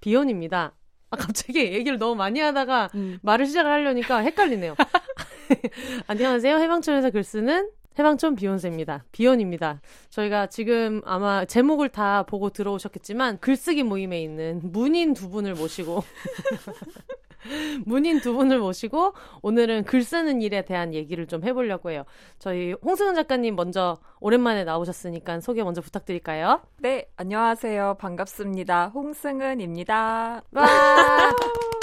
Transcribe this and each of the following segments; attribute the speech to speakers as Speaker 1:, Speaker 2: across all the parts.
Speaker 1: 비욘입니다. 아, 갑자기 얘기를 너무 많이 하다가
Speaker 2: 음.
Speaker 1: 말을 시작을 하려니까 헷갈리네요. 안녕하세요. 해방촌에서 글 쓰는 해방촌 비욘세입니다. 비욘입니다. 저희가 지금 아마 제목을 다 보고 들어오셨겠지만 글쓰기 모임에 있는 문인 두 분을 모시고 문인 두 분을 모시고 오늘은 글 쓰는 일에 대한 얘기를 좀 해보려고 해요. 저희 홍승은 작가님 먼저 오랜만에 나오셨으니까 소개 먼저 부탁드릴까요?
Speaker 2: 네, 안녕하세요. 반갑습니다. 홍승은입니다.
Speaker 1: 와!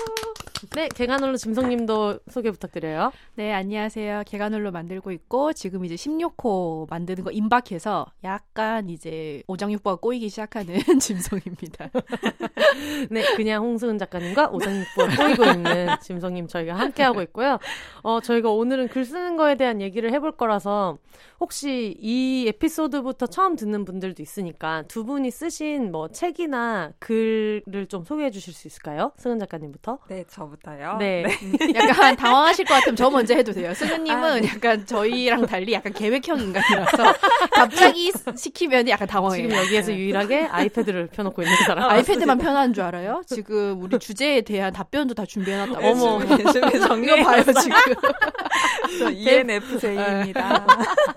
Speaker 1: 네, 개간홀로 짐성님도 소개 부탁드려요.
Speaker 3: 네, 안녕하세요. 개간홀로 만들고 있고 지금 이제 16호 만드는 거 임박해서 약간 이제 오장육부가 꼬이기 시작하는 짐성입니다.
Speaker 1: 네, 그냥 홍승은 작가님과 오장육부가 꼬이고 있는 짐성님 저희가 함께 하고 있고요. 어, 저희가 오늘은 글 쓰는 거에 대한 얘기를 해볼 거라서 혹시 이 에피소드부터 처음 듣는 분들도 있으니까 두 분이 쓰신 뭐 책이나 글을 좀 소개해 주실 수 있을까요? 승은 작가님부터.
Speaker 2: 네, 저 부터요.
Speaker 1: 네.
Speaker 3: 약간 당황하실 것 같으면 저 먼저 해도 돼요. 승은님은
Speaker 2: 아, 네.
Speaker 3: 약간 저희랑 달리 약간 계획형 인간이라서 갑자기 시키면 약간 당황해요.
Speaker 1: 지금 여기에서 유일하게 아이패드를 펴놓고 있는 사람.
Speaker 3: 아이패드만 편한 줄 알아요? 지금 우리 주제에 대한 답변도 다 준비해놨다고.
Speaker 1: 어머.
Speaker 2: 정리
Speaker 3: 봐요 지금.
Speaker 2: 저 ENFJ입니다.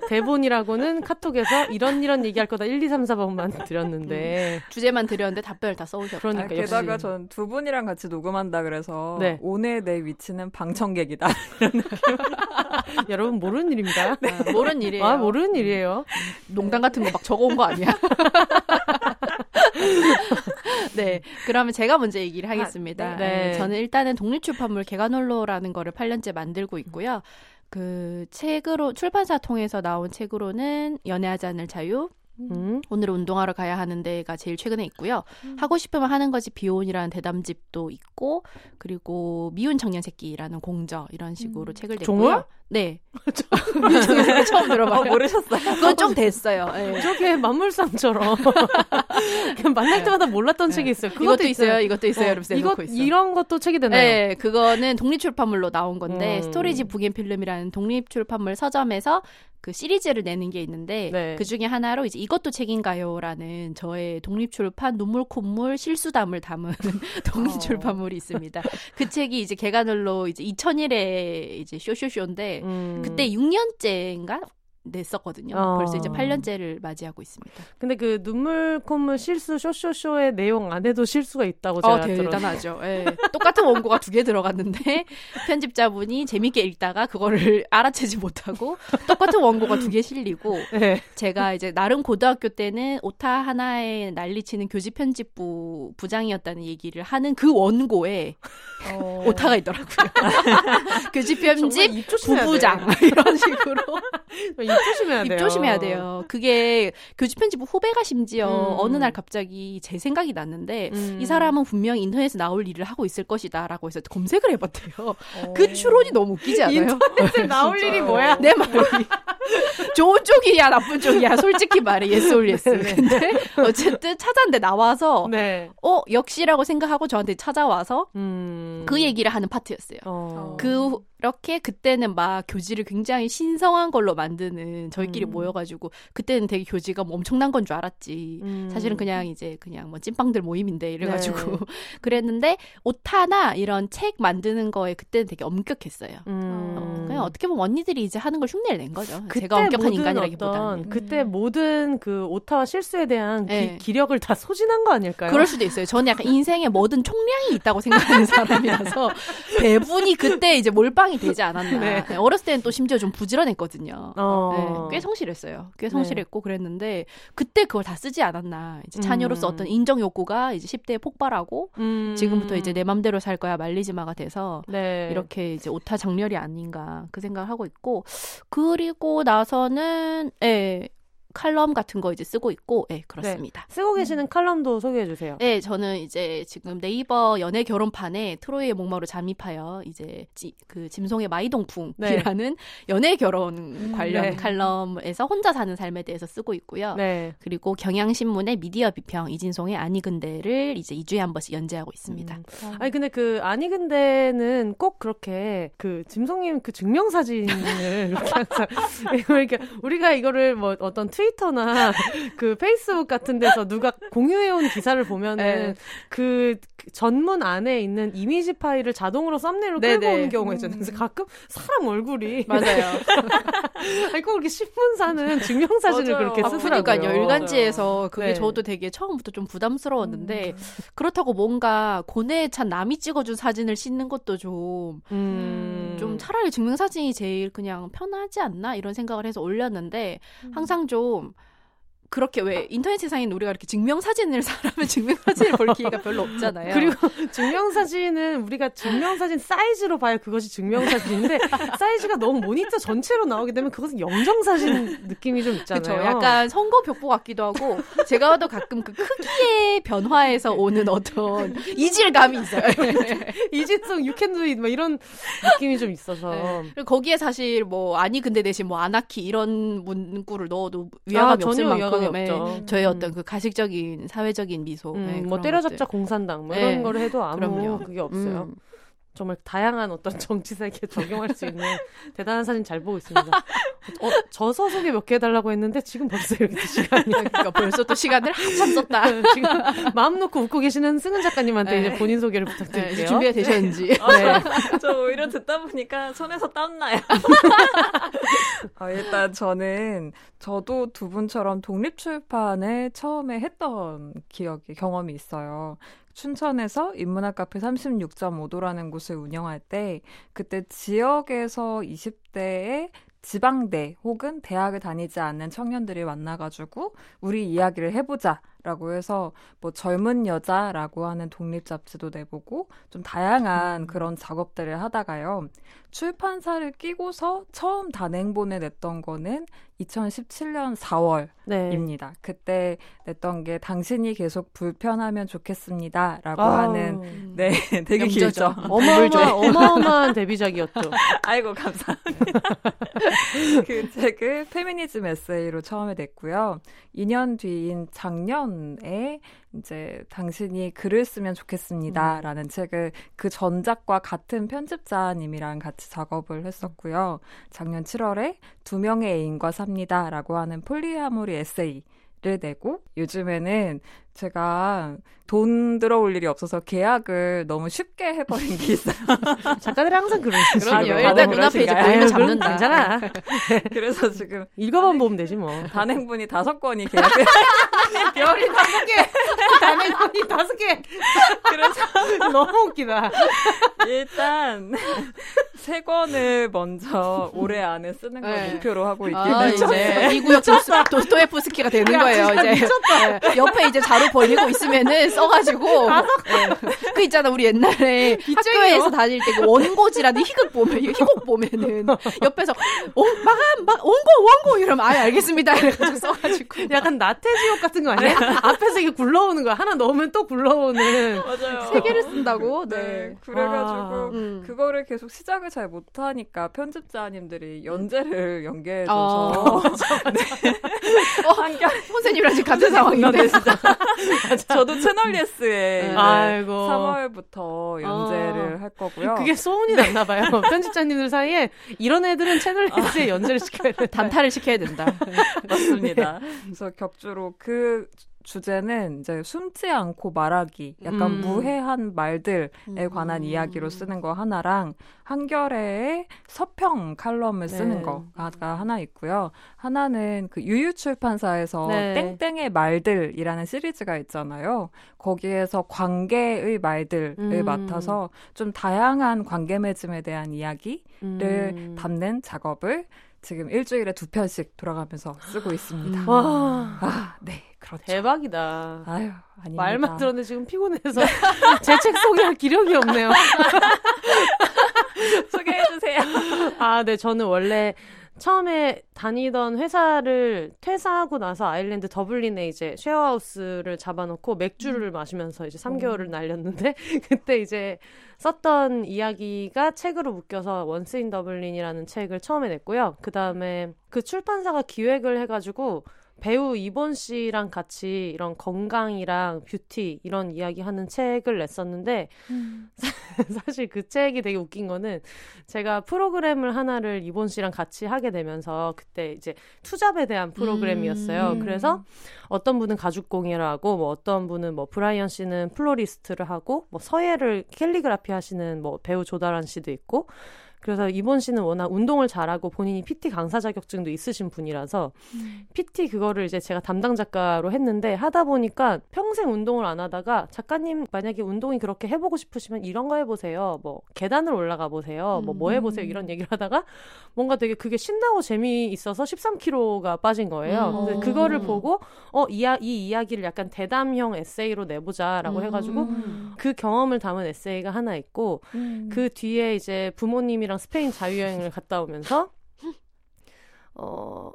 Speaker 1: 대본이라고는 카톡에서 이런 이런 얘기할 거다 1, 2, 3, 4번만 드렸는데
Speaker 3: 주제만 드렸는데 답변을 다 써오셨다.
Speaker 2: 아,
Speaker 1: 그러니까 역시
Speaker 2: 게다가 전 두 분이랑 같이 녹음한다 그래서
Speaker 1: 네.
Speaker 2: 오늘 내 위치는 방청객이다.
Speaker 1: 여러분 모르는 일입니다.
Speaker 3: 아, 모르는 일이에요.
Speaker 1: 아 모르는 일이에요.
Speaker 3: 농담 같은 거 막 적어온 거 아니야? 네, 그러면 제가 먼저 얘기를 하겠습니다.
Speaker 1: 아, 네.
Speaker 3: 네, 저는 일단은 독립출판물 개간홀로라는 거를 8년째 만들고 있고요. 그 책으로 출판사 통해서 나온 책으로는 연애하지 않을 자유,
Speaker 1: 음.
Speaker 3: 오늘 운동하러 가야 하는 데가 제일 최근에 있고요. 하고 싶으면 하는 거지 비혼이라는 대담집도 있고 그리고 미운 청년 새끼라는 공저 이런 식으로 책을 냈고요.
Speaker 1: 정말?
Speaker 3: 네. 미운 청년 새끼 처음 들어봐요.
Speaker 2: 어, 모르셨어요?
Speaker 3: 그건 좀 됐어요. 예.
Speaker 1: 저게 만물상처럼 그냥 만날 때마다 몰랐던
Speaker 3: 네.
Speaker 1: 책이 있어요. 그것도
Speaker 3: 이것도 있어요. 이것도 있어요.
Speaker 1: 어,
Speaker 3: 이러면서
Speaker 1: 이거
Speaker 3: 해놓고 있어.
Speaker 1: 이런 것도 책이 되나요?
Speaker 3: 네, 그거는 독립출판물로 나온 건데
Speaker 1: 음.
Speaker 3: 스토리지 북앤필름이라는 독립출판물 서점에서 그 시리즈를 내는 게 있는데
Speaker 1: 네.
Speaker 3: 그 중에 하나로 이제 이것도 책인가요라는 저의 독립출판 눈물 콧물 실수담을 담은 독립출판물이 있습니다. 그 책이 이제 개간을로 이제 2001에 이제 쇼쇼쇼인데
Speaker 1: 음.
Speaker 3: 그때 6년째인가 냈었거든요.
Speaker 1: 어.
Speaker 3: 벌써 이제 8년째를 맞이하고 있습니다.
Speaker 1: 근데 그 눈물 콧물 실수 쇼쇼쇼의 내용 안에도 실수가 있다고 제가
Speaker 3: 어, 대단하죠. 예. 똑같은 원고가 두 개 들어갔는데 편집자분이 재밌게 읽다가 그거를 알아채지 못하고 똑같은 원고가 두 개 실리고
Speaker 1: 네.
Speaker 3: 제가 이제 나름 고등학교 때는 오타 하나에 난리치는 교직 편집부 부장이었다는 얘기를 하는 그 원고에
Speaker 2: 어.
Speaker 3: 오타가 있더라고요. 교직 편집 부부장 이런 식으로
Speaker 1: 입 조심해야 돼요.
Speaker 3: 입 조심해야 돼요. 그게 교직 편집부 후배가 심지어
Speaker 1: 음.
Speaker 3: 어느 날 갑자기 제 생각이 났는데
Speaker 1: 음.
Speaker 3: 이 사람은 분명 인터넷에 나올 일을 하고 있을 것이다라고 해서 검색을 해봤대요.
Speaker 2: 어.
Speaker 3: 그 추론이 너무 웃기지 않아요?
Speaker 1: 인터넷에 나올. 일이 뭐야?
Speaker 3: 내 말이 좋은 쪽이야 나쁜 쪽이야 솔직히 말해 or yes.
Speaker 1: 네.
Speaker 3: 근데 어쨌든 찾았는데 나와서
Speaker 1: 네.
Speaker 3: 어 역시라고 생각하고 저한테 찾아와서
Speaker 1: 음.
Speaker 3: 그 얘기를 하는 파트였어요.
Speaker 1: 어.
Speaker 3: 그 렇게 그때는 막 교지를 굉장히 신성한 걸로 만드는 저희끼리
Speaker 1: 음.
Speaker 3: 모여가지고 그때는 되게 교지가 뭐 엄청난 건 줄 알았지.
Speaker 1: 음.
Speaker 3: 사실은 그냥 이제 그냥 뭐 찐빵들 모임인데 이래가지고
Speaker 1: 네.
Speaker 3: 그랬는데 오타나 이런 책 만드는 거에 그때는 되게 엄격했어요.
Speaker 1: 음.
Speaker 3: 어, 그냥 어떻게 보면 언니들이 이제 하는 걸 흉내를 낸 거죠. 제가 엄격한
Speaker 1: 모든
Speaker 3: 인간이라기보다는.
Speaker 1: 그때 모든 그 오타와 실수에 대한
Speaker 3: 네.
Speaker 1: 기, 력을 다 소진한 거 아닐까요?
Speaker 3: 그럴 수도 있어요. 저는 약간 인생에 뭐든 총량이 있다고 생각하는 사람이라서 배분이 그때 이제 몰빵 이 되지 않았나.
Speaker 1: 네.
Speaker 3: 네, 어렸을 때는 또 심지어 좀 부지런했거든요.
Speaker 1: 어.
Speaker 3: 네, 꽤 성실했어요. 꽤 성실했고 그랬는데 그때 그걸 다 쓰지 않았나. 이제 자녀로서
Speaker 1: 음.
Speaker 3: 어떤 인정 욕구가 이제 10대에 폭발하고
Speaker 1: 음.
Speaker 3: 지금부터 이제 내 맘대로 살 거야 말리지마가 돼서
Speaker 1: 네.
Speaker 3: 이렇게 이제 오타 장렬이 아닌가 그 생각을 하고 있고 그리고 나서는 예 칼럼 같은 거 이제 쓰고 있고, 예, 그렇습니다.
Speaker 1: 쓰고 계시는 칼럼도 소개해 주세요.
Speaker 3: 네, 저는 이제 지금 네이버 연애 결혼판에 트로이의 목마루 잠입하여 이제 지, 그 짐송의 마이동풍이라는 연애 결혼 관련
Speaker 1: 네.
Speaker 3: 칼럼에서 혼자 사는 삶에 대해서 쓰고 있고요.
Speaker 1: 네.
Speaker 3: 그리고 경향신문의 미디어 비평 이진송의 아니 근데를 이제 2주에 한 번씩 연재하고 있습니다.
Speaker 1: 음. 아니 근데 그 아니 근데는 꼭 그렇게 그 짐송님 그 증명 사진을 이렇게 항상 이렇게 우리가 이거를 뭐 어떤 트위터나 그 페이스북 같은 데서 누가 공유해 온 기사를 보면은
Speaker 3: 네.
Speaker 1: 그 전문 안에 있는 이미지 파일을 자동으로 썸네일로 끌고
Speaker 3: 네네.
Speaker 1: 오는 경우가 있잖아요. 그래서 가끔 사람 얼굴이
Speaker 3: 맞아요.
Speaker 1: 아니 꼭 이렇게 신문사는 증명 사진을
Speaker 2: 맞아요.
Speaker 1: 그렇게
Speaker 2: 아,
Speaker 1: 쓰더라고요.
Speaker 3: 그러니까요. 일간지에서 그게
Speaker 1: 네.
Speaker 3: 저도 되게 처음부터 좀 부담스러웠는데
Speaker 1: 음.
Speaker 3: 그렇다고 뭔가 고뇌에 찬 남이 찍어준 사진을 싣는 것도 좀
Speaker 1: 음.
Speaker 3: 좀 차라리 증명사진이 제일 그냥 편하지 않나 이런 생각을 해서 올렸는데
Speaker 1: 음.
Speaker 3: 항상 좀 그렇게 왜 인터넷 세상엔 우리가 이렇게 증명사진을 사람의 증명사진을 볼 기회가 별로 없잖아요.
Speaker 1: 그리고 증명사진은 우리가 증명사진 사이즈로 봐야 그것이 증명사진인데 사이즈가 너무 모니터 전체로 나오게 되면 그것은 영정사진 느낌이 좀 있잖아요.
Speaker 3: 그쵸. 약간 선거 벽보 같기도 하고 제가 봐도 가끔 그 크기의 변화에서 오는 어떤 이질감이 있어요.
Speaker 1: 이진성 유캔두잇 막 이런 느낌이 좀 있어서
Speaker 3: 네. 그리고 거기에 사실 뭐 아니 근데 대신 뭐 아나키 이런 문구를 넣어도 위화감이
Speaker 1: 아,
Speaker 3: 없을 만큼
Speaker 1: 위화감이
Speaker 3: 예,
Speaker 1: 없죠.
Speaker 3: 저의
Speaker 1: 음.
Speaker 3: 어떤 그 가식적인 사회적인 미소
Speaker 1: 음,
Speaker 3: 예,
Speaker 1: 뭐 때려잡자
Speaker 3: 것들.
Speaker 1: 공산당 뭐
Speaker 3: 네.
Speaker 1: 이런 거를 해도 아무
Speaker 3: 그럼요.
Speaker 1: 그게 없어요.
Speaker 3: 음.
Speaker 1: 정말 다양한 어떤 정치 세계에 적용할 수 있는 대단한 사진 잘 보고 있습니다. 어, 저 서 소개 몇 개 해달라고 했는데 지금 벌써 이렇게 시간이
Speaker 3: 그러니까 벌써 또 시간을 한참 썼다.
Speaker 1: 지금 마음 놓고 웃고 계시는 승은 작가님한테
Speaker 3: 네.
Speaker 1: 이제 본인 소개를
Speaker 3: 네,
Speaker 1: 부탁드릴게요.
Speaker 3: 이제 준비가 되셨는지.
Speaker 1: 네.
Speaker 2: 저 오히려 듣다 보니까 손에서 땀나요. 어, 일단 저는 저도 두 분처럼 독립출판을 처음에 했던 기억이 경험이 있어요. 춘천에서 인문학 카페 36.5도라는 곳을 운영할 때 그때 지역에서 20대의 지방대 혹은 대학을 다니지 않는 청년들이 만나가지고 우리 이야기를 해보자 라고 해서 뭐 젊은 여자라고 하는 독립 잡지도 내보고 좀 다양한 그런 작업들을 하다가요. 출판사를 끼고서 처음 단행본을 냈던 거는 2017년 4월입니다.
Speaker 1: 네.
Speaker 2: 그때 냈던 게 당신이 계속 불편하면 좋겠습니다라고 하는 네 되게. 길죠.
Speaker 1: 어마어마, 어마어마한 데뷔작이었죠.
Speaker 2: 아이고 감사합니다. 그 책을 페미니즘 에세이로 처음에 냈고요. 2년 뒤인 작년 에 이제 당신이 글을 쓰면 좋겠습니다 라는 책을 그 전작과 같은 편집자님이랑 같이 작업을 했었고요. 작년 7월에 두 명의 애인과 삽니다 라고 하는 폴리아모리 에세이 를 내고 요즘에는 제가 돈 들어올 일이 없어서 계약을 너무 쉽게 해버린 게 있어요.
Speaker 1: 작가들이 항상 그러죠.
Speaker 3: 그럼요.
Speaker 2: 아,
Speaker 3: 일단 눈앞에 이제? 보이면 잡는다.
Speaker 1: 괜찮아.
Speaker 2: 그래서 지금
Speaker 1: 읽어만 보면 되지 뭐.
Speaker 2: 단행본이 다섯 권이 계약을
Speaker 1: 별이 다섯 개! 단행본이 다섯 개!
Speaker 2: 그래서
Speaker 1: 너무 웃기다.
Speaker 2: 일단 세 권을 먼저 올해 안에 쓰는 걸
Speaker 3: 네.
Speaker 2: 목표로 하고 있기
Speaker 3: 아,
Speaker 2: 때문에
Speaker 3: 이제 이 구역 도스토옙스키가 되는 거예요. 이제 네, 옆에 이제 자루 벌리고 있으면은 써가지고 네. 그 있잖아 우리 옛날에 학교에서 다닐 때 그 원고지라는 희극 보면 희곡 보면은 옆에서 어 마감 마, 원고 원고 이러면 아 알겠습니다 이래가지고 써가지고
Speaker 1: 약간 나태지옥 같은 거 아니야? 앞에서 이게 굴러오는 거야. 하나 넣으면 또 굴러오는.
Speaker 2: 맞아요.
Speaker 3: 세 개를 쓴다고
Speaker 2: 네.
Speaker 3: 네.
Speaker 2: 그래가지고
Speaker 1: 와.
Speaker 3: 음.
Speaker 2: 그거를 계속 시작을 잘 못하니까 편집자님들이 연재를
Speaker 3: 어.
Speaker 2: 연계해줘서
Speaker 3: 어, 한결 선생님이랑 지금 같은 상황인데 진짜
Speaker 2: 저도 채널 예스에
Speaker 3: 네.
Speaker 1: 아이고.
Speaker 2: 3월부터 연재를 할 거고요.
Speaker 1: 그게 소문이 났나 봐요. 편집자님들 사이에 이런 애들은 채널 X에 연재를 시켜야 된다.
Speaker 3: 단타를 시켜야 된다.
Speaker 2: 맞습니다. 그래서 격주로 그 주제는 이제 숨지 않고 말하기, 약간
Speaker 1: 음.
Speaker 2: 무해한 말들에 관한
Speaker 3: 음.
Speaker 2: 이야기로 쓰는 거 하나랑 한겨레의 서평 칼럼을 쓰는
Speaker 1: 네.
Speaker 2: 거가 하나 있고요. 하나는 그 유유출판사에서
Speaker 1: 네.
Speaker 2: 땡땡의 말들이라는 시리즈가 있잖아요. 거기에서 관계의 말들을
Speaker 1: 음.
Speaker 2: 맡아서 좀 다양한 관계 맺음에 대한 이야기를
Speaker 1: 음.
Speaker 2: 담는 작업을 지금 일주일에 두 편씩 돌아가면서 쓰고 있습니다.
Speaker 3: 음.
Speaker 1: 와,
Speaker 2: 아, 네, 그렇죠.
Speaker 1: 대박이다.
Speaker 2: 아유, 아닙니다.
Speaker 1: 말만 들었는데 지금 피곤해서 제 책 소개할 기력이 없네요.
Speaker 2: 소개해 주세요.
Speaker 1: 아, 네, 저는 원래 처음에 다니던 회사를 퇴사하고 나서 아일랜드 더블린에 이제 쉐어하우스를 잡아놓고 맥주를 마시면서 이제 3개월을 날렸는데 그때 이제 썼던 이야기가 책으로 묶여서 원스 인 더블린이라는 책을 처음에 냈고요. 그 다음에 그 출판사가 기획을 해가지고 배우 이본 씨랑 같이 이런 건강이랑 뷰티 이런 이야기 하는 책을 냈었는데 음. 사실 그 책이 되게 웃긴 거는 제가 프로그램을 하나를 이본 씨랑 같이 하게 되면서 그때 이제 투잡에 대한 프로그램이었어요. 음. 그래서 어떤 분은 가죽공예를 하고 뭐 어떤 분은 뭐 브라이언 씨는 플로리스트를 하고 뭐 서예를 캘리그라피 하시는 뭐 배우 조다란 씨도 있고 그래서 이본 씨는 워낙 운동을 잘하고 본인이 PT 강사 자격증도 있으신 분이라서 음. PT 그거를 이제 제가 담당 작가로 했는데 하다 보니까 평생 운동을 안 하다가 작가님 만약에 운동이 그렇게 해보고 싶으시면 이런 거 해보세요. 뭐 계단을 올라가 보세요. 뭐뭐 뭐 해보세요. 이런 음. 얘기를 하다가 뭔가 되게 그게 신나고 재미있어서 13kg가 빠진 거예요. 음. 그거를 보고 어 이 이 이야기를 약간 대담형 에세이로 내보자라고 음. 해가지고 그 경험을 담은 에세이가 하나 있고 음. 그 뒤에 이제 부모님이 스페인 자유여행을 갔다 오면서 어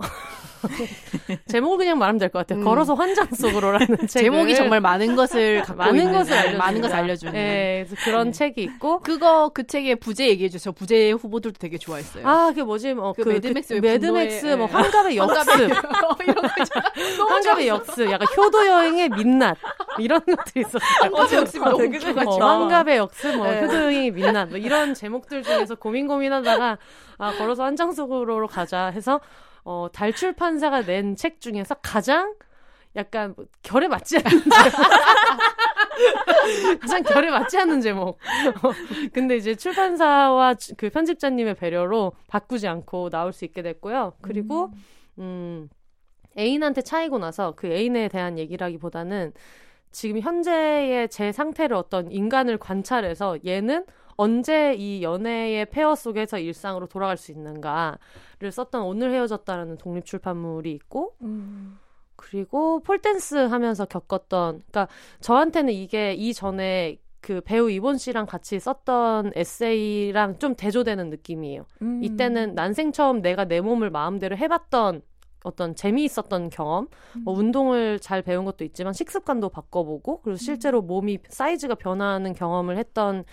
Speaker 1: 제목을 그냥 말하면 될 것 같아요. 음. 걸어서 환장 속으로라는 책
Speaker 3: 제목이 정말 많은 것을
Speaker 1: 많은
Speaker 3: 있는,
Speaker 1: 것을 알려
Speaker 3: 많은 것을 알려주는.
Speaker 1: 네, 그래서 그런 네. 책이 있고
Speaker 3: 그거 그 책의 부제 얘기해 주세요. 부제 후보들도 되게 좋아했어요.
Speaker 1: 아, 그게 뭐지? 뭐,
Speaker 3: 그, 그 매드맥스,
Speaker 1: 그, 매드맥스, 뭐 환갑의 역습, 환갑의 역습, 약간 효도 여행의 민낯 이런 것도 있었어요.
Speaker 3: 환갑의 역습 되게
Speaker 1: 좋았죠. 환갑의 역습, 뭐 네. 효도 여행의 민낯, 뭐 이런 제목들 중에서 고민 고민하다가 아 걸어서 환장 속으로 가자 해서. 어, 달출판사가 낸 책 중에서 가장 약간 뭐 결에 맞지 않는 제목. 가장 결에 맞지 않는 제목. 어, 근데 이제 출판사와 그 편집자님의 배려로 바꾸지 않고 나올 수 있게 됐고요. 그리고, 음, 음 애인한테 차이고 나서 그 애인에 대한 얘기라기보다는 지금 현재의 제 상태를 어떤 인간을 관찰해서 얘는 언제 이 연애의 폐허 속에서 일상으로 돌아갈 수 있는가를 썼던 오늘 헤어졌다라는 독립 출판물이 있고 음. 그리고 폴댄스 하면서 겪었던 그러니까 저한테는 이게 이전에 그 배우 이본 씨랑 같이 썼던 에세이랑 좀 대조되는 느낌이에요. 음. 이때는 난생 처음 내가 내 몸을 마음대로 해봤던 어떤 재미있었던 경험, 뭐 음. 운동을 잘 배운 것도 있지만 식습관도 바꿔보고 그리고 실제로 음. 몸이 사이즈가 변화하는 경험을 했던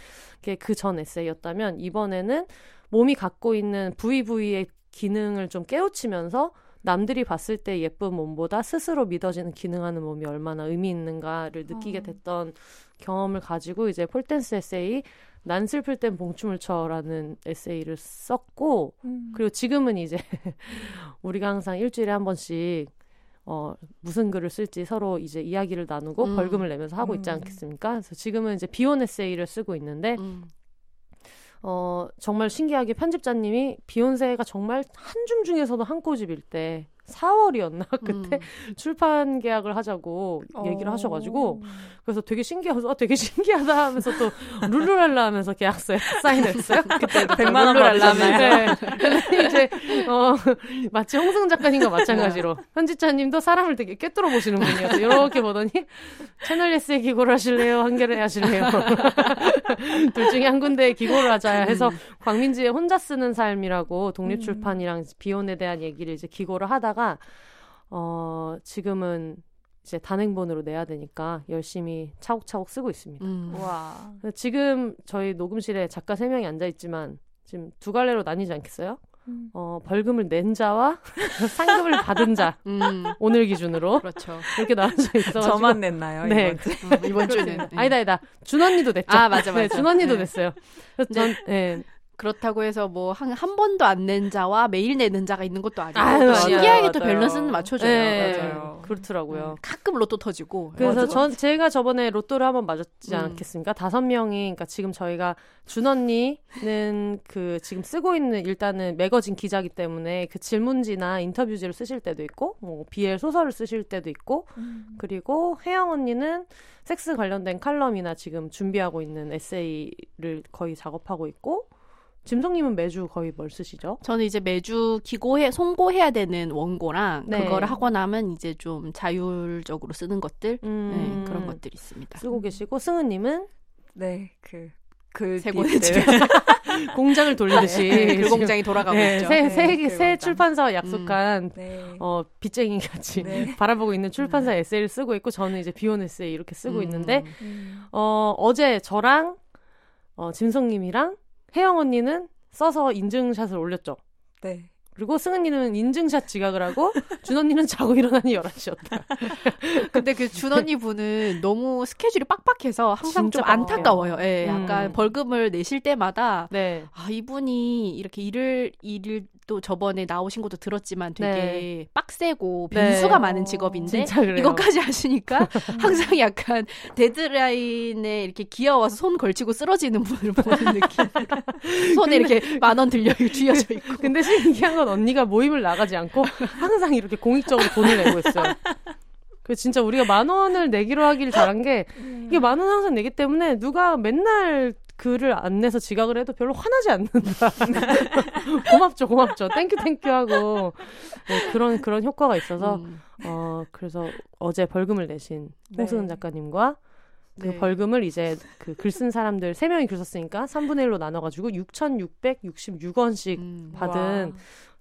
Speaker 1: 게 그 전 에세이였다면 이번에는 몸이 갖고 있는 부위 부위의 기능을 좀 깨우치면서 남들이 봤을 때 예쁜 몸보다 스스로 믿어지는 기능하는 몸이 얼마나 의미 있는가를 느끼게 어. 됐던 경험을 가지고 이제 폴댄스 에세이 난 슬플 땐 봉춤을 춰라는 에세이를 썼고 음. 그리고 지금은 이제 우리가 항상 일주일에 한 번씩 어, 무슨 글을 쓸지 서로 이제 이야기를 나누고 음. 벌금을 내면서 하고 있지 음. 않겠습니까? 그래서 지금은 이제 비혼 에세이를 쓰고 있는데 음. 어, 정말 신기하게 편집자님이 비욘세가 정말 한 줌 중에서도 한 꼬집일 때 4월이었나 그때 음. 출판 계약을 하자고 어. 얘기를 하셔가지고 그래서 되게 신기해서 아, 되게 신기하다 하면서 또 룰루랄라 하면서 계약서에 사인했어요.
Speaker 2: 그때 100만 원 받으셨나요?
Speaker 1: 네. 이제 어 마치 홍승 작가님과 마찬가지로 편집자님도 사람을 되게 꿰뚫어 보시는 분이어서 이렇게 보더니 채널 S에 기고를 하실래요? 한겨레 하실래요? 둘 중에 한 군데에 기고를 하자 해서 음. 광민지의 혼자 쓰는 삶이라고 독립출판이랑 비혼에 대한 얘기를 이제 기고를 하다 하다가 어 지금은 이제 단행본으로 내야 되니까 열심히 차곡차곡 쓰고 있습니다. 음.
Speaker 2: 와.
Speaker 1: 지금 저희 녹음실에 작가 세 명이 앉아 있지만 지금 두 갈래로 나뉘지 않겠어요? 음. 어, 벌금을 낸 자와 상금을 받은 자 음. 오늘 기준으로
Speaker 3: 그렇죠.
Speaker 1: 이렇게 나눠져 있어
Speaker 2: 저만 냈나요?
Speaker 1: 네
Speaker 3: 이번, 음, 이번 주는
Speaker 1: 네. 아니다 아니다 준 언니도 냈죠.
Speaker 3: 아 맞아 맞아.
Speaker 1: 네, 준 언니도 네. 냈어요. 그래서 전 네.
Speaker 3: 그렇다고 해서 뭐 한 한 번도 안 낸 자와 매일 내는 자가 있는 것도 아니고 아유, 신기하게 맞아요. 또 밸런스는 맞춰줘요. 네,
Speaker 1: 맞아요. 그렇더라고요.
Speaker 3: 음, 가끔 로또 터지고.
Speaker 1: 그래서 전 제가 저번에 로또를 한번 맞았지 음. 않겠습니까? 다섯 명이 그러니까 지금 저희가 준 언니는 그 지금 쓰고 있는 일단은 매거진 기자기 때문에 그 질문지나 인터뷰지를 쓰실 때도 있고 뭐 BL 소설을 쓰실 때도 있고 음. 그리고 혜영 언니는 섹스 관련된 칼럼이나 지금 준비하고 있는 에세이를 거의 작업하고 있고 짐성님은 매주 거의 뭘 쓰시죠?
Speaker 3: 저는 이제 매주 기고해 송고해야 되는 원고랑 네. 그거를 하고 나면 이제 좀 자율적으로 쓰는 것들 음. 네, 그런 것들이 있습니다.
Speaker 1: 쓰고 계시고 승은님은
Speaker 2: 네,
Speaker 3: 그그새
Speaker 2: 뒤에
Speaker 3: 보내주게.
Speaker 1: 공장을 돌리듯이
Speaker 3: 네, 그 공장이 돌아가고
Speaker 1: 네,
Speaker 3: 있죠.
Speaker 1: 새,
Speaker 2: 네,
Speaker 1: 새,
Speaker 2: 그
Speaker 1: 새. 출판사와 약속한
Speaker 2: 네.
Speaker 1: 어, 빚쟁이 같이
Speaker 2: 네.
Speaker 1: 바라보고 있는 출판사 에세이를 쓰고 있고 저는 이제 비혼 에세이 이렇게 쓰고
Speaker 3: 음.
Speaker 1: 있는데
Speaker 2: 음.
Speaker 1: 어, 어제 저랑 어, 짐성님이랑 혜영 언니는 써서 인증샷을 올렸죠.
Speaker 2: 네.
Speaker 1: 그리고 승은이는 인증샷 지각을 하고 준 언니는 자고 일어나니 11시였다.
Speaker 3: 근데 그 준 언니 분은 너무 스케줄이 빡빡해서 항상 좀 안타까워요. 예,
Speaker 1: 음.
Speaker 3: 약간 벌금을 내실 때마다
Speaker 1: 네.
Speaker 3: 아 이분이 이렇게 일을 일을 또 저번에 나오신 것도 들었지만 되게
Speaker 1: 네.
Speaker 3: 빡세고
Speaker 1: 네.
Speaker 3: 변수가
Speaker 2: 어,
Speaker 3: 많은 직업인데. 이것까지 하시니까 항상 약간 데드라인에 이렇게 기어와서 손 걸치고 쓰러지는 분을 보는 느낌. 손에 이렇게 만 원 들려 쥐어져 있고.
Speaker 1: 근데 신기한 건 언니가 모임을 나가지 않고 항상 이렇게 공익적으로 돈을 내고 있어요. 그 진짜 우리가 만 원을 내기로 하길 잘한 게 이게 만 원 항상 내기 때문에 누가 맨날 글을 안 내서 지각을 해도 별로 화나지 않는다. 고맙죠, 고맙죠. thank you thank you 하고 네, 그런 그런 효과가 있어서
Speaker 3: 음.
Speaker 1: 어 그래서 어제 벌금을 내신
Speaker 2: 네.
Speaker 1: 홍승은 작가님과 그
Speaker 3: 네.
Speaker 1: 벌금을 이제 그 글 쓴 사람들 세명이 글 썼으니까 3분의 1로 나눠가지고 6,666원씩
Speaker 3: 음.
Speaker 1: 받은
Speaker 2: 와.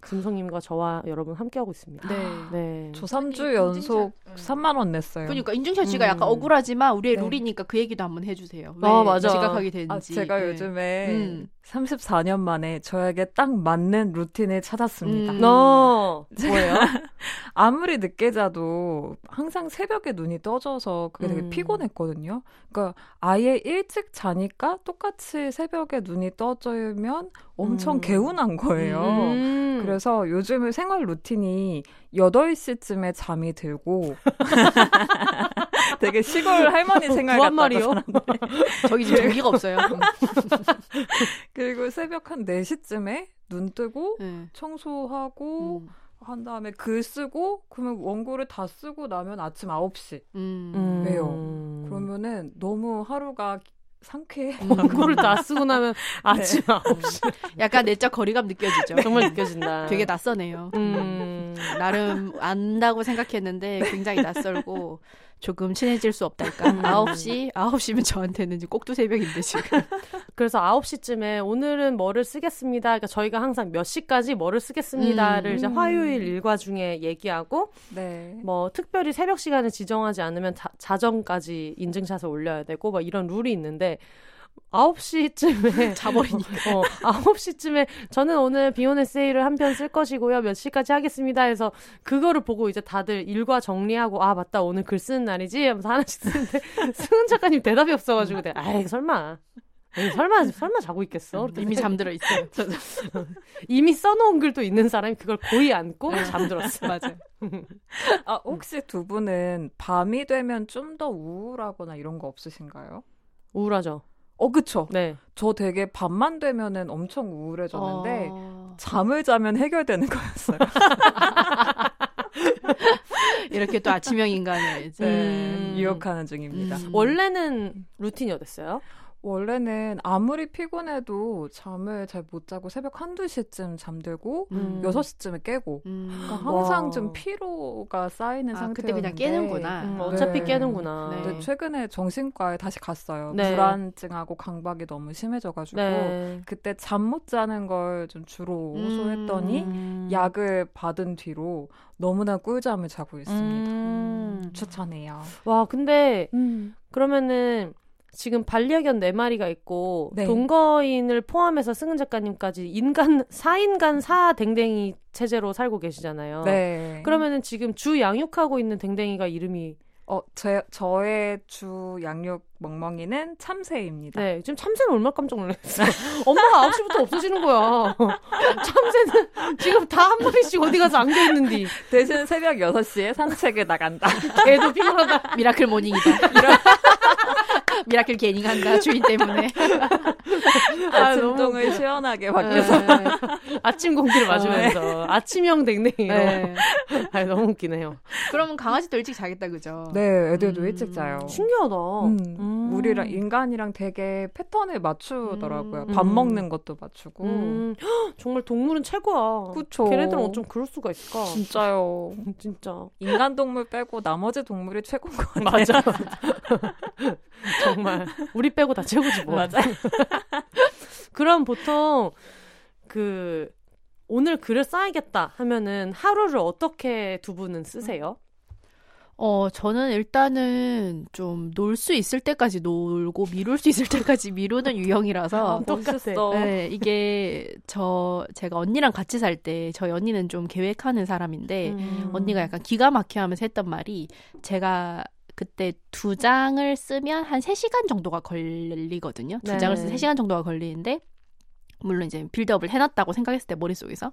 Speaker 1: 금성님과 저와 여러분 함께하고 있습니다.
Speaker 3: 네.
Speaker 1: 네.
Speaker 2: 저 3주 연속 3만 원 냈어요.
Speaker 3: 그러니까 인증샷 씨가
Speaker 1: 음.
Speaker 3: 약간 억울하지만 우리의
Speaker 2: 네.
Speaker 3: 룰이니까 그 얘기도 한번 해주세요. 왜
Speaker 1: 아, 맞아.
Speaker 3: 지각하게 되는지.
Speaker 2: 아, 제가
Speaker 3: 네.
Speaker 2: 요즘에
Speaker 3: 음.
Speaker 2: 34년 만에 저에게 딱 맞는 루틴을 찾았습니다.
Speaker 3: 음.
Speaker 1: 너 뭐예요?
Speaker 2: 아무리 늦게 자도 항상 새벽에 눈이 떠져서 그게 되게
Speaker 1: 음.
Speaker 2: 피곤했거든요. 그러니까 아예 일찍 자니까 똑같이 새벽에 눈이 떠지면 엄청
Speaker 1: 음.
Speaker 2: 개운한 거예요.
Speaker 1: 음.
Speaker 2: 그래서 요즘은 생활 루틴이 8시쯤에 잠이 들고 되게 시골 할머니 생활 같다고
Speaker 1: 말이요.
Speaker 3: 저기 지금 전기가 없어요.
Speaker 2: 그리고 새벽 한 4시쯤에 눈 뜨고
Speaker 3: 네.
Speaker 2: 청소하고
Speaker 3: 음.
Speaker 2: 한 다음에 글 쓰고 그러면 원고를 다 쓰고 나면 아침 9시.
Speaker 3: 음.
Speaker 1: 음.
Speaker 2: 왜요? 그러면은 너무 하루가 상쾌해.
Speaker 1: 원고를 다 쓰고 나면 아침 9시.
Speaker 3: 약간 내적 거리감 느껴지죠.
Speaker 1: 정말 느껴진다.
Speaker 3: 되게 낯서네요.
Speaker 1: 음.
Speaker 3: 나름 안다고 생각했는데 굉장히 낯설고 조금 친해질 수 없달까.
Speaker 1: 음.
Speaker 3: 9시? 9시면 저한테는 이제 꼭두 새벽인데 지금.
Speaker 1: 그래서 9시쯤에 오늘은 뭐를 쓰겠습니다. 그러니까 저희가 항상 몇 시까지 뭐를 쓰겠습니다를
Speaker 3: 음.
Speaker 1: 이제 화요일 일과 중에 얘기하고
Speaker 2: 네.
Speaker 1: 뭐 특별히 새벽 시간을 지정하지 않으면 자, 자정까지 인증샷을 올려야 되고 막 이런 룰이 있는데 9시쯤에
Speaker 3: 자버리니까.
Speaker 1: 어, 9시쯤에 저는 오늘 비혼 에세이를 한 편 쓸 것이고요. 몇 시까지 하겠습니다 해서 그거를 보고 이제 다들 일과 정리하고 아 맞다 오늘 글 쓰는 날이지 하면서 하나씩 쓰는데 승은 작가님 대답이 없어 가지고 내가 아이 설마 설마 설마 자고 있겠어? 이렇게
Speaker 3: 이미 잠들어 있어요.
Speaker 1: 이미 써놓은 글도 있는 사람이 그걸 고이 안고 잠들었어.
Speaker 3: 맞아요.
Speaker 2: 아, 혹시 두 분은 밤이 되면 좀 더 우울하거나 이런 거 없으신가요?
Speaker 1: 우울하죠.
Speaker 2: 어, 그쵸.
Speaker 1: 네.
Speaker 2: 저 되게 밤만 되면은 엄청 우울해졌는데
Speaker 3: 어,
Speaker 2: 잠을 자면 해결되는 거였어요.
Speaker 3: 이렇게 또 아침형 인간을 이제.
Speaker 2: 네,
Speaker 1: 음.
Speaker 2: 유혹하는 중입니다.
Speaker 3: 음.
Speaker 1: 원래는 루틴이 어땠어요?
Speaker 2: 원래는 아무리 피곤해도 잠을 잘 못 자고 새벽 한두 시쯤 잠들고
Speaker 1: 음.
Speaker 2: 여섯 시쯤에 깨고
Speaker 3: 음.
Speaker 2: 그러니까 항상
Speaker 1: 와.
Speaker 2: 좀 피로가 쌓이는
Speaker 3: 아,
Speaker 2: 상태였는데
Speaker 3: 그때 그냥 깨는구나.
Speaker 1: 음, 어차피
Speaker 2: 네.
Speaker 1: 깨는구나.
Speaker 3: 네.
Speaker 2: 근데 최근에 정신과에 다시 갔어요.
Speaker 1: 네.
Speaker 2: 불안증하고 강박이 너무 심해져가지고
Speaker 1: 네.
Speaker 2: 그때 잠 못 자는 걸 좀 주로 호소했더니
Speaker 1: 음.
Speaker 2: 약을 받은 뒤로 너무나 꿀잠을 자고 있습니다.
Speaker 1: 음.
Speaker 2: 추천해요.
Speaker 1: 와, 근데
Speaker 2: 음.
Speaker 1: 그러면은 지금 반려견 네 마리가 있고
Speaker 2: 네.
Speaker 1: 동거인을 포함해서 승은 작가님까지 인간 4인간 4댕댕이 체제로 살고 계시잖아요.
Speaker 2: 네.
Speaker 1: 그러면은 지금 주 양육하고 있는 댕댕이가 이름이
Speaker 2: 어, 제, 저의 주 양육 멍멍이는 참새입니다.
Speaker 1: 네, 지금 참새는 얼마나 깜짝 놀랐어. 엄마가 9시부터 없어지는 거야. 참새는 지금 다 한 마리씩 어디 가서 안겨 있는디.
Speaker 2: 대신 새벽 6시에 산책을 나간다.
Speaker 1: 걔도 피곤하다.
Speaker 3: miracle morning이다. 이런 miracle 개닝 한다 주인 때문에.
Speaker 2: 아침
Speaker 1: 너무
Speaker 2: 똥을 시원하게 밖에서.
Speaker 3: 네.
Speaker 1: 아침 공기를 마시면서 아침형 댕댕이로.
Speaker 3: 네.
Speaker 1: 아, 너무 웃기네요.
Speaker 3: 그러면 강아지도 일찍 자겠다 그죠?
Speaker 2: 네, 애들도
Speaker 3: 음.
Speaker 2: 일찍 자요.
Speaker 1: 신기하다.
Speaker 2: 음,
Speaker 1: 음.
Speaker 2: 우리랑 인간이랑 되게 패턴을 맞추더라고요. 밥
Speaker 1: 음.
Speaker 2: 먹는 것도 맞추고.
Speaker 1: 음, 헉, 정말 동물은 최고야.
Speaker 2: 그쵸.
Speaker 1: 걔네들은 어쩜 그럴 수가 있을까?
Speaker 2: 진짜요.
Speaker 1: 진짜.
Speaker 2: 인간 동물 빼고 나머지 동물이 최고인 것 같아요.
Speaker 1: 맞아. 정말 우리 빼고 다 최고지 뭐.
Speaker 2: 맞아요.
Speaker 1: 그럼 보통 그 오늘 글을 써야겠다 하면은 하루를 어떻게 두 분은 쓰세요?
Speaker 3: 어, 저는 일단은 좀 놀 수 있을 때까지 놀고 미룰 수 있을 때까지 미루는 유형이라서
Speaker 1: 아, 똑같아.
Speaker 2: 멋있어.
Speaker 3: 네, 이게 저 제가 언니랑 같이 살 때 저희 언니는 좀 계획하는 사람인데
Speaker 1: 음.
Speaker 3: 언니가 약간 기가 막혀 하면서 했던 말이 제가 그때 두 장을 쓰면 한 3시간 정도가 걸리거든요. 두
Speaker 1: 네.
Speaker 3: 장을 쓰면 3시간 정도가 걸리는데 물론 이제 빌드업을 해놨다고 생각했을 때 머릿속에서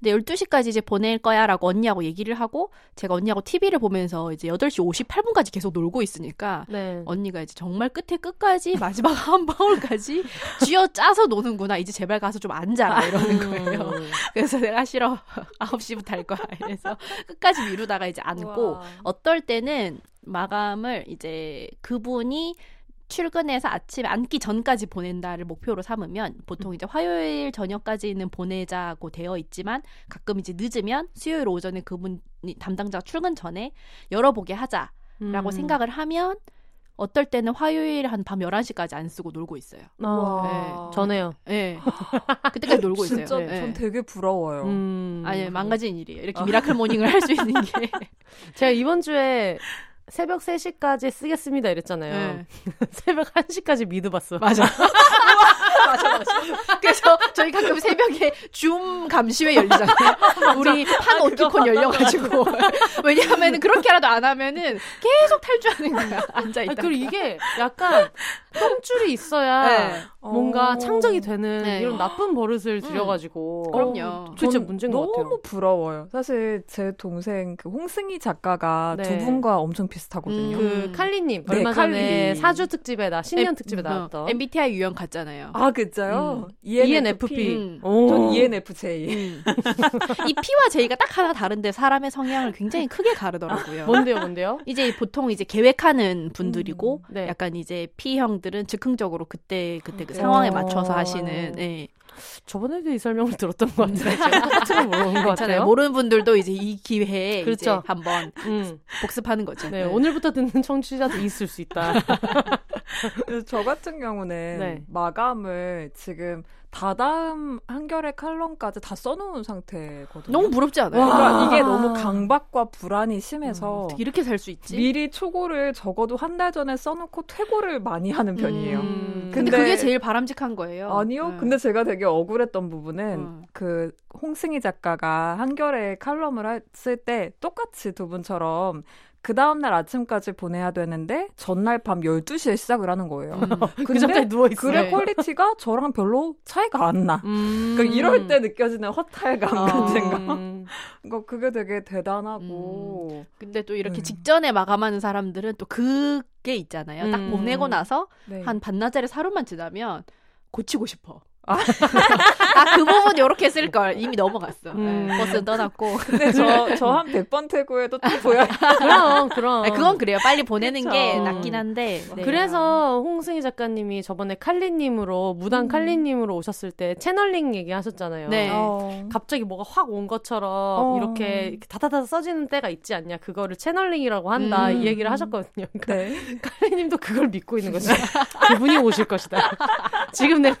Speaker 3: 근데 12시까지 이제 보낼 거야라고 언니하고 얘기를 하고 제가 언니하고 TV를 보면서 이제 8시 58분까지 계속 놀고 있으니까
Speaker 1: 네.
Speaker 3: 언니가 이제 정말 끝에 끝까지 마지막 한 방울까지 쥐어 짜서 노는구나. 이제 제발 가서 좀 앉아라 이러는 거예요.
Speaker 1: 음.
Speaker 3: 그래서 내가 싫어. 9시부터 할 거야. 이래서 끝까지 미루다가 이제 앉고
Speaker 2: 우와.
Speaker 3: 어떨 때는 마감을 이제 그분이 출근해서 아침에 앉기 전까지 보낸다를 목표로 삼으면 보통 이제 화요일 저녁까지는 보내자고 되어 있지만 가끔 이제 늦으면 수요일 오전에 그분이 담당자가 출근 전에 열어보게 하자라고
Speaker 1: 음.
Speaker 3: 생각을 하면 어떨 때는 화요일 한 밤 11시까지 안 쓰고 놀고 있어요.
Speaker 1: 아,
Speaker 2: 우와.
Speaker 1: 전에요.
Speaker 3: 예. 그때까지 놀고 있어요.
Speaker 2: 진짜
Speaker 3: 예.
Speaker 2: 전 되게 부러워요.
Speaker 1: 음.
Speaker 3: 아니, 망가진 일이에요. 이렇게 miracle morning을 할 수 있는 게.
Speaker 1: 제가 이번 주에 새벽 3시까지 쓰겠습니다 이랬잖아요.
Speaker 3: 예.
Speaker 1: 새벽 1시까지 미드 봤어.
Speaker 3: 맞아. 맞아, 맞아. 그래서 저희 가끔 새벽에 줌 감시회 열리잖아요. 우리 판 오티콘 열려가지고. 왜냐하면 그렇게라도 안 하면은 계속 탈주하는 거야. 앉아있다.
Speaker 1: 아니, 그리고 이게 약간 똥줄이 있어야
Speaker 3: 네.
Speaker 1: 뭔가
Speaker 2: 어.
Speaker 1: 창작이 되는
Speaker 3: 네.
Speaker 1: 이런 나쁜 버릇을 들여가지고.
Speaker 3: 그럼요.
Speaker 1: 그게 진짜
Speaker 2: 전
Speaker 1: 문제인 것
Speaker 2: 너무
Speaker 1: 같아요.
Speaker 2: 부러워요. 사실 제 동생 그 홍승희 작가가
Speaker 1: 네.
Speaker 2: 두 분과 엄청 비슷하거든요.
Speaker 3: 음.
Speaker 1: 그 칼리님
Speaker 2: 네,
Speaker 1: 얼마 전에
Speaker 2: 칼리.
Speaker 1: 사주 특집에 나 신년
Speaker 3: 엠-
Speaker 1: 특집에
Speaker 3: 어,
Speaker 1: 나왔던
Speaker 3: MBTI 유형 같잖아요.
Speaker 2: 아, 그죠요?
Speaker 1: E ENFP.
Speaker 3: 음.
Speaker 1: 오.
Speaker 2: 전 ENFJ.
Speaker 3: 음. 이 P와 J가 딱 하나 다른데 사람의 성향을 굉장히 크게 가르더라고요.
Speaker 1: 뭔데요, 뭔데요?
Speaker 3: 이제 보통 이제 계획하는 분들이고
Speaker 1: 음, 네.
Speaker 3: 약간 이제 P형들은 즉흥적으로 그때 그때 그
Speaker 2: 어.
Speaker 3: 상황에 맞춰서 하시는 예.
Speaker 1: 저번에도 이 설명을 들었던 것 같은데 제가 똑같은 걸 물어본 것. 같아요.
Speaker 3: 모르는 분들도 이제 이 기회에 이제
Speaker 1: 그렇죠.
Speaker 3: 한번
Speaker 1: 음.
Speaker 3: 복습하는 거죠.
Speaker 1: 네, 오늘부터 듣는 청취자도 있을 수 있다.
Speaker 2: 저 같은 경우는
Speaker 1: 네.
Speaker 2: 마감을 지금 다다음 한결의 칼럼까지 다 써놓은 상태거든요.
Speaker 3: 너무 부럽지 않아요?
Speaker 1: 와.
Speaker 2: 그러니까 이게 너무 강박과 불안이 심해서
Speaker 3: 어떻게 이렇게 살 수 있지?
Speaker 2: 미리 초고를 적어도 한 달 전에 써놓고 퇴고를 많이 하는 편이에요.
Speaker 1: 음.
Speaker 3: 근데,
Speaker 2: 근데-
Speaker 3: 그게 제일 바람직한 거예요.
Speaker 2: 아니요.
Speaker 3: 네.
Speaker 2: 근데 제가 되게 억울했던 부분은
Speaker 3: 음.
Speaker 2: 그 홍승희 작가가 한겨레에 칼럼을 했을 때 똑같이 두 분처럼 그 다음날 아침까지 보내야 되는데 전날 밤 12시에 시작을 하는 거예요.
Speaker 3: 음.
Speaker 1: 그 있어.
Speaker 2: 글의
Speaker 3: 네.
Speaker 2: quality가 저랑 별로 차이가 안 나.
Speaker 1: 음.
Speaker 2: 그러니까 이럴 때 느껴지는 허탈감
Speaker 1: 아.
Speaker 2: 같은 거.
Speaker 1: 음.
Speaker 2: 그러니까 그게 되게 대단하고.
Speaker 3: 근데 또 이렇게
Speaker 2: 네.
Speaker 3: 직전에 마감하는 사람들은 또 그게 있잖아요. 딱
Speaker 1: 음.
Speaker 3: 보내고 나서
Speaker 2: 네.
Speaker 3: 한 반나절에 하루만 지나면 고치고 싶어. 아, 그 부분 요렇게 쓸 걸. 이미 넘어갔어.
Speaker 1: 음.
Speaker 3: 네, 버스 떠났고.
Speaker 2: 근데 저, 저 한 100번 퇴고에도 또 보여요.
Speaker 1: 그럼, 그럼.
Speaker 3: 아, 그건 그래요. 빨리 보내는
Speaker 2: 그쵸.
Speaker 3: 게 낫긴 한데. 네.
Speaker 1: 그래서 홍승희 작가님이 저번에 칼리님으로 무단
Speaker 2: 음.
Speaker 1: 칼리님으로 오셨을 때 채널링 얘기하셨잖아요.
Speaker 3: 네.
Speaker 2: 어.
Speaker 1: 갑자기 뭐가 확 온 것처럼
Speaker 2: 어.
Speaker 1: 이렇게, 다다다다 써지는 때가 있지 않냐. 그거를 채널링이라고 한다.
Speaker 3: 음.
Speaker 1: 이 얘기를 하셨거든요. 그러니까
Speaker 2: 네.
Speaker 1: 칼리님도 그걸 믿고 있는 거죠. 그분이 오실 것이다. 지금 내가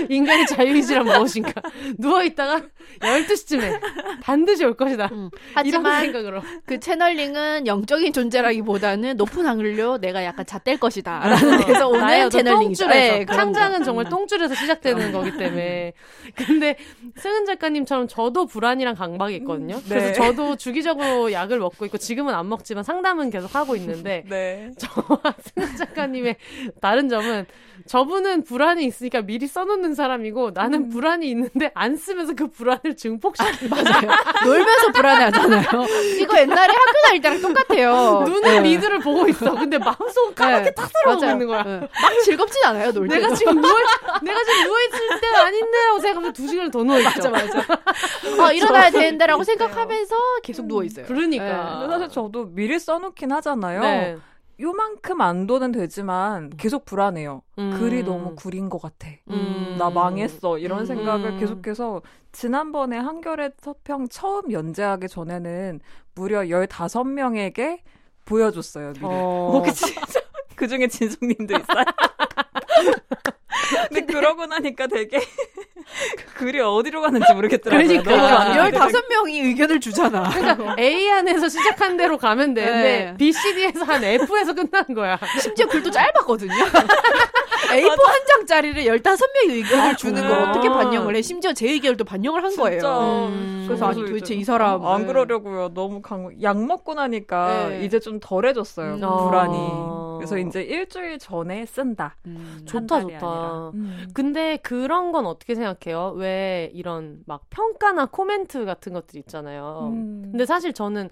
Speaker 1: 인간의 자유의지란 무엇인가. 누워있다가 12시쯤에 반드시 올 것이다.
Speaker 3: 음. 하지만
Speaker 1: 생각으로.
Speaker 3: 그 채널링은 영적인 존재라기보다는 높은 확률로 내가 약간 잣될 것이다. 라는 데서
Speaker 1: 나의
Speaker 3: 오는
Speaker 1: 어떤
Speaker 3: 채널링이죠. 네.
Speaker 1: 창작은 정말 똥줄에서 시작되는 거기 때문에. 근데 승은 작가님처럼 저도 불안이랑 강박이 있거든요.
Speaker 2: 네.
Speaker 1: 그래서 저도 주기적으로 약을 먹고 있고 지금은 안 먹지만 상담은 계속 하고 있는데
Speaker 2: 네.
Speaker 1: 저와 승은 작가님의 다른 점은 저분은 불안이 있으니까 미리 써놓는 사람이고 나는 불안이 있는데 안 쓰면서 그 불안을 증폭시키는
Speaker 3: 맞아요. 놀면서 불안해하잖아요. 이거 옛날에 학교 다닐 때랑 똑같아요.
Speaker 1: 눈은
Speaker 3: 네.
Speaker 1: 리드를 보고 있어. 근데 마음속은 까맣게
Speaker 3: 네.
Speaker 1: 탁 살아오고
Speaker 3: 맞아요.
Speaker 1: 있는 거야.
Speaker 3: 네. 막 즐겁진 않아요, 놀 때.
Speaker 1: 내가 지금 누워 내가 지금 누워 있을 때가 아닌데라고 생각하면 두 시간을 더 누워 있죠.
Speaker 3: 맞아, 맞아. 어, 일어나야 되는데라고 생각하면서 계속 누워 있어요.
Speaker 1: 그러니까.
Speaker 2: 근데 사실 저도 미리 써놓긴 하잖아요.
Speaker 1: 네.
Speaker 2: 요만큼 안도는 되지만 계속 불안해요.
Speaker 1: 음.
Speaker 2: 글이 너무 구린 것 같아.
Speaker 1: 음.
Speaker 2: 나 망했어. 이런
Speaker 3: 음.
Speaker 2: 생각을 계속해서 지난번에 한결의 서평 처음 연재하기 전에는 무려 15명에게 보여줬어요. 미리.
Speaker 1: 어.
Speaker 2: 어, 그 진짜 그 중에 진숙님도 있어요. 근데 그러고 나니까 되게 글이 어디로 가는지 모르겠더라고요.
Speaker 3: 그러니까
Speaker 2: 너무 많은데.
Speaker 3: 15명이 의견을 주잖아.
Speaker 1: 그러니까 A 안에서 시작한 대로 가면 되는데
Speaker 3: 네.
Speaker 1: B, C, D에서 한 F에서 끝난 거야.
Speaker 3: 심지어 글도 짧았거든요. A4 한 장짜리를 15명이 의견을 주는 걸. 어떻게 반영을 해? 심지어 제 의견도 반영을 한 거예요.
Speaker 2: 진짜.
Speaker 1: 음.
Speaker 3: 그래서 아니 도대체
Speaker 2: 이
Speaker 3: 사람
Speaker 2: 안 그러려고요. 너무 강, 약 먹고 나니까
Speaker 3: 네.
Speaker 2: 이제 좀 덜해졌어요.
Speaker 3: 음.
Speaker 2: 불안이.
Speaker 1: 아.
Speaker 2: 그래서 이제 일주일 전에 쓴다.
Speaker 3: 음.
Speaker 1: 좋다, 좋다.
Speaker 2: 아니라. 음.
Speaker 1: 근데 그런 건 어떻게 생각해요? 왜 이런 막 평가나 코멘트 같은 것들 있잖아요.
Speaker 2: 음.
Speaker 1: 근데 사실 저는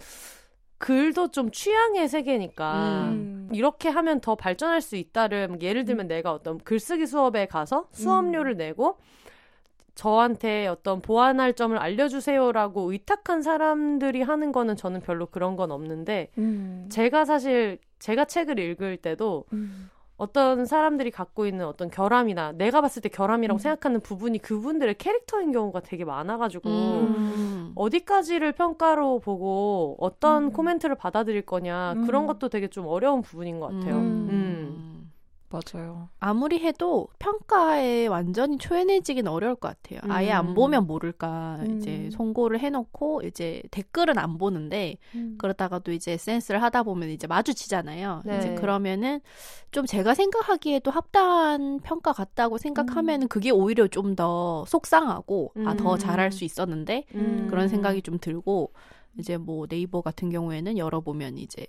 Speaker 1: 글도 좀 취향의 세계니까
Speaker 2: 음.
Speaker 1: 이렇게 하면 더 발전할 수 있다를 뭐 예를 들면 내가 어떤 글쓰기 수업에 가서 수업료를 내고 저한테 어떤 보완할 점을 알려주세요라고 의탁한 사람들이 하는 거는 저는 별로 그런 건 없는데
Speaker 2: 음.
Speaker 1: 제가 사실 제가 책을 읽을 때도
Speaker 2: 음.
Speaker 1: 어떤 사람들이 갖고 있는 어떤 결함이나 내가 봤을 때 결함이라고
Speaker 2: 음.
Speaker 1: 생각하는 부분이 그분들의 캐릭터인 경우가 되게 많아가지고
Speaker 3: 음.
Speaker 1: 어디까지를 평가로 보고 어떤
Speaker 2: 음.
Speaker 1: 코멘트를 받아들일 거냐
Speaker 2: 음.
Speaker 1: 그런 것도 되게 좀 어려운 부분인 것 같아요.
Speaker 3: 음.
Speaker 1: 음.
Speaker 2: 맞아요.
Speaker 3: 아무리 해도 평가에 완전히 초연해지긴 어려울 것 같아요. 아예 안
Speaker 1: 음.
Speaker 3: 보면 모를까
Speaker 2: 음.
Speaker 3: 이제 송고를 해놓고 이제 댓글은 안 보는데 그러다가도 이제 SNS를 하다 보면 이제 마주치잖아요.
Speaker 1: 네.
Speaker 3: 이제 그러면은 좀 제가 생각하기에도 합당한 평가 같다고 생각하면은 그게 오히려 좀 더 속상하고 아더
Speaker 1: 음.
Speaker 3: 잘할 수 있었는데
Speaker 1: 음.
Speaker 3: 그런 생각이 좀 들고 이제 뭐 네이버 같은 경우에는 열어보면 이제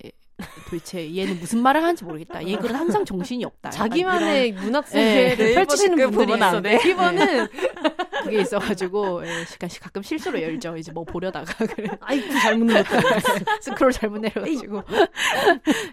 Speaker 3: 도대체 얘는 무슨 말을 하는지 모르겠다. 얘 글은 항상 정신이 없다.
Speaker 1: 자기만의 문학
Speaker 3: 네,
Speaker 1: 세계를
Speaker 2: 네이버
Speaker 1: 펼치시는
Speaker 2: 댓글
Speaker 1: 분들이
Speaker 2: 보면
Speaker 1: 있어. 네이버는
Speaker 3: 그게 있어가지고 예, 가끔씩 가끔 실수로 열죠. 이제 뭐 보려다가 그래
Speaker 1: 아이고 잘못 눌렀다.
Speaker 3: 스크롤 잘못 내려가지고.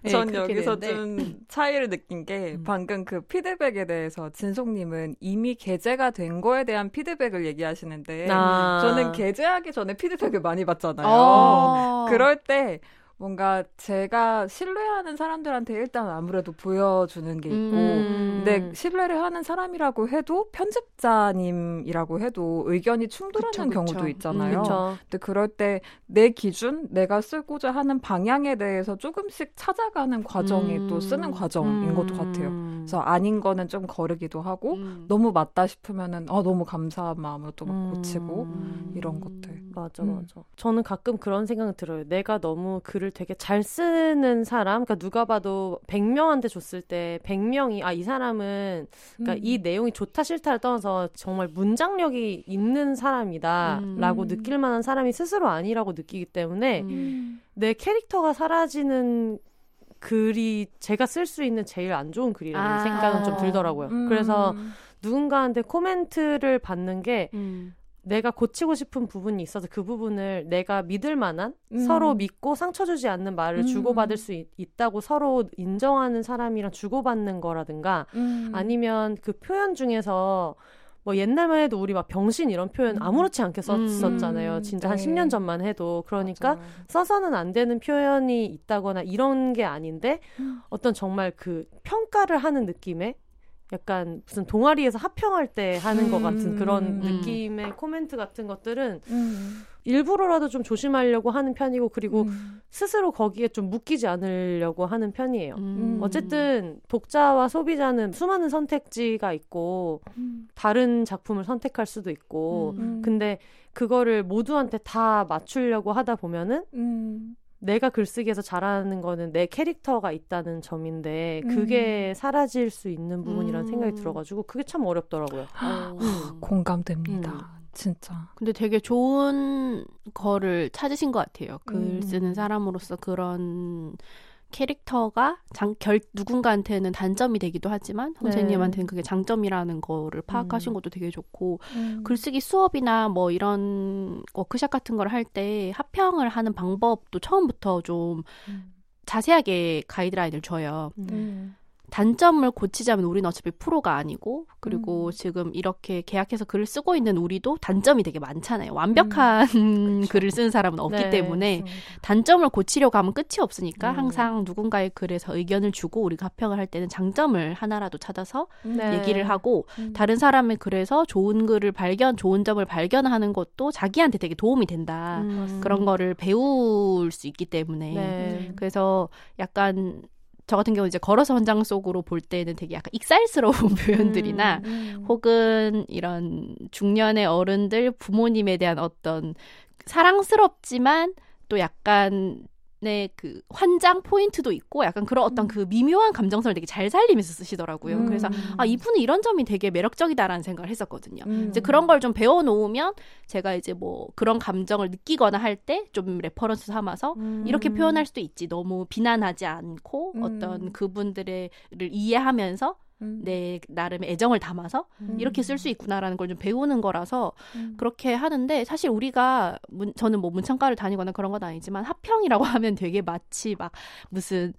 Speaker 3: 예,
Speaker 2: 전 여기서
Speaker 3: 되는데.
Speaker 2: 좀 차이를 느낀 게
Speaker 3: 음.
Speaker 2: 방금 그 피드백에 대해서 진송님은 이미 게재가 된 거에 대한 피드백을 얘기하시는데
Speaker 1: 아.
Speaker 2: 저는 게재하기 전에 피드백을 많이 받잖아요.
Speaker 3: 어.
Speaker 2: 그럴 때 뭔가 제가 신뢰하는 사람들한테 일단 아무래도 보여주는 게 있고
Speaker 3: 음.
Speaker 2: 근데 신뢰를 하는 사람이라고 해도 편집자님이라고 해도 의견이 충돌하는
Speaker 3: 그쵸, 그쵸.
Speaker 2: 경우도 있잖아요.
Speaker 3: 음.
Speaker 2: 근데 그럴 때 내 기준, 내가 쓰고자 하는 방향에 대해서 조금씩 찾아가는 과정이
Speaker 3: 음.
Speaker 2: 또 쓰는 과정인 것도 같아요. 그래서 아닌 거는 좀 거르기도 하고
Speaker 3: 음.
Speaker 2: 너무 맞다 싶으면은 아 너무 감사한 마음으로 또막
Speaker 1: 음.
Speaker 2: 고치고
Speaker 3: 음.
Speaker 2: 이런 것들.
Speaker 1: 맞아,
Speaker 2: 음.
Speaker 1: 맞아. 저는 가끔 그런 생각이 들어요. 내가 너무 글을 되게 잘 쓰는 사람, 그러니까 누가 봐도 100명한테 줬을 때 100명이 아, 이 사람은 그러니까
Speaker 2: 음.
Speaker 1: 이 내용이 좋다 싫다를 떠나서 정말 문장력이 있는 사람이다라고
Speaker 2: 음.
Speaker 1: 느낄 만한 사람이 스스로 아니라고 느끼기 때문에
Speaker 3: 음.
Speaker 1: 내 캐릭터가 사라지는 글이 제가 쓸 수 있는 제일 안 좋은 글이라는
Speaker 3: 아.
Speaker 1: 생각은 좀 들더라고요.
Speaker 2: 음.
Speaker 1: 그래서 누군가한테 코멘트를 받는 게
Speaker 3: 음.
Speaker 1: 내가 고치고 싶은 부분이 있어서 그 부분을 내가 믿을 만한
Speaker 2: 음.
Speaker 1: 서로 믿고 상처 주지 않는 말을
Speaker 2: 음.
Speaker 1: 주고받을 수 있, 있다고 서로 인정하는 사람이랑 주고받는 거라든가
Speaker 2: 음.
Speaker 1: 아니면 그 표현 중에서 뭐 옛날만 해도 우리 막 병신 이런 표현
Speaker 2: 음.
Speaker 1: 아무렇지 않게 썼었잖아요.
Speaker 2: 음.
Speaker 1: 진짜 한
Speaker 2: 네.
Speaker 1: 10년 전만 해도. 그러니까
Speaker 2: 맞아요.
Speaker 1: 써서는 안 되는 표현이 있다거나 이런 게 아닌데
Speaker 2: 음.
Speaker 1: 어떤 정말 그 평가를 하는 느낌의 약간 무슨 동아리에서 합평할 때 하는 것 같은 그런
Speaker 2: 음.
Speaker 1: 느낌의 코멘트 같은 것들은
Speaker 2: 음.
Speaker 1: 일부러라도 좀 조심하려고 하는 편이고 그리고
Speaker 2: 음.
Speaker 1: 스스로 거기에 좀 묶이지 않으려고 하는 편이에요.
Speaker 3: 음.
Speaker 1: 어쨌든 독자와 소비자는 수많은 선택지가 있고
Speaker 2: 음.
Speaker 1: 다른 작품을 선택할 수도 있고
Speaker 2: 음.
Speaker 1: 근데 그거를 모두한테 다 맞추려고 하다 보면은
Speaker 2: 음.
Speaker 1: 내가 글쓰기에서 잘하는 거는 내 캐릭터가 있다는 점인데 그게 사라질 수 있는 부분이라는
Speaker 3: 음.
Speaker 1: 생각이 들어가지고 그게 참 어렵더라고요.
Speaker 3: 어.
Speaker 2: 공감됩니다.
Speaker 1: 음.
Speaker 2: 진짜.
Speaker 3: 근데 되게 좋은 거를 찾으신 것 같아요. 글
Speaker 2: 음.
Speaker 3: 쓰는 사람으로서 그런 캐릭터가 장, 결, 누군가한테는 단점이 되기도 하지만 선생님한테는 그게 장점이라는 거를 파악하신
Speaker 1: 음.
Speaker 3: 것도 되게 좋고
Speaker 2: 음.
Speaker 3: 글쓰기 수업이나 뭐 이런 워크샵 같은 걸 할 때 합평을 하는 방법도 처음부터 좀
Speaker 1: 음.
Speaker 3: 자세하게 가이드라인을 줘요.
Speaker 2: 음.
Speaker 3: 단점을 고치자면 우리는 어차피 프로가 아니고 그리고
Speaker 2: 음.
Speaker 3: 지금 이렇게 계약해서 글을 쓰고 있는 우리도 단점이 되게 많잖아요. 완벽한 글을 쓰는 사람은 없기
Speaker 1: 네,
Speaker 3: 때문에
Speaker 2: 맞습니다.
Speaker 3: 단점을 고치려고 하면 끝이 없으니까
Speaker 1: 음.
Speaker 3: 항상 누군가의 글에서 의견을 주고 우리가 합평을 할 때는 장점을 하나라도 찾아서
Speaker 1: 네.
Speaker 3: 얘기를 하고
Speaker 2: 음.
Speaker 3: 다른 사람의 글에서 좋은 글을 발견, 좋은 점을 발견하는 것도 자기한테 되게 도움이 된다.
Speaker 1: 음.
Speaker 3: 그런 거를 배울 수 있기 때문에
Speaker 1: 네.
Speaker 3: 그래서 약간 저 같은 경우 이제 걸어서 환장 속으로 볼 때는 되게 약간 익살스러운 표현들이나
Speaker 2: 음.
Speaker 3: 혹은 이런 중년의 어른들 부모님에 대한 어떤 사랑스럽지만 또 약간 그 환장 포인트도 있고 약간 그런 어떤
Speaker 2: 음.
Speaker 3: 그 미묘한 감정선을 되게 잘 살리면서 쓰시더라고요.
Speaker 2: 음.
Speaker 3: 그래서 아 이분은 이런 점이 되게 매력적이다라는 생각을 했었거든요.
Speaker 2: 음.
Speaker 3: 이제 그런 걸 좀 배워 놓으면 제가 이제 뭐 그런 감정을 느끼거나 할 때 좀 reference 삼아서
Speaker 1: 음.
Speaker 3: 이렇게 표현할 수도 있지. 너무 비난하지 않고
Speaker 2: 음.
Speaker 3: 어떤 그분들을 이해하면서
Speaker 2: 음.
Speaker 3: 내 나름의 애정을 담아서
Speaker 1: 음.
Speaker 3: 이렇게 쓸 수 있구나라는 걸 좀 배우는 거라서
Speaker 2: 음.
Speaker 3: 그렇게 하는데 사실 우리가 문, 저는 뭐 문창과를 다니거나 그런 건 아니지만 합평이라고 하면 되게 마치 막 무슨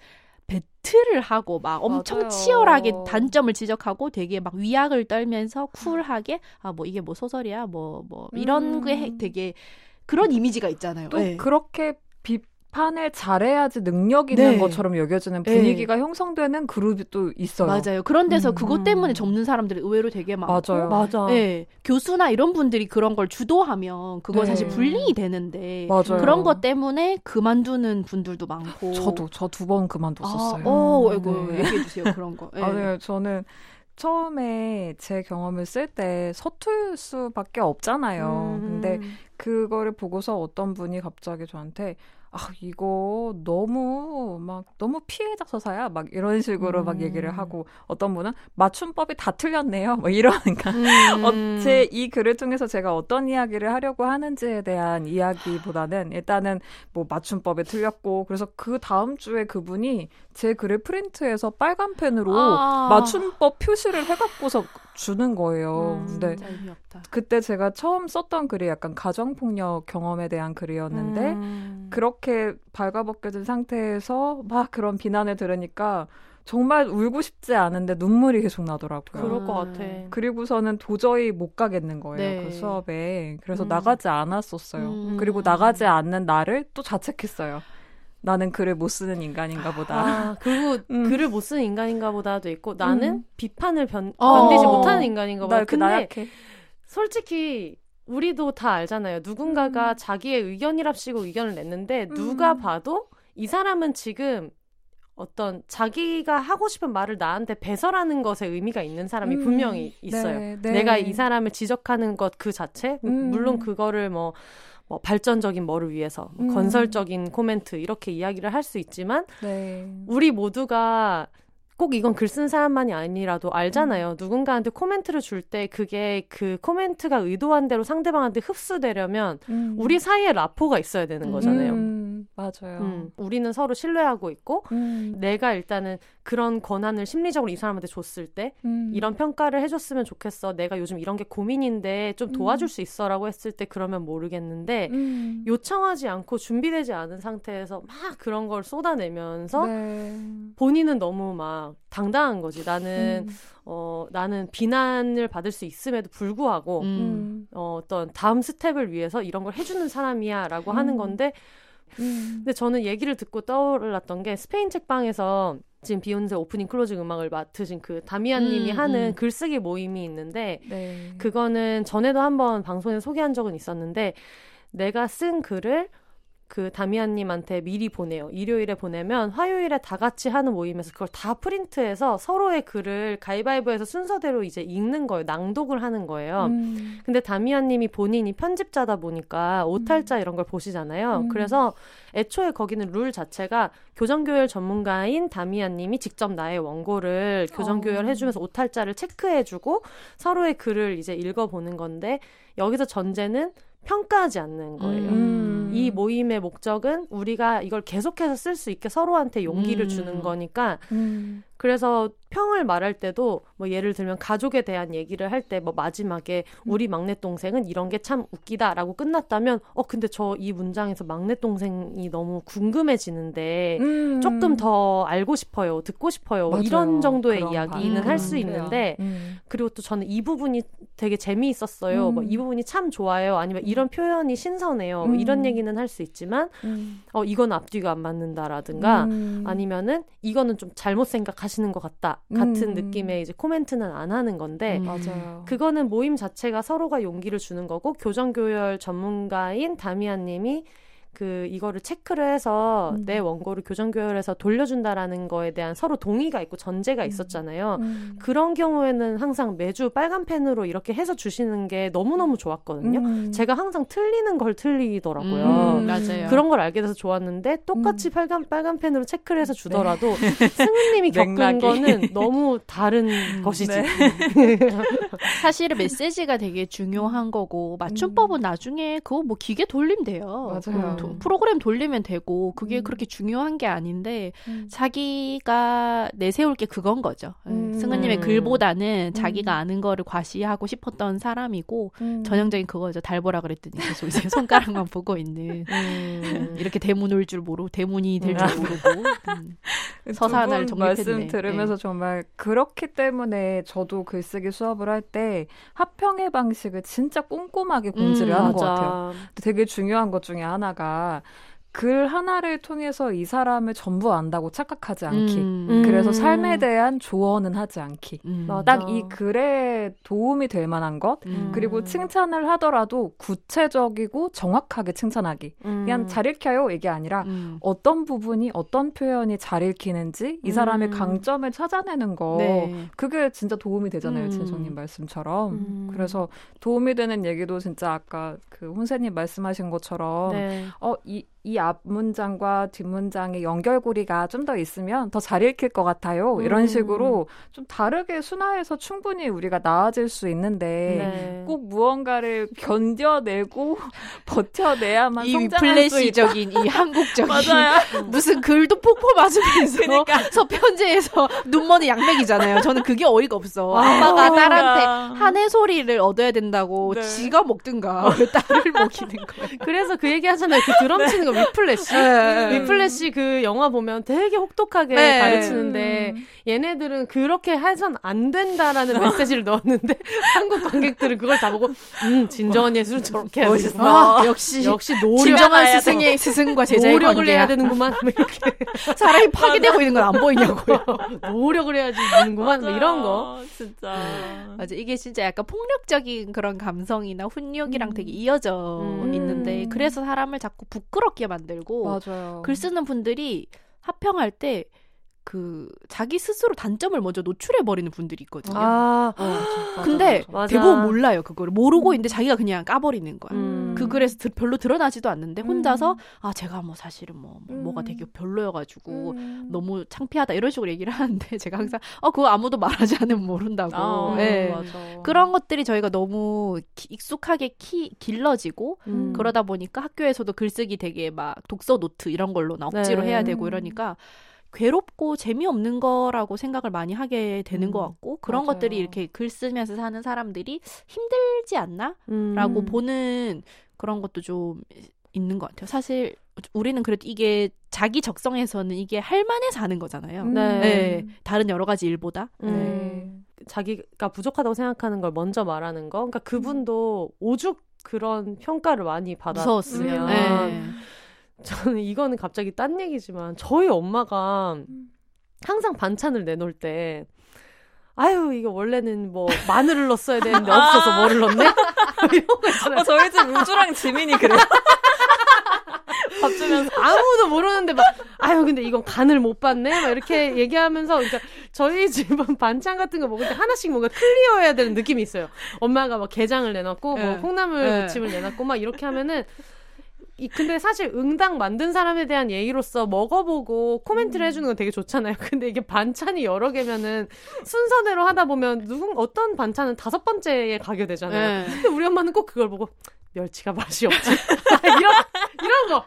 Speaker 3: 배틀을 하고 막 엄청
Speaker 2: 맞아요.
Speaker 3: 치열하게 단점을 지적하고 되게 막 위약을 떨면서 쿨하게 아 뭐 이게 뭐 소설이야 뭐뭐 이런
Speaker 2: 음.
Speaker 3: 게 해- 되게 그런 이미지가 있잖아요.
Speaker 2: 또
Speaker 3: 네.
Speaker 2: 그렇게 비 판을 잘해야지 능력 있는
Speaker 3: 네.
Speaker 2: 것처럼 여겨지는
Speaker 3: 네.
Speaker 2: 분위기가 형성되는 그룹이 또 있어요.
Speaker 3: 맞아요. 그런 데서
Speaker 2: 음.
Speaker 3: 그것 때문에 접는 사람들이 의외로 되게 많고
Speaker 2: 맞아요.
Speaker 1: 맞아.
Speaker 3: 네, 교수나 이런 분들이 그런 걸 주도하면 그거
Speaker 2: 네.
Speaker 3: 사실 불링이 되는데
Speaker 2: 맞아요.
Speaker 3: 그런 것 때문에 그만두는 분들도 많고
Speaker 2: 저도 저 두 번 그만뒀었어요.
Speaker 3: 아, 어, 아이고
Speaker 2: 네.
Speaker 3: 얘기해 주세요 그런 거. 네.
Speaker 2: 아, 네. 저는 처음에 제 경험을 쓸 때 서툴 수밖에 없잖아요.
Speaker 1: 음.
Speaker 2: 근데 그거를 보고서 어떤 분이 갑자기 저한테 아 이거 너무 막 너무 피해자 서사야 막 이런 식으로 막
Speaker 1: 음.
Speaker 2: 얘기를 하고 어떤 분은 맞춤법이 다 틀렸네요 뭐 이러니까
Speaker 1: 음.
Speaker 2: 어, 제이 글을 통해서 제가 어떤 이야기를 하려고 하는지에 대한 이야기보다는 일단은 뭐 맞춤법이 틀렸고 그래서 그 다음 주에 그분이 제 글을 프린트해서 빨간 펜으로
Speaker 3: 아.
Speaker 2: 맞춤법 표시를 해갖고서 주는 거예요.
Speaker 1: 음.
Speaker 2: 근데. 그때 제가 처음 썼던 글이 약간 가정폭력 경험에 대한 글이었는데
Speaker 1: 음.
Speaker 2: 그렇게 발가벗겨진 상태에서 막 그런 비난을 들으니까 정말 울고 싶지 않은데 눈물이 계속 나더라고요.
Speaker 1: 그럴 것
Speaker 3: 음.
Speaker 1: 같아.
Speaker 2: 그리고서는 도저히 못 가겠는 거예요.
Speaker 3: 네.
Speaker 2: 그 수업에. 그래서
Speaker 1: 음.
Speaker 2: 나가지 않았었어요.
Speaker 3: 음.
Speaker 2: 그리고 나가지 않는 나를 또 자책했어요. 나는 글을 못 쓰는 인간인가 보다.
Speaker 1: 아, 그리고
Speaker 2: 음.
Speaker 1: 글을 못 쓰는 인간인가 보다도 있고 나는
Speaker 2: 음.
Speaker 1: 비판을 변,
Speaker 3: 어.
Speaker 1: 견디지 못하는 인간인가 보다.
Speaker 2: 나 이렇게
Speaker 1: 근데
Speaker 2: 나약해.
Speaker 1: 솔직히 우리도 다 알잖아요. 누군가가 자기의 의견이랍시고 의견을 냈는데
Speaker 2: 음.
Speaker 1: 누가 봐도 이 사람은 지금 어떤 자기가 하고 싶은 말을 나한테 배설하는 것에 의미가 있는 사람이
Speaker 2: 음.
Speaker 1: 분명히 있어요.
Speaker 2: 네, 네.
Speaker 1: 내가 이 사람을 지적하는 것 그 자체
Speaker 2: 음.
Speaker 1: 물론 그거를 뭐, 뭐 발전적인 뭐를 위해서 뭐
Speaker 2: 음.
Speaker 1: 건설적인 코멘트 이렇게 이야기를 할 수 있지만
Speaker 2: 네.
Speaker 1: 우리 모두가 꼭 이건 글 쓴 사람만이 아니라도 알잖아요. 누군가한테 코멘트를 줄 때 그게 그 코멘트가 의도한 대로 상대방한테 흡수되려면
Speaker 2: 음.
Speaker 1: 우리 사이에 라포가 있어야 되는 거잖아요.
Speaker 2: 음, 맞아요.
Speaker 1: 음, 우리는 서로 신뢰하고 있고
Speaker 2: 음,
Speaker 1: 내가 일단은 그런 권한을 심리적으로 이 사람한테 줬을 때
Speaker 2: 음.
Speaker 1: 이런 평가를 해줬으면 좋겠어. 내가 요즘 이런 게 고민인데 좀 도와줄 수 있어라고 했을 때 그러면 모르겠는데
Speaker 2: 음.
Speaker 1: 요청하지 않고 준비되지 않은 상태에서 막 그런 걸 쏟아내면서
Speaker 2: 네.
Speaker 1: 본인은 너무 막 당당한 거지. 나는
Speaker 2: 음.
Speaker 1: 어 나는 비난을 받을 수 있음에도 불구하고
Speaker 3: 음.
Speaker 2: 음.
Speaker 1: 어, 어떤 다음 스텝을 위해서 이런 걸 해주는 사람이야라고 하는
Speaker 2: 음.
Speaker 1: 건데
Speaker 2: 음.
Speaker 1: 근데 저는 얘기를 듣고 떠올랐던 게 스페인 책방에서 지금 비혼세 오프닝 closing 음악을 맡으신 그 다미안님이
Speaker 3: 음,
Speaker 1: 하는
Speaker 3: 음.
Speaker 1: 글쓰기 모임이 있는데
Speaker 2: 네.
Speaker 1: 그거는 전에도 한번 방송에 소개한 적은 있었는데 내가 쓴 글을 그 다미안님한테 미리 보내요. 일요일에 보내면 화요일에 다 같이 하는 모임에서 그걸 다 프린트해서 서로의 글을 가위바위보해서 순서대로 이제 읽는 거예요. 낭독을 하는 거예요.
Speaker 2: 음.
Speaker 1: 근데 다미안님이 본인이 편집자다 보니까 오탈자 이런 걸 보시잖아요.
Speaker 2: 음.
Speaker 1: 그래서 애초에 거기는 룰 자체가 교정교열 전문가인 다미안님이 직접 나의 원고를 교정교열
Speaker 2: 어.
Speaker 1: 해주면서 오탈자를 체크해주고 서로의 글을 이제 읽어보는 건데 여기서 전제는 평가하지 않는 거예요.
Speaker 3: 음.
Speaker 1: 이 모임의 목적은 우리가 이걸 계속해서 쓸 수 있게 서로한테 용기를
Speaker 3: 음.
Speaker 1: 주는 거니까
Speaker 2: 음.
Speaker 1: 그래서 평을 말할 때도 뭐 예를 들면 가족에 대한 얘기를 할 때 뭐 마지막에 우리 막내 동생은 이런 게 참 웃기다라고 끝났다면 어 근데 저 이 문장에서 막내 동생이 너무 궁금해지는데
Speaker 2: 음.
Speaker 1: 조금 더 알고 싶어요 듣고 싶어요
Speaker 2: 맞아요.
Speaker 1: 이런 정도의 이야기는 할 수. 있는데
Speaker 2: 음.
Speaker 1: 그리고 또 저는 이 부분이 되게 재미있었어요
Speaker 2: 음.
Speaker 1: 뭐이 부분이 참 좋아요 아니면 이런 표현이 신선해요 뭐 이런
Speaker 2: 음.
Speaker 1: 얘기는 할 수 있지만
Speaker 2: 음.
Speaker 1: 어 이건 앞뒤가 안 맞는다라든가
Speaker 2: 음.
Speaker 1: 아니면은 이거는 좀 잘못 생각하시 는 것 같다 같은
Speaker 2: 음.
Speaker 1: 느낌의 이제 코멘트는 안 하는 건데
Speaker 3: 음.
Speaker 2: 맞아요.
Speaker 1: 그거는 모임 자체가 서로가 용기를 주는 거고 교정교열 전문가인 다미안님이 그 이거를 체크를 해서
Speaker 2: 음.
Speaker 1: 내 원고를 교정 교열해서 돌려준다라는 거에 대한 서로 동의가 있고 전제가 있었잖아요.
Speaker 2: 음.
Speaker 1: 그런 경우에는 항상 매주 빨간 펜으로 이렇게 해서 주시는 게 너무너무 좋았거든요.
Speaker 2: 음.
Speaker 1: 제가 항상 틀리는 걸 틀리더라고요.
Speaker 3: 음, 맞아요.
Speaker 1: 그런 걸 알게 돼서 좋았는데 똑같이
Speaker 2: 음.
Speaker 1: 빨간 빨간 펜으로 체크를 해서 주더라도 승우님이 겪은
Speaker 2: 맥락이.
Speaker 1: 거는 너무 다른 것이지.
Speaker 2: 네.
Speaker 3: 사실은 메시지가 되게 중요한 거고 맞춤법은 나중에 그거 뭐 기계 돌리면 돼요.
Speaker 2: 맞아요.
Speaker 3: 도- 프로그램 돌리면 되고 그게
Speaker 2: 음.
Speaker 3: 그렇게 중요한 게 아닌데
Speaker 2: 음.
Speaker 3: 자기가 내세울 게 그건 거죠. 예,
Speaker 2: 음.
Speaker 3: 승은님의
Speaker 1: 음.
Speaker 3: 글보다는 자기가
Speaker 2: 음.
Speaker 3: 아는 거를 과시하고 싶었던 사람이고
Speaker 2: 음.
Speaker 3: 전형적인 그거죠. 달보라 그랬더니 계속 이제 손가락만 보고 있는
Speaker 1: 음.
Speaker 3: 이렇게 대문 올 줄 모르고 대문이 될 줄 모르고 음. 서사하나를 정립했네.
Speaker 2: 말씀 들으면서 정말 그렇기 때문에 저도 글쓰기 수업을 할 때 합평의 방식을 진짜 꼼꼼하게 공지를
Speaker 3: 음,
Speaker 2: 하는 것 같아요. 되게 중요한 것 중에 하나가 글 하나를 통해서 이 사람을 전부 안다고 착각하지 않기.
Speaker 3: 음.
Speaker 2: 그래서
Speaker 1: 음.
Speaker 2: 삶에 대한 조언은 하지 않기.
Speaker 3: 음.
Speaker 1: 맞아.
Speaker 2: 딱이 글에 도움이 될 만한 것,
Speaker 3: 음.
Speaker 2: 그리고 칭찬을 하더라도 구체적이고 정확하게 칭찬하기.
Speaker 1: 음.
Speaker 2: 그냥 잘 읽혀요 이게 아니라
Speaker 3: 음.
Speaker 2: 어떤 부분이 어떤 표현이 잘 읽히는지 이 사람의
Speaker 1: 음.
Speaker 2: 강점을 찾아내는 거
Speaker 3: 네.
Speaker 2: 그게 진짜 도움이 되잖아요
Speaker 3: 음.
Speaker 2: 진성님 말씀처럼
Speaker 1: 음.
Speaker 2: 그래서 도움이 되는 얘기도 진짜 아까 그 혼세님 말씀하신 것처럼
Speaker 1: 네.
Speaker 2: 어이 이 앞문장과 뒷문장의 연결고리가 좀 더 있으면 더 잘 읽힐 것 같아요. 이런
Speaker 1: 음.
Speaker 2: 식으로 좀 다르게 순화해서 충분히 우리가 나아질 수 있는데
Speaker 1: 네.
Speaker 2: 꼭 무언가를 견뎌내고 버텨내야만
Speaker 3: 이
Speaker 2: 성장할 수 있다.
Speaker 3: 플래시적인 이 한국적인
Speaker 2: 맞아요.
Speaker 3: 무슨 글도 폭포 맞으면서
Speaker 2: 그러니까.
Speaker 3: 서편제에서 눈먼의 양맥이잖아요. 저는 그게 어이가 없어. 아빠가 딸한테 한해 소리를 얻어야 된다고
Speaker 2: 네.
Speaker 3: 지가 먹든가 왜 딸을 먹이는 거야.
Speaker 1: 그래서 그 얘기 하잖아요. 그 드럼 치는 거 위플래시.
Speaker 3: 네.
Speaker 1: 위플래시 그 영화 보면 되게 혹독하게
Speaker 3: 네.
Speaker 1: 가르치는데 얘네들은 그렇게 해선 안 된다라는 메시지를 넣었는데 한국 관객들은 그걸 다 보고 음 진정한 예술은 저렇게 되겠어.
Speaker 3: 아, 역시
Speaker 1: 역시 노력
Speaker 3: 진정한 스승의 스승과 제자의
Speaker 1: 노력을
Speaker 3: 관계야.
Speaker 1: 해야 되는구만. 뭐 이렇게
Speaker 3: 사람이 파괴되고 있는 건 안 보이냐고요.
Speaker 1: 노력을 해야지 되는구만. 뭐 이런 거.
Speaker 2: 진짜.
Speaker 3: 맞아. 이게 진짜 약간 폭력적인 그런 감성이나 훈육이랑
Speaker 2: 음.
Speaker 3: 되게 이어 져
Speaker 1: 음.
Speaker 3: 있는데 그래서 사람을 자꾸 부끄럽게 만들고
Speaker 2: 맞아요.
Speaker 3: 글 쓰는 분들이 합평할 때 그 자기 스스로 단점을 먼저 노출해 버리는 분들이 있거든요.
Speaker 1: 아,
Speaker 2: 맞아,
Speaker 3: 근데
Speaker 1: 맞아.
Speaker 3: 대부분 몰라요 그거를 모르고
Speaker 2: 음.
Speaker 3: 있는데 자기가 그냥 까버리는 거야.
Speaker 1: 음.
Speaker 3: 그 글에서 드- 별로 드러나지도 않는데 혼자서
Speaker 2: 음.
Speaker 3: 아 제가 뭐 사실은 뭐, 뭐
Speaker 2: 음.
Speaker 3: 뭐가 되게 별로여가지고
Speaker 2: 음.
Speaker 3: 너무 창피하다 이런 식으로 얘기를 하는데 제가 항상 어 그거 아무도 말하지 않으면 모른다고.
Speaker 2: 아,
Speaker 3: 예.
Speaker 2: 맞아.
Speaker 3: 그런 것들이 저희가 너무 기- 익숙하게 키, 길러지고
Speaker 1: 음.
Speaker 3: 그러다 보니까 학교에서도 글쓰기 되게 막 독서 노트 이런 걸로 나 억지로
Speaker 1: 네.
Speaker 3: 해야 되고 이러니까 괴롭고 재미없는 거라고 생각을 많이 하게 되는
Speaker 1: 음.
Speaker 3: 것 같고 그런
Speaker 2: 맞아요.
Speaker 3: 것들이 이렇게 글 쓰면서 사는 사람들이 힘들지 않나?
Speaker 1: 음.
Speaker 3: 라고 보는 그런 것도 좀 있는 것 같아요. 사실 우리는 그래도 이게 자기 적성에서는 이게 할만해서 하는 거잖아요.
Speaker 2: 음.
Speaker 1: 네.
Speaker 3: 네. 다른 여러 가지 일보다.
Speaker 1: 음. 자기가 부족하다고 생각하는 걸 먼저 말하는 거. 그러니까 그분도 오죽 그런 평가를 많이 받았으면.
Speaker 3: 네.
Speaker 1: 저는 이거는 갑자기 딴 얘기지만 저희 엄마가 항상 반찬을 내놓을 때 아유 이거 원래는 뭐 마늘을 넣었어야 되는데 없어서 뭐를 넣네 이런 거 있잖아요.
Speaker 2: 어, 저희 집 우주랑 지민이 그래요. 밥 주면서
Speaker 1: 아무도 모르는데 막 아유 근데 이건 간을 못 봤네 막 이렇게 얘기하면서 그러니까 저희 집은 반찬 같은 거 먹을 때 하나씩 뭔가 클리어해야 되는 느낌이 있어요. 엄마가 막 게장을 내놨고 뭐
Speaker 3: 네.
Speaker 1: 콩나물
Speaker 3: 네.
Speaker 1: 무침을 내놨고 막 이렇게 하면은 이 근데 사실 응당 만든 사람에 대한 예의로서 먹어보고 코멘트를 해주는 건 되게 좋잖아요. 근데 이게 반찬이 여러 개면은 순서대로 하다 보면 누군 어떤 반찬은 다섯 번째에 가게 되잖아요.
Speaker 3: 네.
Speaker 1: 근데 우리 엄마는 꼭 그걸 보고 멸치가 맛이 없지. 이런 이런 거.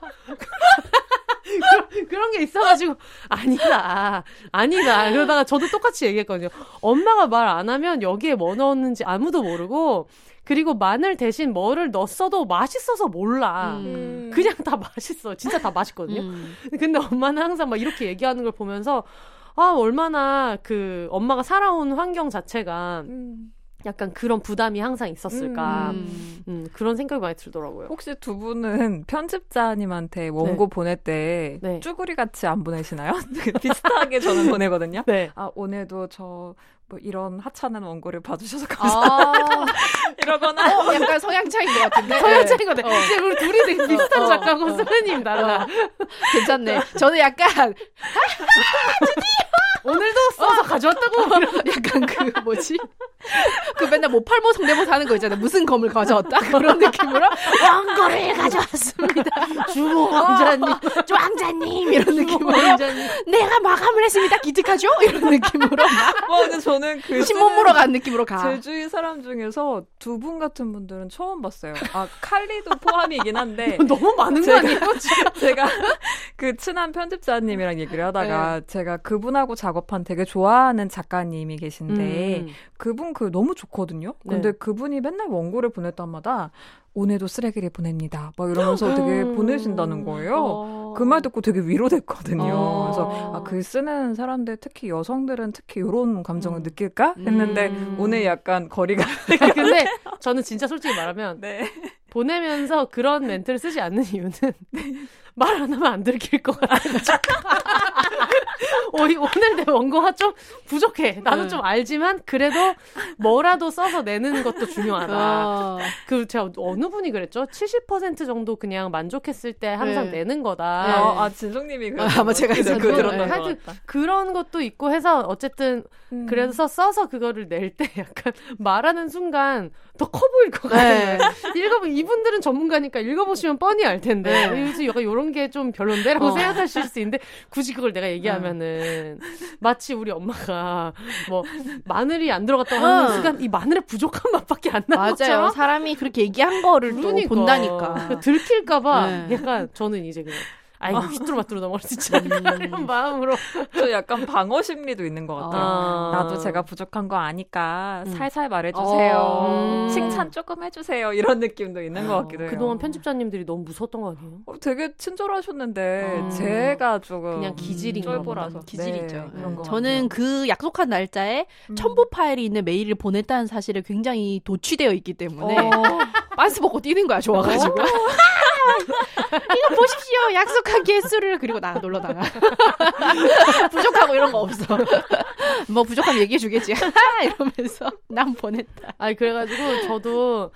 Speaker 1: 그런, 그런 게 있어가지고 아니다 아니다 그러다가 저도 똑같이 얘기했거든요 엄마가 말 안 하면 여기에 뭐 넣었는지 아무도 모르고 그리고 마늘 대신 뭐를 넣었어도 맛있어서 몰라
Speaker 3: 음.
Speaker 1: 그냥 다 맛있어 진짜 다 맛있거든요
Speaker 3: 음.
Speaker 1: 근데 엄마는 항상 막 이렇게 얘기하는 걸 보면서 아 얼마나 그 엄마가 살아온 환경 자체가
Speaker 2: 음.
Speaker 1: 약간 그런 부담이 항상 있었을까.
Speaker 3: 음.
Speaker 1: 음, 그런 생각이 많이 들더라고요.
Speaker 2: 혹시 두 분은 편집자님한테 원고
Speaker 1: 네.
Speaker 2: 보낼 때
Speaker 1: 네.
Speaker 2: 쭈구리 같이 안 보내시나요? 비슷하게 저는 보내거든요.
Speaker 1: 네.
Speaker 2: 아 오늘도 저 뭐 이런 하찮은 원고를 봐주셔서
Speaker 3: 아,
Speaker 2: 감사합니다. 이러거나
Speaker 3: 어, 약간 성향 차이인 것 같은데.
Speaker 1: 서양 차이거든.
Speaker 3: 어.
Speaker 1: 이제 우리 둘이 되게 비슷한
Speaker 3: 어,
Speaker 1: 작가고
Speaker 3: 어.
Speaker 1: 선생님 달라.
Speaker 3: 괜찮네. 저는 약간
Speaker 1: 오늘도 써서 가져왔다고.
Speaker 3: 약간 그 뭐지? 그 맨날 뭐 팔모 성대모사 하는 거 있잖아요. 무슨 검을 가져왔다 그런 느낌으로 왕거를 가져왔습니다.
Speaker 1: 주모 왕자님.
Speaker 3: 저 왕자님 이런 느낌으로
Speaker 1: 왕자님.
Speaker 3: 내가 마감을 했습니다. 기특하죠? 이런 느낌으로
Speaker 2: 막와 근데 저는 그
Speaker 3: 신문 보러 간 느낌으로 가.
Speaker 2: 제 주위 사람 중에서 두 분 같은 분들은 처음 봤어요. 아 칼리도 포함이긴 한데
Speaker 1: 너무 많은 거
Speaker 2: 제가-
Speaker 1: 아니에요?
Speaker 2: 제가 그 친한 편집자님이랑 얘기를 하다가 제가 그분하고 작업한 되게 좋아하는 작가님이 계신데
Speaker 1: 음.
Speaker 2: 그분 그 너무 좋거든요. 근데
Speaker 1: 네.
Speaker 2: 그분이 맨날 원고를 보낼 때마다 오늘도 쓰레기를 보냅니다. 막 이러면서 되게
Speaker 1: 음.
Speaker 2: 보내신다는 거예요.
Speaker 1: 어.
Speaker 2: 그말 듣고 되게 위로됐거든요.
Speaker 1: 어.
Speaker 2: 그래서 아, 글 쓰는 사람들 특히 여성들은 특히 이런 감정을
Speaker 1: 음.
Speaker 2: 느낄까 했는데
Speaker 1: 음.
Speaker 2: 오늘 약간 거리가
Speaker 1: 근데 저는 진짜 솔직히 말하면
Speaker 2: 네.
Speaker 1: 보내면서 그런 멘트를 쓰지 않는 이유는 말 안 하면 안 들킬 것 이- 오늘 내 원고가 좀 부족해. 나는
Speaker 3: 네.
Speaker 1: 좀 알지만 그래도 뭐라도 써서 내는 것도 중요하다.
Speaker 3: 어.
Speaker 1: 그 제가 어느 분이 그랬죠? 70% 정도 그냥 만족했을 때 항상
Speaker 3: 네.
Speaker 1: 내는 거다.
Speaker 2: 아, 아 진성님이 그
Speaker 3: 아, 아마 제가
Speaker 2: 그거
Speaker 3: 했었던
Speaker 2: 들었던
Speaker 3: 거.
Speaker 2: 것
Speaker 1: 하여튼
Speaker 2: 같다.
Speaker 1: 그런 것도 있고 해서 어쨌든
Speaker 2: 음.
Speaker 1: 그래서 써서 그거를 낼 때 약간 말하는 순간 더 커 보일 것 같아요.
Speaker 3: 네.
Speaker 1: 읽어보 이분들은 전문가니까 읽어보시면 뻔히 알 텐데
Speaker 3: 네.
Speaker 1: 요즘 약간 이런 게 좀 별론데라고
Speaker 3: 어.
Speaker 1: 생각하실 수 있는데 굳이 그걸 내가 얘기하면은 마치 우리 엄마가 뭐 마늘이 안 들어갔다고 하는
Speaker 3: 어.
Speaker 1: 순간 이 마늘의 부족한 맛밖에 안 나는
Speaker 3: 맞아요.
Speaker 1: 것처럼
Speaker 3: 사람이 그렇게 얘기한 거를 또
Speaker 1: 그러니까.
Speaker 3: 본다니까.
Speaker 1: 그 들킬까봐
Speaker 3: 네.
Speaker 1: 약간 저는 이제 그냥 아이고 휘뚜루마뚜루 넘어갈 수 있잖아 이런 마음으로
Speaker 2: 저 약간 방어 심리도 있는 것 같아요.
Speaker 1: 아.
Speaker 2: 나도 제가 부족한 거 아니까
Speaker 1: 음.
Speaker 2: 살살 말해주세요.
Speaker 3: 어.
Speaker 2: 칭찬 조금 해주세요. 이런 느낌도 있는 것 같기도 해요.
Speaker 1: 그동안 편집자님들이 너무 무서웠던 거 아니에요?
Speaker 2: 어, 되게 친절하셨는데
Speaker 1: 어.
Speaker 2: 제가 조금
Speaker 1: 그냥 기질인가
Speaker 2: 쫄보라서
Speaker 1: 보다.
Speaker 3: 기질이죠.
Speaker 2: 네, 그런 거
Speaker 3: 저는 그 약속한 날짜에
Speaker 2: 음.
Speaker 3: 첨부 파일이 있는 메일을 보냈다는 사실에 굉장히 도취되어 있기 때문에
Speaker 2: 어.
Speaker 3: 빤스 벗고 뛰는 거야 좋아가지고 이거 보십시오. 약속한 개수를. 그리고 나 놀러 나가. 부족하고 이런 거 없어. 뭐 부족하면 얘기해 주겠지. 이러면서 난 보냈다.
Speaker 1: 아니 그래가지고 저도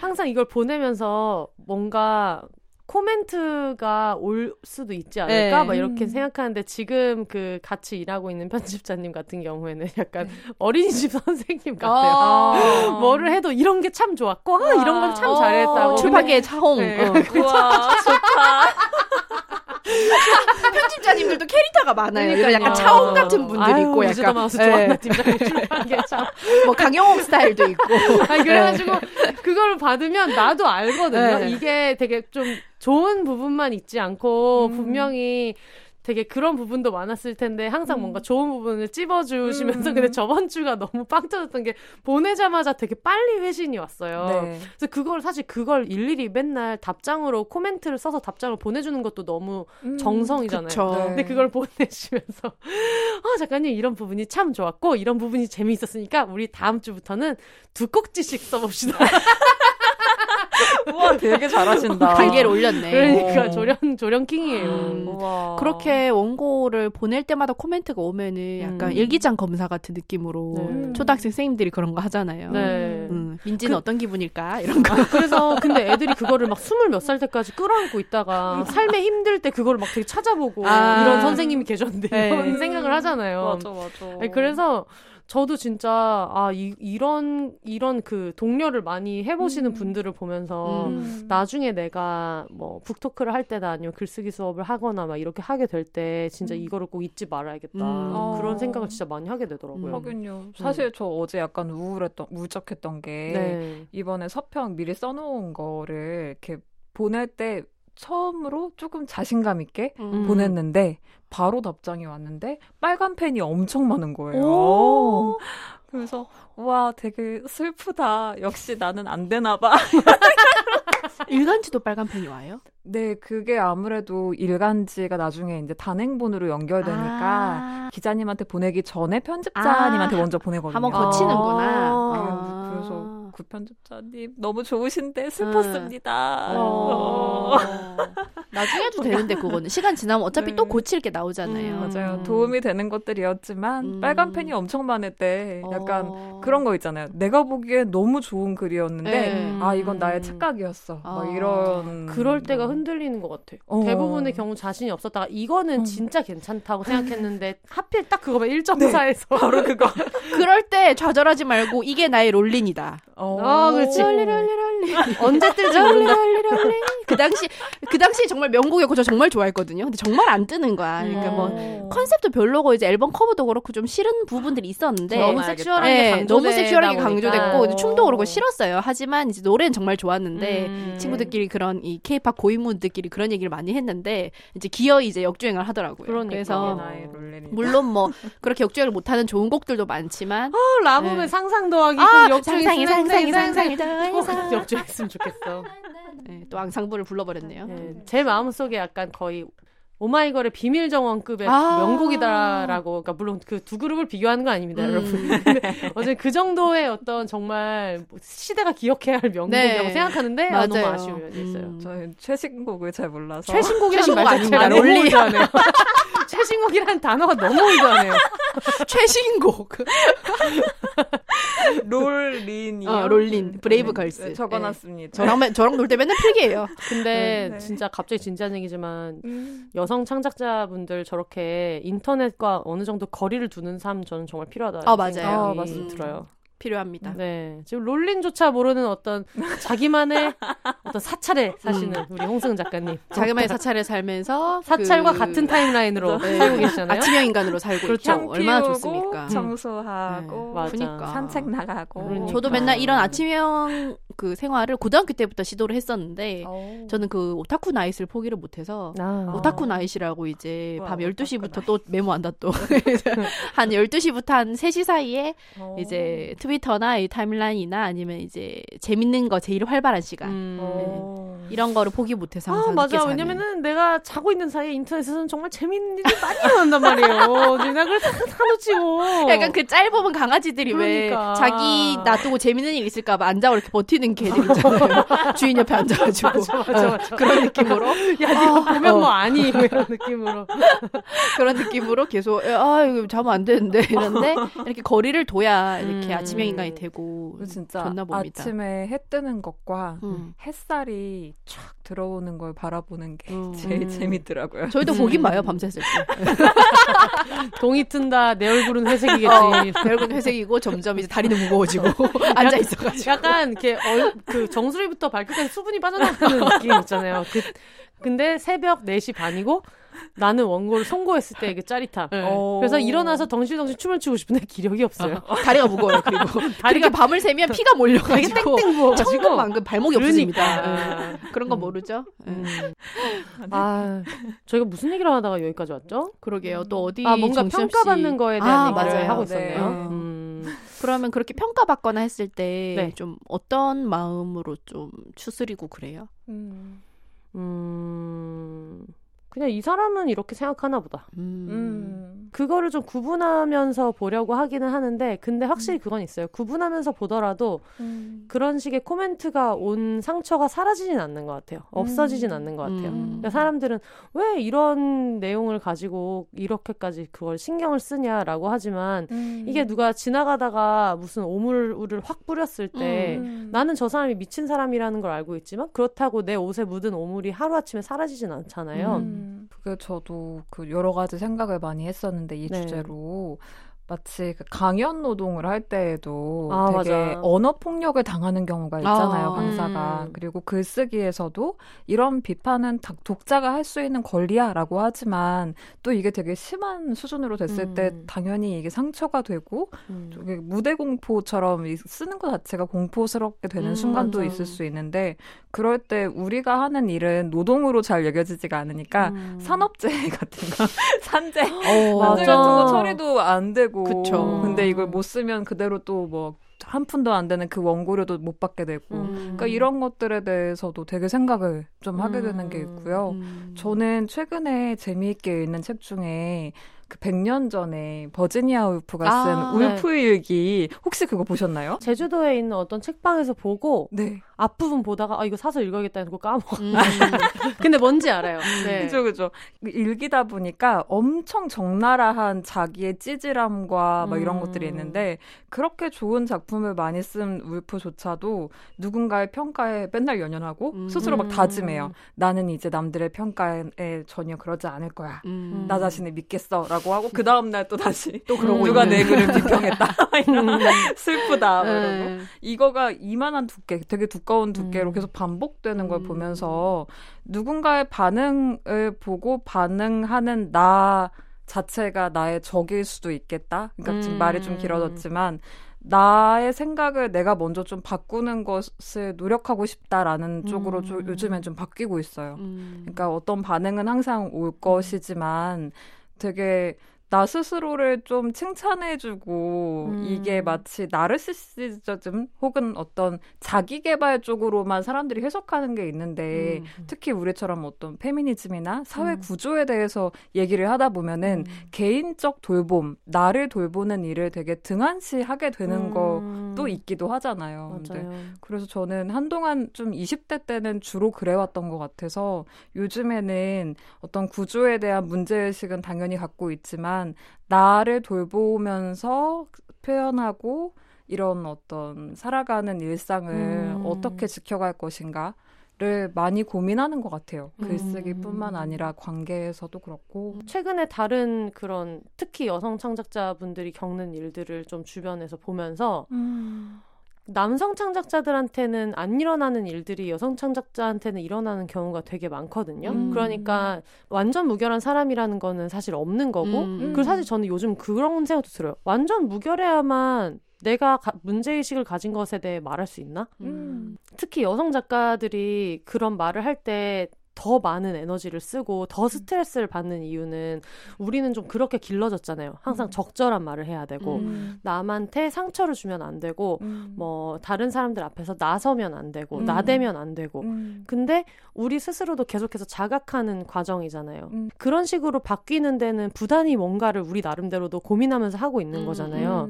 Speaker 1: 항상 이걸 보내면서 뭔가 코멘트가 올 수도 있지 않을까
Speaker 3: 네.
Speaker 1: 막 이렇게
Speaker 2: 음.
Speaker 1: 생각하는데 지금 그 같이 일하고 있는 편집자님 같은 경우에는 약간
Speaker 2: 네.
Speaker 1: 어린이집 선생님 같아요.
Speaker 2: 아.
Speaker 1: 뭐를 해도 이런 게 참 좋았고 아, 이런 걸참 잘했다고.
Speaker 3: 어, 출판계의 차홍
Speaker 1: 네.
Speaker 3: 어.
Speaker 2: 우와 좋다.
Speaker 3: 편집자님들도 캐릭터가 많아요 이런
Speaker 1: 그러니까요.
Speaker 3: 약간 차홍 같은 분들이
Speaker 1: 아유,
Speaker 3: 있고 약간
Speaker 1: 하우스
Speaker 3: 예.
Speaker 1: 좋아한다 팀장님.
Speaker 3: 뭐 강영옥 스타일도 있고
Speaker 1: 아니 그래가지고 그걸 받으면 나도 알거든요.
Speaker 3: 네.
Speaker 1: 이게 되게 좀 좋은 부분만 있지 않고
Speaker 2: 음.
Speaker 1: 분명히 되게 그런 부분도 많았을 텐데 항상 뭔가 좋은 부분을 찝어주시면서
Speaker 2: 음.
Speaker 1: 근데 저번 주가 너무 빵 터졌던 게 보내자마자 되게 빨리 회신이 왔어요.
Speaker 2: 네.
Speaker 1: 그래서 그걸 사실 그걸 일일이 맨날 답장으로 코멘트를 써서 답장을 보내주는 것도 너무
Speaker 2: 음.
Speaker 1: 정성이잖아요.
Speaker 2: 네.
Speaker 1: 근데 그걸 보내시면서 아 작가님 이런 부분이 참 좋았고 이런 부분이 재미있었으니까 우리 다음 주부터는 두 꼭지씩 써봅시다.
Speaker 2: 우와 되게 잘하신다.
Speaker 3: 단계를 올렸네
Speaker 1: 그러니까
Speaker 2: 어.
Speaker 1: 조련 조련킹이에요.
Speaker 3: 음. 그렇게 원고를 보낼 때마다 코멘트가 오면은 약간
Speaker 1: 음.
Speaker 3: 일기장 검사 같은 느낌으로
Speaker 1: 네.
Speaker 3: 초등학생 선생님들이 그런 거 하잖아요.
Speaker 1: 네.
Speaker 3: 음, 민지는
Speaker 1: 그-
Speaker 3: 어떤 기분일까? 이런 거.
Speaker 1: 아, 그래서 근데 애들이 그거를 막 스물 몇 살 때까지 끌어안고 있다가 삶에 힘들 때 그거를 막 되게 찾아보고
Speaker 3: 아.
Speaker 1: 이런 선생님이 계셨는데
Speaker 3: 네.
Speaker 1: 이런 생각을 하잖아요.
Speaker 2: 맞아 맞아.
Speaker 1: 아니, 그래서 저도 진짜 아 이, 이런 이런 그 동료를 많이 해보시는
Speaker 2: 음.
Speaker 1: 분들을 보면서
Speaker 3: 음.
Speaker 1: 나중에 내가 뭐 북토크를 할 때나 아니면 글쓰기 수업을 하거나 막 이렇게 하게 될 때 진짜
Speaker 2: 음.
Speaker 1: 이거를 꼭 잊지 말아야겠다
Speaker 3: 음.
Speaker 1: 그런
Speaker 2: 어.
Speaker 1: 생각을 진짜 많이 하게 되더라고요.
Speaker 3: 음.
Speaker 2: 하긴요. 사실 저 어제 약간 우울했던 우울적했던 게
Speaker 1: 네.
Speaker 2: 이번에 서평 미리 써놓은 거를 이렇게 보낼 때 처음으로 조금 자신감 있게
Speaker 3: 음.
Speaker 2: 보냈는데 바로 답장이 왔는데 빨간 펜이 엄청 많은 거예요.
Speaker 1: 오.
Speaker 2: 그래서 와 되게 슬프다. 역시 나는 안 되나 봐.
Speaker 3: 일간지도 빨간 펜이 와요?
Speaker 2: 네, 그게 아무래도 일간지가 나중에 이제 단행본으로 연결되니까
Speaker 3: 아.
Speaker 2: 기자님한테 보내기 전에 편집자님한테
Speaker 3: 아,
Speaker 2: 먼저 보내거든요.
Speaker 3: 한번 거치는구나.
Speaker 1: 아.
Speaker 3: 아.
Speaker 2: 그래서 그 편집자님 너무 좋으신데 슬펐습니다.
Speaker 3: 어. 나중에 해도 되는데 그거는 시간 지나면 어차피
Speaker 2: 네.
Speaker 3: 또 고칠 게 나오잖아요.
Speaker 1: 음.
Speaker 2: 맞아요. 도움이 되는 것들이었지만
Speaker 3: 음.
Speaker 2: 빨간 펜이 엄청 많을 때 약간
Speaker 3: 어.
Speaker 2: 그런 거 있잖아요. 내가 보기엔 너무 좋은 글이었는데
Speaker 3: 네.
Speaker 2: 아 이건 나의
Speaker 1: 음.
Speaker 2: 착각이었어.
Speaker 3: 아.
Speaker 2: 막 이런
Speaker 1: 그럴 때가 흔들리는 것 같아.
Speaker 2: 어.
Speaker 1: 대부분의 경우 자신이 없었다가 이거는
Speaker 2: 음.
Speaker 1: 진짜 괜찮다고 생각했는데 하필 딱 그거만 1.4에서
Speaker 2: 바로 그거.
Speaker 3: 그럴 때 좌절하지 말고 이게 나의 롤린이다.
Speaker 1: 아, 그렇지.
Speaker 3: 롤리 롤리 롤리.
Speaker 1: 언제 뜰지
Speaker 3: 롤린
Speaker 1: 모른다.
Speaker 3: 롤린 롤린. 그 당시 그 당시 정말 명곡이었고 저 정말 좋아했거든요. 근데 정말 안 뜨는 거야. 그러니까 뭐
Speaker 2: 어.
Speaker 3: 컨셉도 별로고 이제 앨범 커버도 그렇고 좀 싫은 부분들이 있었는데
Speaker 1: 너무. sexual하게
Speaker 3: 네, 너무 sexual하게. 강조됐고 근데 춤도 그렇고
Speaker 2: 어.
Speaker 3: 싫었어요. 하지만 이제 노래는 정말 좋았는데
Speaker 1: 음.
Speaker 3: 친구들끼리 그런 이 케이팝 고인물들끼리 그런 얘기를 많이 했는데 이제 기어이 이제 역주행을 하더라고요.
Speaker 1: 그러니까.
Speaker 3: 그래서
Speaker 2: 롤린이.
Speaker 3: 물론 뭐 그렇게 역주행을 못하는 좋은 곡들도 많지만
Speaker 1: 어, 라붐의
Speaker 3: 네.
Speaker 1: 상상 더하기
Speaker 3: 아,
Speaker 1: 그 역주행
Speaker 3: 상상이, 상상 이, 상상이
Speaker 1: 꼭
Speaker 3: 더해서.
Speaker 1: 역주행했으면 좋겠어.
Speaker 3: 네, 또 앙상블을 불러버렸네요.
Speaker 1: 네, 제 마음속에 약간 거의 오마이걸의 비밀 정원급의
Speaker 3: 아.
Speaker 1: 명곡이다라고 그러니까 물론 그 두 그룹을 비교하는 건 아닙니다,
Speaker 3: 음.
Speaker 1: 여러분. 어제 그 정도의 어떤 정말 시대가 기억해야 할 명곡이라고
Speaker 3: 네.
Speaker 1: 생각하는데 아, 너무
Speaker 3: 맞아요.
Speaker 1: 아쉬운 면이 있어요.
Speaker 3: 음.
Speaker 2: 저는 최신곡을 잘 몰라서
Speaker 1: 최신곡이라는
Speaker 3: 최신곡
Speaker 1: 말. 자체가 너무. 올드하네요. 최신곡이라는 단어가 너무 올드하네요.
Speaker 3: 최신곡.
Speaker 2: 롤린이요.
Speaker 3: 어, 롤린. 브레이브
Speaker 2: 네,
Speaker 3: 걸스.
Speaker 2: 네, 적어놨습니다.
Speaker 3: 저랑 저랑 놀 때 맨날 필기해요.
Speaker 1: 근데
Speaker 2: 네.
Speaker 1: 진짜 갑자기 진지한 얘기지만
Speaker 2: 음.
Speaker 1: 여성 창작자분들 저렇게 인터넷과 어느 정도 거리를 두는 삶 저는 정말 필요하다.
Speaker 3: 아, 맞아요.
Speaker 1: 생각이
Speaker 2: 아, 맞습니다.
Speaker 1: 들어요.
Speaker 3: 필요합니다.
Speaker 1: 네. 지금 롤린조차 모르는 어떤 자기만의 어떤 사찰에 사시는 우리 홍승은 작가님.
Speaker 3: 자기만의 사찰을 살면서
Speaker 1: 사찰과
Speaker 3: 그
Speaker 1: 같은 timeline으로
Speaker 3: 네.
Speaker 1: 살고 계시잖아요.
Speaker 3: 아침형 인간으로 살고
Speaker 1: 그렇죠.
Speaker 3: 있죠. 얼마나 좋습니까?
Speaker 2: 청소하고
Speaker 1: 네, 맞아.
Speaker 3: 그러니까.
Speaker 2: 산책 나가고.
Speaker 1: 그러니까.
Speaker 3: 저도 맨날 이런 아침형 그 생활을 고등학교 때부터 시도를 했었는데
Speaker 2: 어.
Speaker 3: 저는 그 오타쿠 night을 포기를 못해서
Speaker 1: 아,
Speaker 3: 오타쿠 night이라고 이제
Speaker 2: 와,
Speaker 3: 밤
Speaker 2: 오타쿠
Speaker 3: 12시부터 또 메모한다 또. 한 12시부터 한 3시 사이에
Speaker 2: 어.
Speaker 3: 이제 트위터나 이 timeline이나 아니면 이제 재밌는 거 제일 활발한 시간.
Speaker 1: 음.
Speaker 2: 어.
Speaker 3: 이런 거를 포기 못해서
Speaker 1: 아,
Speaker 3: 항상 늦게
Speaker 1: 맞아.
Speaker 3: 자는.
Speaker 1: 왜냐면은 내가 자고 있는 사이에 인터넷에서는 정말 재밌는 일이 많이 일어난단 말이에요. 내가 그걸 다 사놓지고.
Speaker 3: 약간 그 짤보면 강아지들이
Speaker 1: 그러니까.
Speaker 3: 왜 자기 놔두고 재밌는 일 있을까 봐 안 자고 이렇게 버티는 개들 있잖아요. 주인 옆에 앉아가지고.
Speaker 1: 맞아, 맞아, 맞아.
Speaker 3: 그런 느낌으로.
Speaker 1: 야, 이거 보면 뭐 아니. 뭐 이런 느낌으로.
Speaker 3: 그런 느낌으로 계속, 아, 이거 자면 안 되는데. 이런데 이렇게 거리를 둬야 이렇게
Speaker 1: 음.
Speaker 3: 아침형 인간이 되고.
Speaker 2: 진짜
Speaker 3: 좋나 봅니다.
Speaker 2: 아침에 해 뜨는 것과
Speaker 3: 음.
Speaker 2: 햇살이 촥 들어오는 걸 바라보는 게
Speaker 3: 음.
Speaker 2: 제일
Speaker 1: 음.
Speaker 2: 재밌더라고요.
Speaker 3: 저희도
Speaker 1: 음.
Speaker 3: 보긴 봐요, 밤새을 때.
Speaker 1: 동이 튼다. 내 얼굴은 회색이겠지.
Speaker 3: 어, 결국 회색이고 점점 이제 다리는 무거워지고 앉아있어가지고.
Speaker 1: 약간 이렇게 얼, 그 정수리부터 발끝까지 수분이 빠져나가는 느낌 있잖아요. 그, 근데 새벽 4시 반이고 나는 원고를 송고했을 때그 짜릿함.
Speaker 2: 어.
Speaker 1: 그래서 일어나서 덩실덩실 춤을 추고 싶은데 기력이 없어요.
Speaker 3: 다리가 무거워요, 그리고. 다리가 밤을 새면 피가 몰려가지고. 천근만근 발목이 없어집니다.
Speaker 1: 그러니까.
Speaker 3: 예. 그런 거
Speaker 1: 음.
Speaker 3: 모르죠? 예.
Speaker 1: 음. 아, 저희가 무슨 얘기를 하다가 여기까지 왔죠?
Speaker 3: 그러게요. 또 어디
Speaker 1: 아, 뭔가
Speaker 3: 정신없이-
Speaker 1: 평가받는 거에 대한
Speaker 3: 아,
Speaker 1: 얘기를
Speaker 3: 맞아요.
Speaker 1: 하고
Speaker 2: 네.
Speaker 1: 있었네요.
Speaker 3: 네.
Speaker 1: 음.
Speaker 3: 그러면 그렇게 평가받거나 했을 때좀
Speaker 1: 네.
Speaker 3: 어떤 마음으로 좀 추스리고 그래요?
Speaker 2: 음.
Speaker 1: 음, 그냥 이 사람은 이렇게 생각하나 보다.
Speaker 3: 음.
Speaker 2: 음.
Speaker 1: 그거를 좀 구분하면서 보려고 하기는 하는데, 근데 확실히 그건 있어요. 구분하면서 보더라도
Speaker 2: 음.
Speaker 1: 그런 식의 코멘트가 온 상처가 사라지진 않는 것 같아요. 없어지진
Speaker 2: 음.
Speaker 1: 않는 것 같아요.
Speaker 3: 음.
Speaker 1: 그러니까 사람들은 왜 이런 내용을 가지고 이렇게까지 그걸 신경을 쓰냐라고 하지만
Speaker 2: 음.
Speaker 1: 이게 누가 지나가다가 무슨 오물을 확 뿌렸을 때
Speaker 2: 음.
Speaker 1: 나는 저 사람이 미친 사람이라는 걸 알고 있지만 그렇다고 내 옷에 묻은 오물이 하루아침에 사라지진 않잖아요.
Speaker 2: 음. 그게 저도 그 여러 가지 생각을 많이 했었는데 이
Speaker 1: 네.
Speaker 2: 주제로 마치 그 강연 노동을 할 때에도
Speaker 1: 아,
Speaker 2: 되게
Speaker 1: 맞아.
Speaker 2: 언어 폭력을 당하는 경우가 있잖아요
Speaker 3: 아,
Speaker 2: 강사가
Speaker 1: 음.
Speaker 2: 그리고 글쓰기에서도 이런 비판은 다- 독자가 할 수 있는 권리야라고 하지만 또 이게 되게 심한 수준으로 됐을
Speaker 1: 음.
Speaker 2: 때 당연히 이게 상처가 되고
Speaker 1: 음.
Speaker 2: 무대 공포처럼 이 쓰는 것 자체가 공포스럽게 되는
Speaker 1: 음,
Speaker 2: 순간도
Speaker 1: 맞아.
Speaker 2: 있을 수 있는데 그럴 때 우리가 하는 일은 노동으로 잘 여겨지지가 않으니까
Speaker 1: 음.
Speaker 2: 산업재 같은 거 산재
Speaker 3: 어,
Speaker 2: 산재. 같은 거 처리도 안 되고
Speaker 3: 그쵸.
Speaker 2: 근데 이걸 못 쓰면 그대로 또 뭐 한 푼도 안 되는 그 원고료도 못 받게 되고
Speaker 1: 음.
Speaker 2: 그러니까 이런 것들에 대해서도 되게 생각을 좀 하게 되는 게
Speaker 1: 음.
Speaker 2: 있고요.
Speaker 3: 음.
Speaker 2: 저는 최근에 재미있게 읽는 책 중에 그 100년 전에 버지니아 울프가 쓴
Speaker 3: 아,
Speaker 2: 울프 일기 혹시 그거 보셨나요?
Speaker 1: 제주도에 있는 어떤 책방에서 보고
Speaker 2: 네.
Speaker 1: 앞부분 보다가 아 이거 사서 읽어야겠다 해서 까먹어.
Speaker 3: 음.
Speaker 1: 근데 뭔지 알아요. 네.
Speaker 2: 그죠, 그죠. 읽이다 보니까 엄청 적나라한 자기의 찌질함과 막 이런
Speaker 1: 음.
Speaker 2: 것들이 있는데 그렇게 좋은 작품을 많이 쓴 울프조차도 누군가의 평가에 맨날 연연하고
Speaker 3: 음.
Speaker 2: 스스로 막 다짐해요. 나는 이제 남들의 평가에 전혀 그러지 않을 거야.
Speaker 3: 음.
Speaker 2: 나 자신을 믿겠어라고 하고 그 다음 날 또 다시
Speaker 1: 또 그러고
Speaker 2: 누가. 내 글을 비평했다. 이런 슬프다. 막 이러고.
Speaker 3: 네.
Speaker 2: 이거가 이만한 두께, 되게 두 꺼운 두께로
Speaker 1: 음.
Speaker 2: 계속 반복되는 걸
Speaker 3: 음.
Speaker 2: 보면서 누군가의 반응을 보고 반응하는 나 자체가 나의 적일 수도 있겠다. 그러니까 지금
Speaker 1: 음.
Speaker 2: 말이 좀 길어졌지만 나의 생각을 내가 먼저 좀 바꾸는 것을 노력하고 싶다라는 쪽으로 좀
Speaker 1: 음.
Speaker 2: 요즘엔 좀 바뀌고 있어요.
Speaker 3: 음.
Speaker 2: 그러니까 어떤 반응은 항상 올 것이지만 되게 나 스스로를 좀 칭찬해주고
Speaker 1: 음.
Speaker 2: 이게 마치 나르시시즘 혹은 어떤 자기 개발 쪽으로만 사람들이 해석하는 게 있는데
Speaker 3: 음.
Speaker 2: 특히 우리처럼 어떤 페미니즘이나 사회
Speaker 1: 음.
Speaker 2: 구조에 대해서 얘기를 하다 보면은 개인적 돌봄, 나를 돌보는 일을 되게 등한시하게 되는 것도 있기도 하잖아요.
Speaker 1: 음. 맞아요.
Speaker 2: 그래서 저는 한동안 좀 20대 때는 주로 그래왔던 것 같아서 요즘에는 어떤 구조에 대한 문제의식은 당연히 갖고 있지만 나를 돌보면서 표현하고 이런 어떤 살아가는 일상을
Speaker 1: 음.
Speaker 2: 어떻게 지켜갈 것인가 를 많이 고민하는 것 같아요.
Speaker 1: 음.
Speaker 2: 글쓰기뿐만 아니라 관계에서도 그렇고.
Speaker 1: 최근에 다른 그런 특히 여성 창작자분들이 겪는 일들을 좀 주변에서 보면서 남성 창작자들한테는 안 일어나는 일들이 여성 창작자한테는 일어나는 경우가 되게 많거든요.
Speaker 3: 음.
Speaker 1: 그러니까 완전 무결한 사람이라는 거는 사실 없는 거고
Speaker 3: 음.
Speaker 1: 그리고 사실 저는 요즘 그런 생각도 들어요. 완전 무결해야만 내가 가- 문제의식을 가진 것에 대해 말할 수 있나?
Speaker 3: 음.
Speaker 1: 특히 여성 작가들이 그런 말을 할때 더 많은 에너지를 쓰고 더 스트레스를 받는 이유는 우리는 좀 그렇게 길러졌잖아요. 항상 적절한 말을 해야 되고
Speaker 3: 음.
Speaker 1: 남한테 상처를 주면 안 되고
Speaker 2: 음.
Speaker 1: 뭐 다른 사람들 앞에서 나서면 안 되고
Speaker 2: 음.
Speaker 1: 나대면 안 되고
Speaker 2: 음.
Speaker 1: 근데 우리 스스로도 계속해서 자각하는 과정이잖아요.
Speaker 2: 음.
Speaker 1: 그런 식으로 바뀌는 데는 부단히 뭔가를 우리 나름대로도 고민하면서 하고 있는
Speaker 3: 음,
Speaker 1: 거잖아요.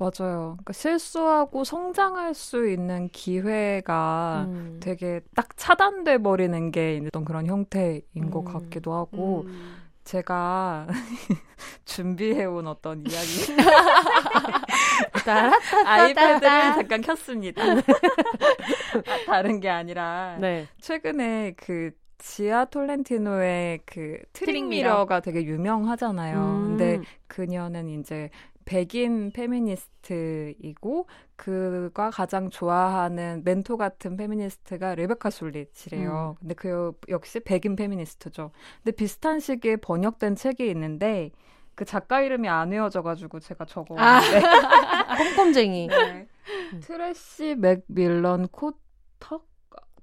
Speaker 2: 음. 맞아요. 그러니까 실수하고 성장할 수 있는 기회가
Speaker 1: 음.
Speaker 2: 되게 딱 차단돼 버리는 게 어떤 그런 형태인 것
Speaker 1: 음.
Speaker 2: 같기도 하고
Speaker 3: 음.
Speaker 2: 제가 준비해온 어떤 이야기. 아이패드를 잠깐 켰습니다. 아, 다른 게 아니라
Speaker 1: 네.
Speaker 2: 최근에 그 지아 톨렌티노의 그 Trick Mirror. Trick Mirror가 되게 유명하잖아요.
Speaker 1: 음.
Speaker 2: 근데 그녀는 이제 백인 페미니스트이고 그가 가장 좋아하는 멘토 같은 페미니스트가 레베카 솔릿이래요. 근데 그 역시 백인 페미니스트죠. 근데 비슷한 시기에 번역된 책이 있는데 그 작가 이름이 안 외워져가지고 제가 적어왔는데
Speaker 1: 꼼꼼쟁이.
Speaker 2: 네. 트레시 맥밀런 코터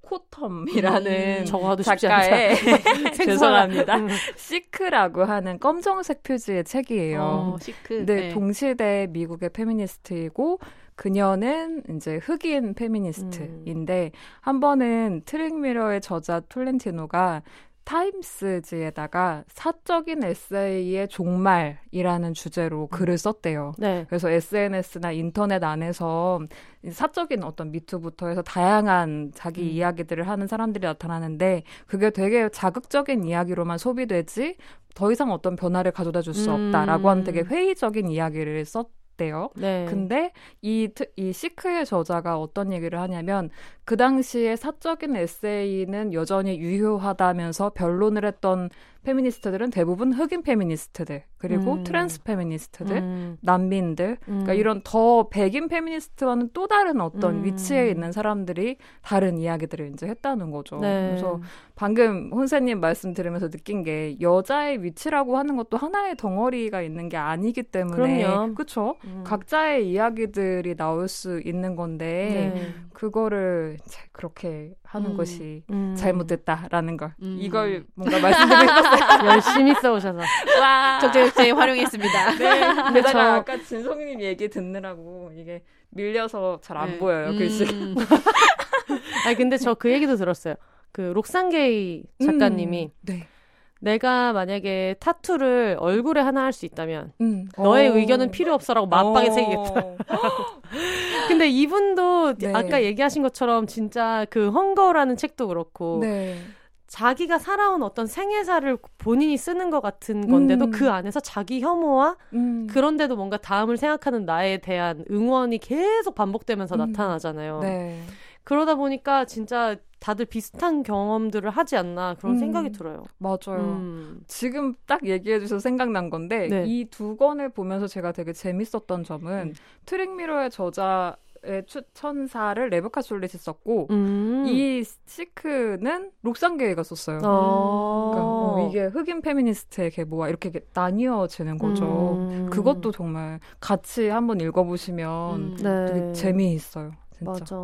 Speaker 2: 코텀이라는
Speaker 1: 음.
Speaker 2: 작가의. 죄송합니다.
Speaker 1: 음.
Speaker 2: Thick이라고 하는 검정색 표지의 책이에요.
Speaker 3: 어, Thick.
Speaker 2: 네, 동시대 미국의 페미니스트이고 그녀는 이제 흑인 페미니스트인데 한 번은 트릭미러의 저자 톨렌티노가 타임스지에다가 사적인 에세이의 종말이라는 주제로 글을 썼대요.
Speaker 1: 네.
Speaker 2: 그래서 SNS나 인터넷 안에서 사적인 어떤 미투부터 해서 다양한 자기
Speaker 1: 음.
Speaker 2: 이야기들을 하는 사람들이 나타나는데 그게 되게 자극적인 이야기로만 소비되지 더 이상 어떤 변화를 가져다 줄수
Speaker 1: 음.
Speaker 2: 없다라고 하는 되게 회의적인 이야기를 썼 대요.
Speaker 1: 네.
Speaker 2: 근데 이, 트- 이 시크의 저자가 어떤 얘기를 하냐면 그 당시에 사적인 에세이는 여전히 유효하다면서 변론을 했던 페미니스트들은 대부분 흑인 페미니스트들 그리고
Speaker 1: 음.
Speaker 2: trans 페미니스트들
Speaker 1: 음.
Speaker 2: 난민들 그러니까
Speaker 1: 음.
Speaker 2: 이런 더 백인 페미니스트와는 또 다른 어떤
Speaker 1: 음.
Speaker 2: 위치에 있는 사람들이 다른 이야기들을 이제 했다는 거죠.
Speaker 1: 네.
Speaker 2: 그래서 방금 혼세님 말씀 들으면서 느낀 게 여자의 위치라고 하는 것도 하나의 덩어리가 있는 게 아니기 때문에. 그렇죠.
Speaker 1: 음.
Speaker 2: 각자의 이야기들이 나올 수 있는 건데
Speaker 1: 네.
Speaker 2: 그거를 그렇게 하는
Speaker 3: 음.
Speaker 2: 것이
Speaker 1: 음.
Speaker 2: 잘못됐다라는 걸
Speaker 3: 음.
Speaker 2: 이걸 뭔가 말씀드리고.
Speaker 1: 열심히 써오셔서.
Speaker 2: 와.
Speaker 3: 적재적재 활용했습니다.
Speaker 2: 네. 게다가
Speaker 1: 저-
Speaker 2: 아까 진성님 얘기 듣느라고 이게 밀려서 잘안
Speaker 3: 네.
Speaker 2: 보여요 글씨가.
Speaker 3: 음.
Speaker 1: 아니 근데 저 그 얘기도 들었어요. 그 록상게이 작가님이
Speaker 2: 음, 네.
Speaker 1: 내가 만약에 타투를 얼굴에 하나 할 수 있다면
Speaker 2: 음.
Speaker 1: 너의
Speaker 2: 어.
Speaker 1: 의견은 필요 없어라고 맞박에 새기겠다.
Speaker 2: 어.
Speaker 1: 근데 이분도
Speaker 2: 네.
Speaker 1: 아까 얘기하신 것처럼 진짜 그 헝거라는 책도 그렇고
Speaker 2: 네.
Speaker 1: 자기가 살아온 어떤 생애사를 본인이 쓰는 것 같은 건데도
Speaker 2: 음.
Speaker 1: 그 안에서 자기 혐오와
Speaker 2: 음.
Speaker 1: 그런데도 뭔가 다음을 생각하는 나에 대한 응원이 계속 반복되면서
Speaker 2: 음.
Speaker 1: 나타나잖아요.
Speaker 2: 네.
Speaker 1: 그러다 보니까 진짜 다들 비슷한 경험들을 하지 않나 그런
Speaker 2: 음.
Speaker 1: 생각이 들어요.
Speaker 2: 맞아요.
Speaker 1: 음.
Speaker 2: 지금 딱 얘기해 주셔서 생각난 건데
Speaker 1: 네.
Speaker 2: 이두 권을 보면서 제가 되게 재밌었던 점은
Speaker 1: 음.
Speaker 2: 트랙미러의 저자 의 추천사를 레베카 솔릿이 썼고
Speaker 1: 음.
Speaker 2: 이 시크는 록상게이가 썼어요.
Speaker 1: 어.
Speaker 2: 그러니까 어, 이게 흑인 페미니스트의 계보와 이렇게 나뉘어지는 거죠.
Speaker 1: 음.
Speaker 2: 그것도 정말 같이 한번 읽어보시면
Speaker 3: 음.
Speaker 1: 네.
Speaker 2: 되게 재미있어요. 진짜.
Speaker 1: 맞아.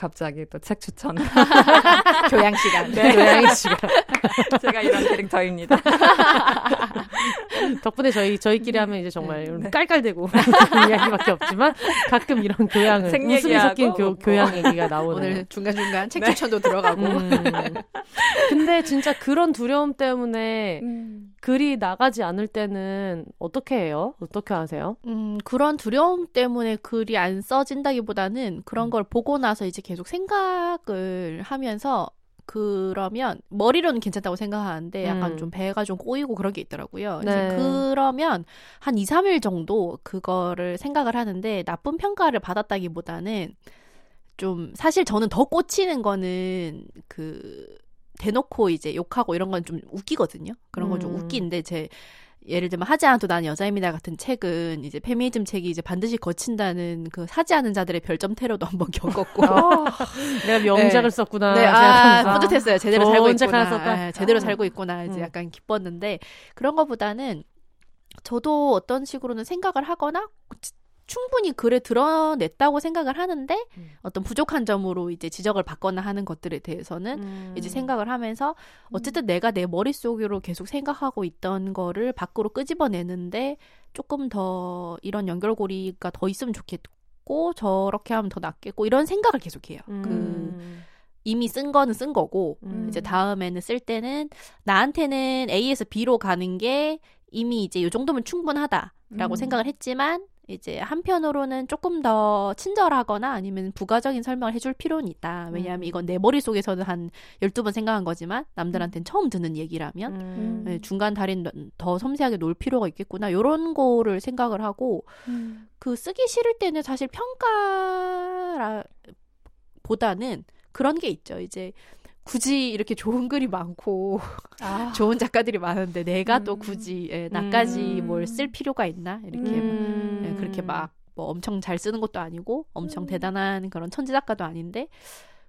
Speaker 2: 음.
Speaker 1: 음.
Speaker 2: 갑자기 또 책 추천.
Speaker 3: 교양 시간.
Speaker 2: 네.
Speaker 1: 고양이 씨가
Speaker 2: 제가 이런 캐릭터입니다.
Speaker 1: 덕분에 저희 저희끼리 하면 이제 정말
Speaker 2: 네.
Speaker 1: 깔깔대고 이야기밖에 없지만 가끔 이런 교양을
Speaker 2: 생
Speaker 1: 웃음이 섞인 교,
Speaker 2: 뭐.
Speaker 1: 교양 얘기가 나오는.
Speaker 3: 오늘 중간중간 책
Speaker 2: 네.
Speaker 3: 추천도 들어가고.
Speaker 1: 음. 근데 진짜 그런 두려움 때문에
Speaker 2: 음.
Speaker 1: 글이 나가지 않을 때는 어떻게 해요? 어떻게 하세요?
Speaker 3: 음, 그런 두려움 때문에 글이 안 써진다기보다는 그런
Speaker 1: 음.
Speaker 3: 걸 보고 나서 이제 계속 생각을 하면서 그러면 머리로는 괜찮다고 생각하는데 약간
Speaker 1: 음.
Speaker 3: 좀 배가 좀 꼬이고 그런 게 있더라고요.
Speaker 1: 네.
Speaker 3: 그러면 한 2, 3일 정도 그거를 생각을 하는데 나쁜 평가를 받았다기보다는 좀 사실 저는 더 꽂히는 거는 그 대놓고 이제 욕하고 이런 건 좀 웃기거든요. 그런 건좀
Speaker 1: 음.
Speaker 3: 웃기는데 제 예를 들면 하지 않아도 난 여자입니다 같은 책은 이제 페미니즘 책이 이제 반드시 거친다는 그 사지 않은 자들의 별점 테러도 한번 겪었고
Speaker 1: 내가 명작을
Speaker 3: 네.
Speaker 1: 썼구나.
Speaker 3: 네, 아,
Speaker 1: 생각하면서.
Speaker 3: 뿌듯했어요. 제대로 살고
Speaker 1: 책
Speaker 3: 있구나. 예, 제대로
Speaker 1: 아.
Speaker 3: 살고 있구나. 이제
Speaker 1: 음.
Speaker 3: 약간 기뻤는데 그런 거보다는 저도 어떤 식으로는 생각을 하거나 충분히 글에 드러냈다고 생각을 하는데
Speaker 1: 음.
Speaker 3: 어떤 부족한 점으로 이제 지적을 받거나 하는 것들에 대해서는
Speaker 1: 음.
Speaker 3: 이제 생각을 하면서 어쨌든 내가 내 머릿속으로 계속 생각하고 있던 거를 밖으로 끄집어내는데 조금 더 이런 연결고리가 더 있으면 좋겠고 저렇게 하면 더 낫겠고 이런 생각을 계속해요. 그
Speaker 1: 음.
Speaker 3: 이미 쓴 거는 쓴 거고
Speaker 1: 음.
Speaker 3: 이제 다음에는 쓸 때는 나한테는 A에서 B로 가는 게 이미 이제 요 정도면 충분하다라고
Speaker 2: 음.
Speaker 3: 생각을 했지만 이제 한편으로는 조금 더 친절하거나 아니면 부가적인 설명을 해줄 필요는 있다. 왜냐하면
Speaker 1: 음.
Speaker 3: 이건 내 머릿속에서는 한 12번 생각한 거지만 남들한테는 처음 듣는 얘기라면
Speaker 1: 음.
Speaker 3: 네, 중간 다리는 더 섬세하게 놓을 필요가 있겠구나. 요런 거를 생각을 하고
Speaker 2: 음.
Speaker 3: 그 쓰기 싫을 때는 사실 평가라 보다는 그런 게 있죠. 이제 굳이 이렇게 좋은 글이 많고
Speaker 2: 아.
Speaker 3: 좋은 작가들이 많은데 내가 또
Speaker 2: 음.
Speaker 3: 굳이 예, 나까지
Speaker 2: 음.
Speaker 3: 뭘쓸 필요가 있나 이렇게
Speaker 1: 음.
Speaker 3: 예, 그렇게 막 뭐 엄청 잘 쓰는 것도 아니고 엄청
Speaker 2: 음.
Speaker 3: 대단한 그런 천재 작가도 아닌데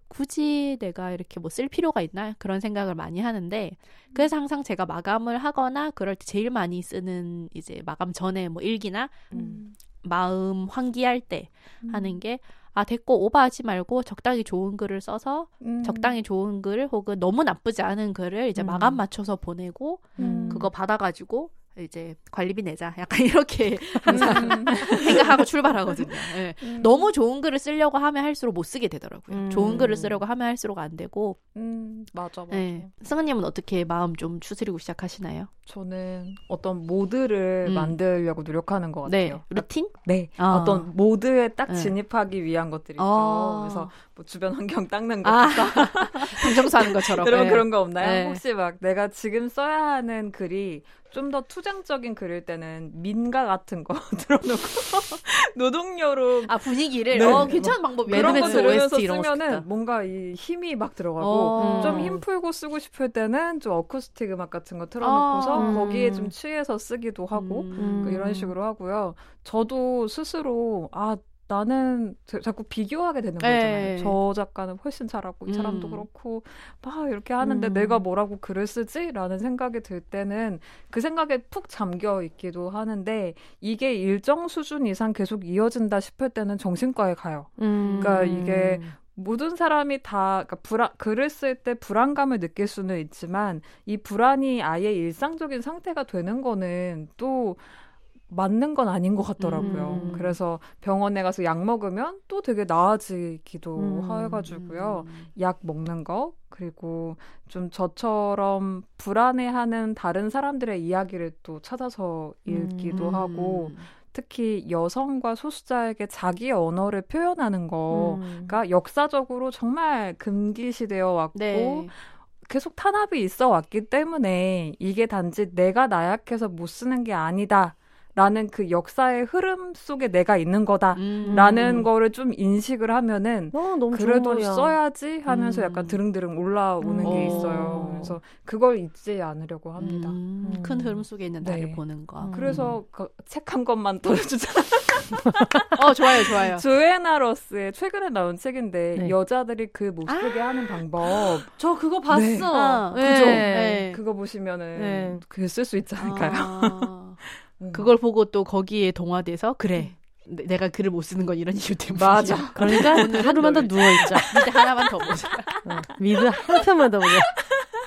Speaker 3: 굳이 내가 이렇게 뭐 쓸 필요가 있나 그런 생각을 많이 하는데 그래서 항상 제가 마감을 하거나 그럴 때 제일 많이 쓰는 이제 마감 전에 뭐 일기나
Speaker 1: 음.
Speaker 3: 마음 환기할 때
Speaker 2: 음.
Speaker 3: 하는 게 아 됐고 오버하지 말고 적당히 좋은 글을 써서
Speaker 2: 음.
Speaker 3: 적당히 좋은 글 혹은 너무 나쁘지 않은 글을 이제
Speaker 1: 음.
Speaker 3: 마감 맞춰서 보내고
Speaker 2: 음.
Speaker 3: 그거 받아가지고 이제 관리비 내자 약간 이렇게 항상
Speaker 2: 음.
Speaker 3: 생각하고 출발하거든요. 예.
Speaker 2: 음.
Speaker 3: 너무 좋은 글을 쓰려고 하면 할수록 못 쓰게 되더라고요.
Speaker 1: 음.
Speaker 3: 좋은 글을 쓰려고 하면 할수록 안 되고.
Speaker 2: 음, 맞아, 맞아.
Speaker 3: 예. 승은님은 어떻게 마음 좀 추스리고 시작하시나요?
Speaker 2: 저는 어떤 모드를
Speaker 3: 음.
Speaker 2: 만들려고 노력하는 것
Speaker 3: 네,
Speaker 2: 같아요.
Speaker 3: 루틴?
Speaker 2: 네,
Speaker 3: 아.
Speaker 2: 어떤 모드에 딱
Speaker 3: 네.
Speaker 2: 진입하기 위한 것들 있죠.
Speaker 3: 아.
Speaker 2: 그래서 뭐 주변 환경 닦는 거,
Speaker 3: 아, 방정수하는 것처럼.
Speaker 2: 그런
Speaker 3: 예.
Speaker 2: 그런 거 없나요?
Speaker 3: 네.
Speaker 2: 혹시 막 내가 지금 써야 하는 글이 좀더 투쟁적인 글일 때는 민가 같은 거 들어놓고 노동요로
Speaker 3: 아 분위기를
Speaker 2: 네.
Speaker 3: 어 괜찮은 방법이에요.
Speaker 2: 그런 거 들으면서
Speaker 1: OST
Speaker 2: 쓰면은. 뭔가 이 힘이 막 들어가고
Speaker 3: 어.
Speaker 2: 좀힘 풀고 쓰고 싶을 때는 좀 어쿠스틱 음악 같은 거 틀어놓고서
Speaker 3: 아.
Speaker 2: 거기에
Speaker 1: 음.
Speaker 2: 좀 취해서 쓰기도 하고
Speaker 3: 음.
Speaker 2: 그 이런 식으로 하고요. 저도 스스로 아 나는 자- 자꾸 비교하게 되는
Speaker 3: 네.
Speaker 2: 거잖아요. 저 작가는 훨씬 잘하고 이 사람도
Speaker 3: 음.
Speaker 2: 그렇고 막 이렇게 하는데
Speaker 1: 음.
Speaker 2: 내가 뭐라고 글을 쓰지라는 생각이 들 때는 그 생각에 푹 잠겨 있기도 하는데 이게 일정 수준 이상 계속 이어진다 싶을 때는 정신과에 가요.
Speaker 1: 음.
Speaker 2: 그러니까 이게 모든 사람이 다 그러니까 불안, 글을 쓸 때 불안감을 느낄 수는 있지만 이 불안이 아예 일상적인 상태가 되는 거는 또 맞는 건 아닌 것 같더라고요.
Speaker 1: 음.
Speaker 2: 그래서 병원에 가서 약 먹으면 또 되게 나아지기도
Speaker 1: 음.
Speaker 2: 해가지고요. 약 먹는 거 그리고 좀 저처럼 불안해하는 다른 사람들의 이야기를 또 찾아서 읽기도
Speaker 3: 음.
Speaker 2: 하고 특히 여성과 소수자에게 자기 언어를 표현하는 거가
Speaker 1: 음.
Speaker 2: 역사적으로 정말 금기시되어 왔고
Speaker 3: 네.
Speaker 2: 계속 탄압이 있어 왔기 때문에 이게 단지 내가 나약해서 못 쓰는 게 아니다. 라는 그 역사의 흐름 속에 내가 있는 거다.
Speaker 3: 음.
Speaker 2: 라는 거를 좀 인식을 하면은
Speaker 1: 어,
Speaker 2: 그래도. 써야지 하면서
Speaker 3: 음.
Speaker 2: 약간 드릉드릉 올라오는
Speaker 1: 음.
Speaker 2: 게
Speaker 3: 어.
Speaker 2: 있어요. 그래서 그걸 잊지 않으려고 합니다.
Speaker 3: 음,
Speaker 1: 음.
Speaker 3: 큰 흐름 속에 있는 나를
Speaker 2: 네.
Speaker 3: 보는 거.
Speaker 1: 음.
Speaker 2: 그래서 그 책한 권만 더 주자.
Speaker 3: 어 좋아요 좋아요.
Speaker 2: 조에나 러스의 최근에 나온 책인데
Speaker 1: 네.
Speaker 2: 여자들이 그 못 쓰게 하는 방법
Speaker 1: 저 그거 봤어.
Speaker 2: 네.
Speaker 3: 아,
Speaker 1: 네.
Speaker 3: 그죠? 네.
Speaker 2: 그거 보시면은
Speaker 1: 네.
Speaker 2: 그쓸수 있지 않을까요?
Speaker 3: 아,
Speaker 2: 음.
Speaker 3: 그걸 보고 또 거기에 동화돼서 그래. 내- 내가 글을 못 쓰는 건 이런 이유 때문이야.
Speaker 2: 맞아.
Speaker 1: 그러니까 하루만 더 누워 있자.
Speaker 3: 근데 하나만 더 보자.
Speaker 1: 어, 미드 한 편만 더 보자.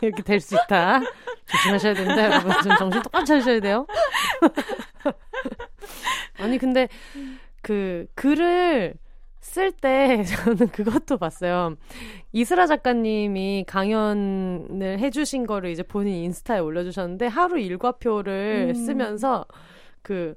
Speaker 1: 이렇게 될 수 있다. 조심하셔야 됩니다, 여러분. 좀 정신 똑바로 차리셔야 돼요. 아니 근데 그 글을 쓸 때 저는 그것도 봤어요. 이스라 작가님이 강연을 해주신 거를 이제 본인 인스타에 올려주셨는데 하루 일과표를
Speaker 2: 음.
Speaker 1: 쓰면서 그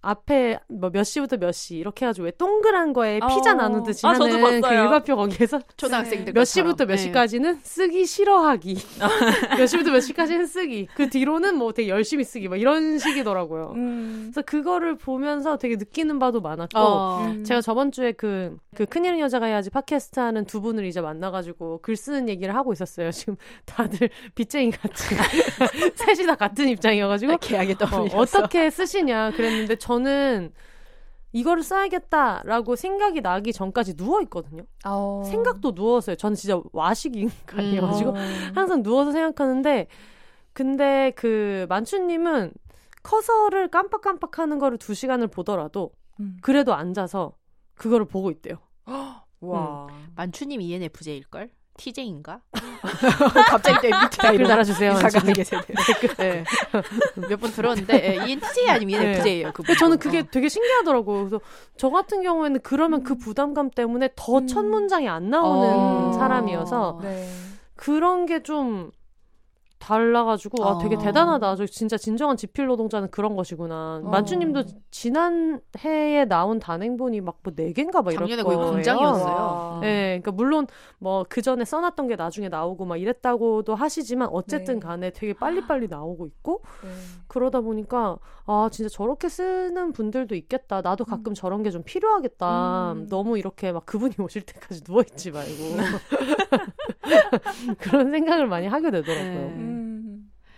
Speaker 1: 앞에 뭐 몇 시부터 몇 시 이렇게 해가지고 왜 동그란 거에 피자
Speaker 2: 어.
Speaker 1: 나누듯이
Speaker 2: 아,
Speaker 1: 하는
Speaker 2: 저도
Speaker 1: 그. 일과표 거기에서
Speaker 3: 초등학생들
Speaker 1: 몇 시부터 몇 시까지는 쓰기 싫어하기. 몇 시부터 몇 시까지는 쓰기. 그 뒤로는 뭐 되게 열심히 쓰기. 막 이런 식이더라고요.
Speaker 2: 음.
Speaker 1: 그래서 그거를 보면서 되게 느끼는 바도 많았고.
Speaker 3: 어.
Speaker 2: 음.
Speaker 1: 제가 저번 주에 그, 그 큰일은 여자가 해야지 팟캐스트 하는 두 분을 이제 만나가지고 글 쓰는 얘기를 하고 있었어요. 지금 다들 빚쟁이 같이. 셋이 다 같은 입장이어가지고.
Speaker 3: 계약에
Speaker 1: 어. 어떻게 쓰시냐 그랬는데 저는 이거를 써야겠다라고 생각이 나기 전까지 누워 있거든요.
Speaker 2: 어.
Speaker 1: 생각도 누웠어요. 저는 진짜 와식 인간이어가지고
Speaker 2: 어.
Speaker 1: 항상 누워서 생각하는데 근데 그 만추님은 커서를 깜빡깜빡하는 거를 두 시간을 보더라도
Speaker 2: 음.
Speaker 1: 그래도 앉아서 그거를 보고 있대요.
Speaker 2: 와.
Speaker 3: 만추님 E ENFJ일 걸? TJ인가? 갑자기 또 MBTI
Speaker 1: 댓글 달아주세요.
Speaker 3: 이사가
Speaker 1: 만추님.
Speaker 3: 계세요. 네. 몇번 들었는데 예, ENTJ 아니면 ENFJ예요. 그
Speaker 1: 근데 저는 그게 되게 신기하더라고요. 그래서 저 같은 경우에는 그러면 그 부담감 때문에 더첫
Speaker 2: 음.
Speaker 1: 문장이 안 나오는
Speaker 3: 어.
Speaker 1: 사람이어서
Speaker 2: 네.
Speaker 1: 그런 게 좀 달라가지고 아 되게
Speaker 3: 어.
Speaker 1: 대단하다. 저 진짜 진정한 지필 노동자는 그런 것이구나.
Speaker 2: 어.
Speaker 1: 만주님도 지난 해에 나온 단행본이 막 뭐 네 개인가 막 이럴
Speaker 3: 작년에
Speaker 1: 거예요.
Speaker 3: 거의 공장이었어요.
Speaker 2: 와.
Speaker 1: 네, 그러니까 물론 뭐 그 전에 써놨던 게 나중에 나오고 막 이랬다고도 하시지만 어쨌든
Speaker 2: 네.
Speaker 1: 간에 되게 빨리빨리 나오고 있고
Speaker 2: 네.
Speaker 1: 그러다 보니까 아 진짜 저렇게 쓰는 분들도 있겠다. 나도 가끔
Speaker 2: 음.
Speaker 1: 저런 게 좀 필요하겠다.
Speaker 2: 음.
Speaker 1: 너무 이렇게 막 그분이 오실 때까지 누워 있지 말고 그런 생각을 많이 하게 되더라고요.
Speaker 3: 네.
Speaker 2: 음.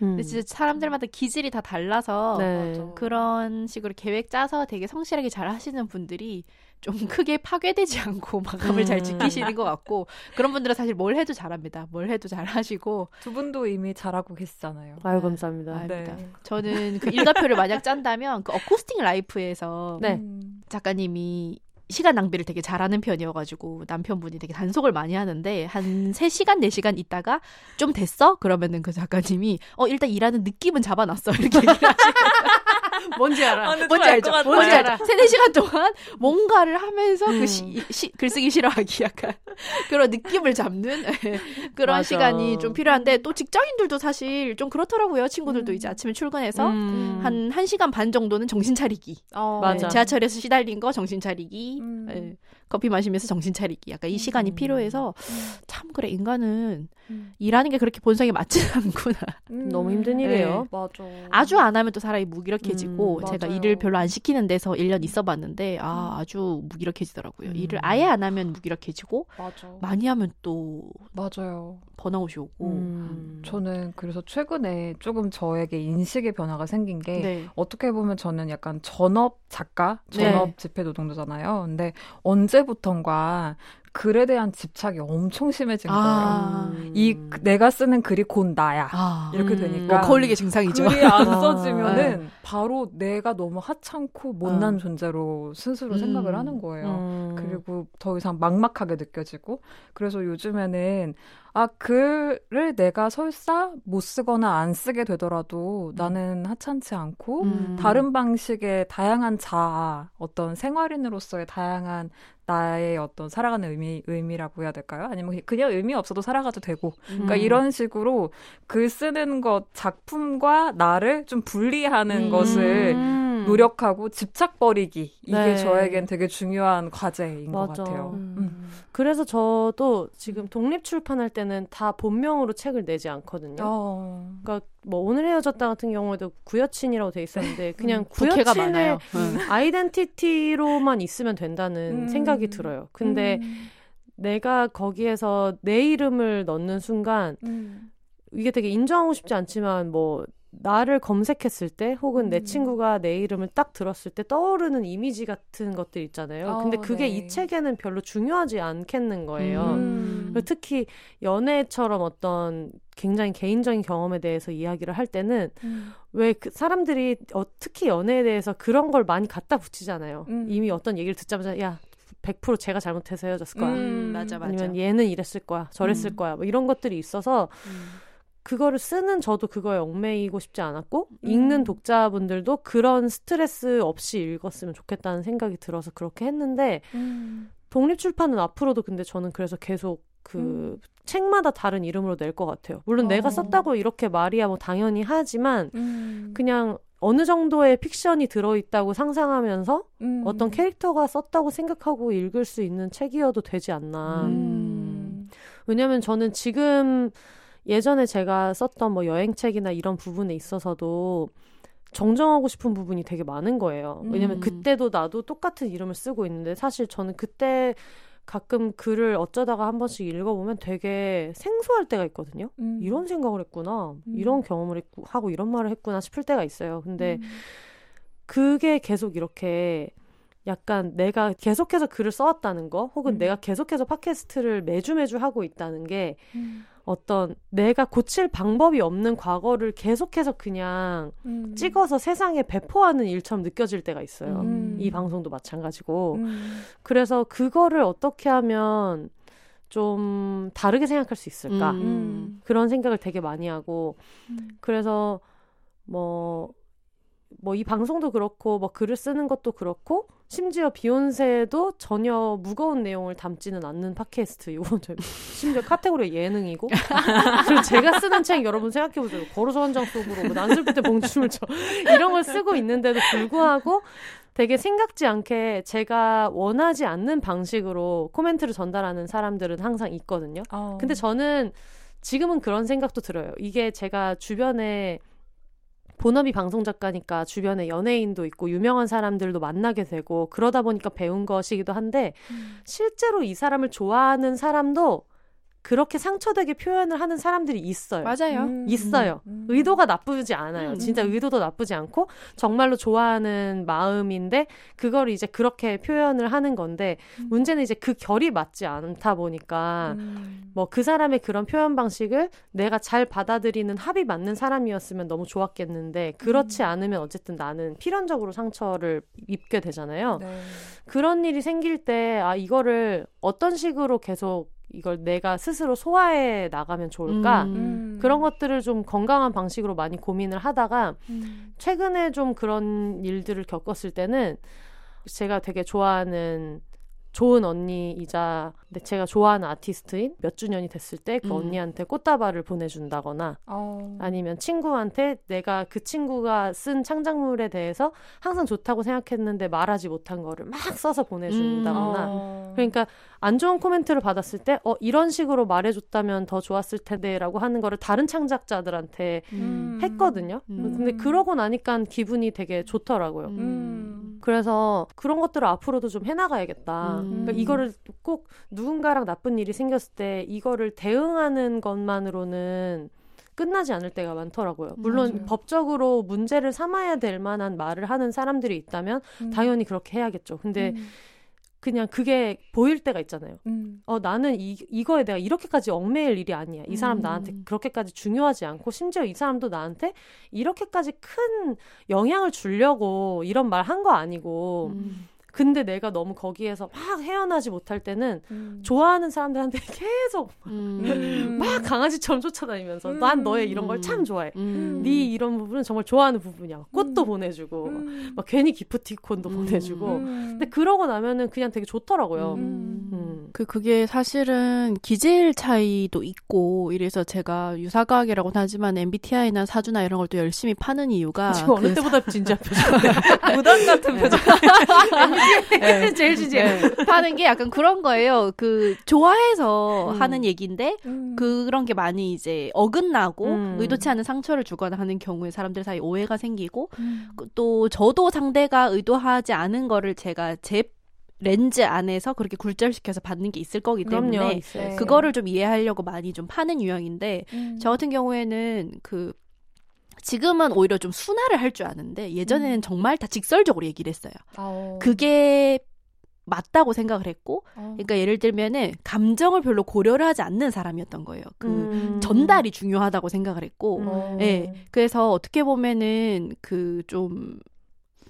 Speaker 1: 음.
Speaker 3: 근데 진짜 사람들마다 기질이 다 달라서
Speaker 1: 네.
Speaker 3: 그런 식으로 계획 짜서 되게 성실하게 잘 하시는 분들이 좀 크게 파괴되지 않고 마감을 잘
Speaker 1: 음.
Speaker 3: 지키시는 것 같고 그런 분들은 사실 뭘 해도 잘합니다. 뭘 해도 잘 하시고
Speaker 2: 두 분도 이미 잘하고 계시잖아요.
Speaker 1: 아유 감사합니다.
Speaker 3: 아유,
Speaker 2: 네.
Speaker 3: 저는 그 일가표를 만약 짠다면 그 어쿠스틱 라이프에서
Speaker 1: 네.
Speaker 2: 음.
Speaker 3: 작가님이 시간 낭비를 되게 잘하는 편이어가지고 남편분이 되게 단속을 많이 하는데 한 3시간, 4시간 있다가 좀 됐어? 그러면은 그 작가님이 어, 일단 일하는 느낌은 잡아놨어. 이렇게 얘기를 하시고
Speaker 1: 뭔지 알아.
Speaker 2: 아,
Speaker 3: 뭔지 알죠? 뭔지
Speaker 1: 알아.
Speaker 3: 알죠? 3, 4시간 동안 뭔가를 하면서
Speaker 1: 음.
Speaker 3: 그 시, 시- 글쓰기 싫어하기 약간 그런 느낌을 잡는 예, 그런
Speaker 1: 맞아.
Speaker 3: 시간이 좀 필요한데 또 직장인들도 사실 좀 그렇더라고요. 친구들도
Speaker 2: 음.
Speaker 3: 이제 아침에 출근해서
Speaker 1: 음.
Speaker 3: 한 1시간 반 정도는 정신 차리기.
Speaker 2: 어.
Speaker 1: 맞아.
Speaker 3: 지하철에서 시달린 거 정신 차리기.
Speaker 2: 음.
Speaker 3: 예, 커피 마시면서 정신 차리기. 약간 이 시간이
Speaker 1: 음.
Speaker 3: 필요해서 참 그래 인간은
Speaker 2: 음.
Speaker 3: 일하는 게 그렇게 본성에 맞지 않구나.
Speaker 2: 음.
Speaker 1: 너무 힘든 일이에요.
Speaker 2: 맞아.
Speaker 3: 아주 안 하면 또 사람이 무기력해지고
Speaker 1: 음,
Speaker 3: 제가
Speaker 2: 맞아요.
Speaker 3: 일을 별로 안 시키는 데서 1년 있어봤는데 아 아주 무기력해지더라고요.
Speaker 1: 음.
Speaker 3: 일을 아예 안 하면 무기력해지고
Speaker 2: 맞아.
Speaker 3: 많이 하면 또
Speaker 2: 맞아요.
Speaker 3: 번아웃이 오고.
Speaker 1: 음.
Speaker 2: 저는 그래서 최근에 조금 저에게 인식의 변화가 생긴 게
Speaker 3: 네.
Speaker 2: 어떻게 보면 저는 약간 전업 작가,
Speaker 3: 네.
Speaker 2: 전업 집회 노동자잖아요. 근데 언제부턴가 글에 대한 집착이 엄청 심해진
Speaker 3: 아.
Speaker 2: 거예요. 이 그- 내가 쓰는 글이 곧 나야.
Speaker 3: 아.
Speaker 2: 이렇게
Speaker 1: 음.
Speaker 2: 되니까
Speaker 3: 워커홀릭의 증상이죠.
Speaker 2: 글이 안
Speaker 1: 아,
Speaker 2: 써지면은 바로 내가 너무 하찮고 못난
Speaker 3: 어.
Speaker 2: 존재로 스스로
Speaker 3: 음.
Speaker 2: 생각을 하는 거예요.
Speaker 1: 음.
Speaker 2: 그리고 더 이상 막막하게 느껴지고 그래서 요즘에는 아 글을 내가 설사 못 쓰거나 안 쓰게 되더라도 나는 하찮지 않고
Speaker 3: 음.
Speaker 2: 다른 방식의 다양한 자아 어떤 생활인으로서의 다양한 나의 어떤 살아가는 의미 의미라고 해야 될까요? 아니면 그냥 의미 없어도 살아가도 되고 그러니까
Speaker 1: 음.
Speaker 2: 이런 식으로 글 쓰는 것 작품과 나를 좀 분리하는
Speaker 3: 음.
Speaker 2: 것을
Speaker 1: 음.
Speaker 2: 노력하고 집착 버리기 이게
Speaker 1: 네.
Speaker 2: 저에겐 되게 중요한 과제인 것
Speaker 1: 맞아.
Speaker 2: 같아요.
Speaker 3: 음.
Speaker 2: 음.
Speaker 1: 그래서 저도 지금 독립 출판할 때는 다 본명으로 책을 내지 않거든요.
Speaker 2: 어.
Speaker 1: 그러니까 뭐 오늘 헤어졌다 같은 경우에도 구여친이라고 돼 있었는데 그냥
Speaker 3: 독해가
Speaker 1: 구여친의
Speaker 3: 많아요. 음.
Speaker 1: 아이덴티티로만 있으면 된다는
Speaker 2: 음.
Speaker 1: 생각이 들어요. 근데
Speaker 2: 음.
Speaker 1: 내가 거기에서 내 이름을 넣는 순간
Speaker 2: 음.
Speaker 1: 이게 되게 인정하고 싶지 않지만 뭐 나를 검색했을 때 혹은 내
Speaker 2: 음.
Speaker 1: 친구가 내 이름을 딱 들었을 때 떠오르는 이미지 같은 것들 있잖아요. 근데
Speaker 2: 어,
Speaker 1: 그게
Speaker 2: 네.
Speaker 1: 이 책에는 별로 중요하지 않겠는 거예요.
Speaker 3: 음.
Speaker 1: 특히 연애처럼 어떤 굉장히 개인적인 경험에 대해서 이야기를 할 때는
Speaker 2: 음.
Speaker 1: 왜 그 사람들이 어, 특히 연애에 대해서 그런 걸 많이 갖다 붙이잖아요.
Speaker 2: 음.
Speaker 1: 이미 어떤 얘기를 듣자마자 야 100% 제가 잘못해서 헤어졌을 거야.
Speaker 2: 음.
Speaker 3: 맞아 맞아.
Speaker 1: 아니면 얘는 이랬을 거야. 저랬을
Speaker 2: 음.
Speaker 1: 거야. 뭐 이런 것들이 있어서
Speaker 3: 음.
Speaker 1: 그거를 쓰는 저도 그거에 얽매이고 싶지 않았고
Speaker 2: 음.
Speaker 1: 읽는 독자분들도 그런 스트레스 없이 읽었으면 좋겠다는 생각이 들어서 그렇게 했는데
Speaker 2: 음.
Speaker 1: 독립 출판은 앞으로도 근데 저는 그래서 계속 그 책마다 다른 이름으로 낼 것 같아요. 물론
Speaker 2: 어.
Speaker 1: 내가 썼다고 이렇게 말이야 뭐 당연히 하지만
Speaker 2: 음.
Speaker 1: 그냥 어느 정도의 픽션이 들어있다고 상상하면서
Speaker 2: 음.
Speaker 1: 어떤 캐릭터가 썼다고 생각하고 읽을 수 있는 책이어도 되지 않나.
Speaker 2: 음.
Speaker 1: 왜냐면 저는 지금 예전에 제가 썼던 뭐 여행책이나 이런 부분에 있어서도 정정하고 싶은 부분이 되게 많은 거예요. 왜냐면
Speaker 3: 음.
Speaker 1: 그때도 나도 똑같은 이름을 쓰고 있는데 사실 저는 그때 가끔 글을 어쩌다가 한 번씩 읽어보면 되게 생소할 때가 있거든요.
Speaker 2: 음.
Speaker 1: 이런 생각을 했구나.
Speaker 2: 음.
Speaker 1: 이런 경험을 했고, 하고 이런 말을 했구나 싶을 때가 있어요. 근데
Speaker 2: 음.
Speaker 1: 그게 계속 이렇게 약간 내가 계속해서 글을 써왔다는 거, 혹은
Speaker 2: 음.
Speaker 1: 내가 계속해서 팟캐스트를 매주 매주 하고 있다는 게
Speaker 2: 음.
Speaker 1: 어떤 내가 고칠 방법이 없는 과거를 계속해서 그냥
Speaker 2: 음.
Speaker 1: 찍어서 세상에 배포하는 일처럼 느껴질 때가 있어요.
Speaker 2: 음.
Speaker 1: 이 방송도 마찬가지고.
Speaker 2: 음.
Speaker 1: 그래서 그거를 어떻게 하면 좀 다르게 생각할 수 있을까?
Speaker 3: 음.
Speaker 1: 그런 생각을 되게 많이 하고
Speaker 2: 음.
Speaker 1: 그래서 뭐 뭐 이 방송도 그렇고 뭐 글을 쓰는 것도 그렇고 심지어 비욘세도 전혀 무거운 내용을 담지는 않는 팟캐스트 이건 저 심지어 카테고리 예능이고 그리고 제가 쓰는 책 여러분 생각해 보세요 걸어서 한 장 속으로 뭐 난슬플 때 봉춤을 쳐 이런 걸 쓰고 있는데도 불구하고 되게 생각지 않게 제가 원하지 않는 방식으로 코멘트를 전달하는 사람들은 항상 있거든요.
Speaker 2: 어.
Speaker 1: 근데 저는 지금은 그런 생각도 들어요. 이게 제가 주변에 본업이 방송 작가니까 주변에 연예인도 있고 유명한 사람들도 만나게 되고 그러다 보니까 배운 것이기도 한데
Speaker 2: 음.
Speaker 1: 실제로 이 사람을 좋아하는 사람도 그렇게 상처되게 표현을 하는 사람들이 있어요.
Speaker 3: 맞아요.
Speaker 2: 음.
Speaker 1: 있어요.
Speaker 2: 음.
Speaker 1: 의도가 나쁘지 않아요.
Speaker 3: 음.
Speaker 1: 진짜 의도도 나쁘지 않고 정말로 좋아하는 마음인데 그걸 이제 그렇게 표현을 하는 건데
Speaker 2: 음.
Speaker 1: 문제는 이제 그 결이 맞지 않다 보니까
Speaker 2: 음.
Speaker 1: 뭐그 사람의 그런 표현 방식을 내가 잘 받아들이는 합이 맞는 사람이었으면 너무 좋았겠는데 그렇지 않으면 어쨌든 나는 필연적으로 상처를 입게 되잖아요.
Speaker 2: 네.
Speaker 1: 그런 일이 생길 때 아 이거를 어떤 식으로 계속 이걸 내가 스스로 소화해 나가면 좋을까?
Speaker 3: 음.
Speaker 1: 그런 것들을 좀 건강한 방식으로 많이 고민을 하다가
Speaker 2: 음.
Speaker 1: 최근에 좀 그런 일들을 겪었을 때는 제가 되게 좋아하는 좋은 언니이자 제가 좋아하는 아티스트인 몇 주년이 됐을 때그
Speaker 3: 음.
Speaker 1: 언니한테 꽃다발을 보내준다거나
Speaker 2: 어.
Speaker 1: 아니면 친구한테 내가 그 친구가 쓴 창작물에 대해서 항상 좋다고 생각했는데 말하지 못한 거를 막 써서 보내준다거나
Speaker 2: 어.
Speaker 1: 그러니까 안 좋은 코멘트를 받았을 때 어 이런 식으로 말해줬다면 더 좋았을 텐데라고 하는 거를 다른 창작자들한테
Speaker 2: 음.
Speaker 1: 했거든요.
Speaker 3: 음.
Speaker 1: 근데 그러고 나니까 기분이 되게 좋더라고요.
Speaker 2: 음.
Speaker 1: 그래서 그런 것들을 앞으로도 좀 해나가야겠다.
Speaker 3: 음.
Speaker 1: 그러니까 이거를 꼭 누군가랑 나쁜 일이 생겼을 때 이거를 대응하는 것만으로는 끝나지 않을 때가 많더라고요. 물론
Speaker 2: 맞아요.
Speaker 1: 법적으로 문제를 삼아야 될 만한 말을 하는 사람들이 있다면
Speaker 2: 음.
Speaker 1: 당연히 그렇게 해야겠죠. 근데
Speaker 2: 음.
Speaker 1: 그냥 그게 보일 때가 있잖아요.
Speaker 2: 음.
Speaker 1: 어, 나는 이, 이거에 내가 이렇게까지 얽매일 일이 아니야. 이 사람
Speaker 3: 음.
Speaker 1: 나한테 그렇게까지 중요하지 않고, 심지어 이 사람도 나한테 이렇게까지 큰 영향을 주려고 이런 말 한 거 아니고,
Speaker 3: 음.
Speaker 1: 근데 내가 너무 거기에서 막 헤어나지 못할 때는
Speaker 2: 음.
Speaker 1: 좋아하는 사람들한테 계속
Speaker 3: 음.
Speaker 1: 막 강아지처럼 쫓아다니면서
Speaker 2: 음.
Speaker 1: 난 너의 이런 걸
Speaker 3: 음.
Speaker 1: 참 좋아해.
Speaker 3: 음.
Speaker 1: 네 이런 부분은 정말 좋아하는 부분이야. 막 꽃도
Speaker 2: 음.
Speaker 1: 보내주고,
Speaker 2: 음.
Speaker 1: 막 괜히 기프티콘도
Speaker 3: 음.
Speaker 1: 보내주고.
Speaker 2: 음.
Speaker 1: 근데 그러고 나면은 그냥 되게 좋더라고요.
Speaker 3: 그 그게 사실은 기질 차이도 있고 이래서 제가 유사과학이라고는 하지만 MBTI나 사주나 이런 걸 또 열심히 파는 이유가
Speaker 1: 지금 어느
Speaker 3: 그
Speaker 1: 때보다 진지한 표정.
Speaker 2: 무당 같은 표정.
Speaker 3: 네.
Speaker 1: 제일 진지해.
Speaker 3: 네. 파는 게 약간 그런 거예요. 그 좋아해서
Speaker 1: 음.
Speaker 3: 하는 얘기인데
Speaker 2: 음.
Speaker 3: 그런 게 많이 이제 어긋나고
Speaker 1: 음.
Speaker 3: 의도치 않은 상처를 주거나 하는 경우에 사람들 사이 오해가 생기고
Speaker 2: 음.
Speaker 3: 그또 저도 상대가 의도하지 않은 거를 제가 제 렌즈 안에서 그렇게 굴절시켜서 받는 게 있을 거기 때문에
Speaker 1: 그럼요.
Speaker 3: 그거를 좀 이해하려고 많이 좀 파는 유형인데
Speaker 2: 음.
Speaker 3: 저 같은 경우에는 그 지금은 오히려 좀 순화를 할 줄 아는데 예전에는
Speaker 2: 음.
Speaker 3: 정말 다 직설적으로 얘기를 했어요.
Speaker 2: 아오.
Speaker 3: 그게 맞다고 생각을 했고
Speaker 2: 어.
Speaker 3: 그러니까 예를 들면은 감정을 별로 고려를 하지 않는 사람이었던 거예요. 그
Speaker 1: 음.
Speaker 3: 전달이 중요하다고 생각을 했고
Speaker 1: 음.
Speaker 2: 어.
Speaker 3: 예. 그래서 어떻게 보면은 그 좀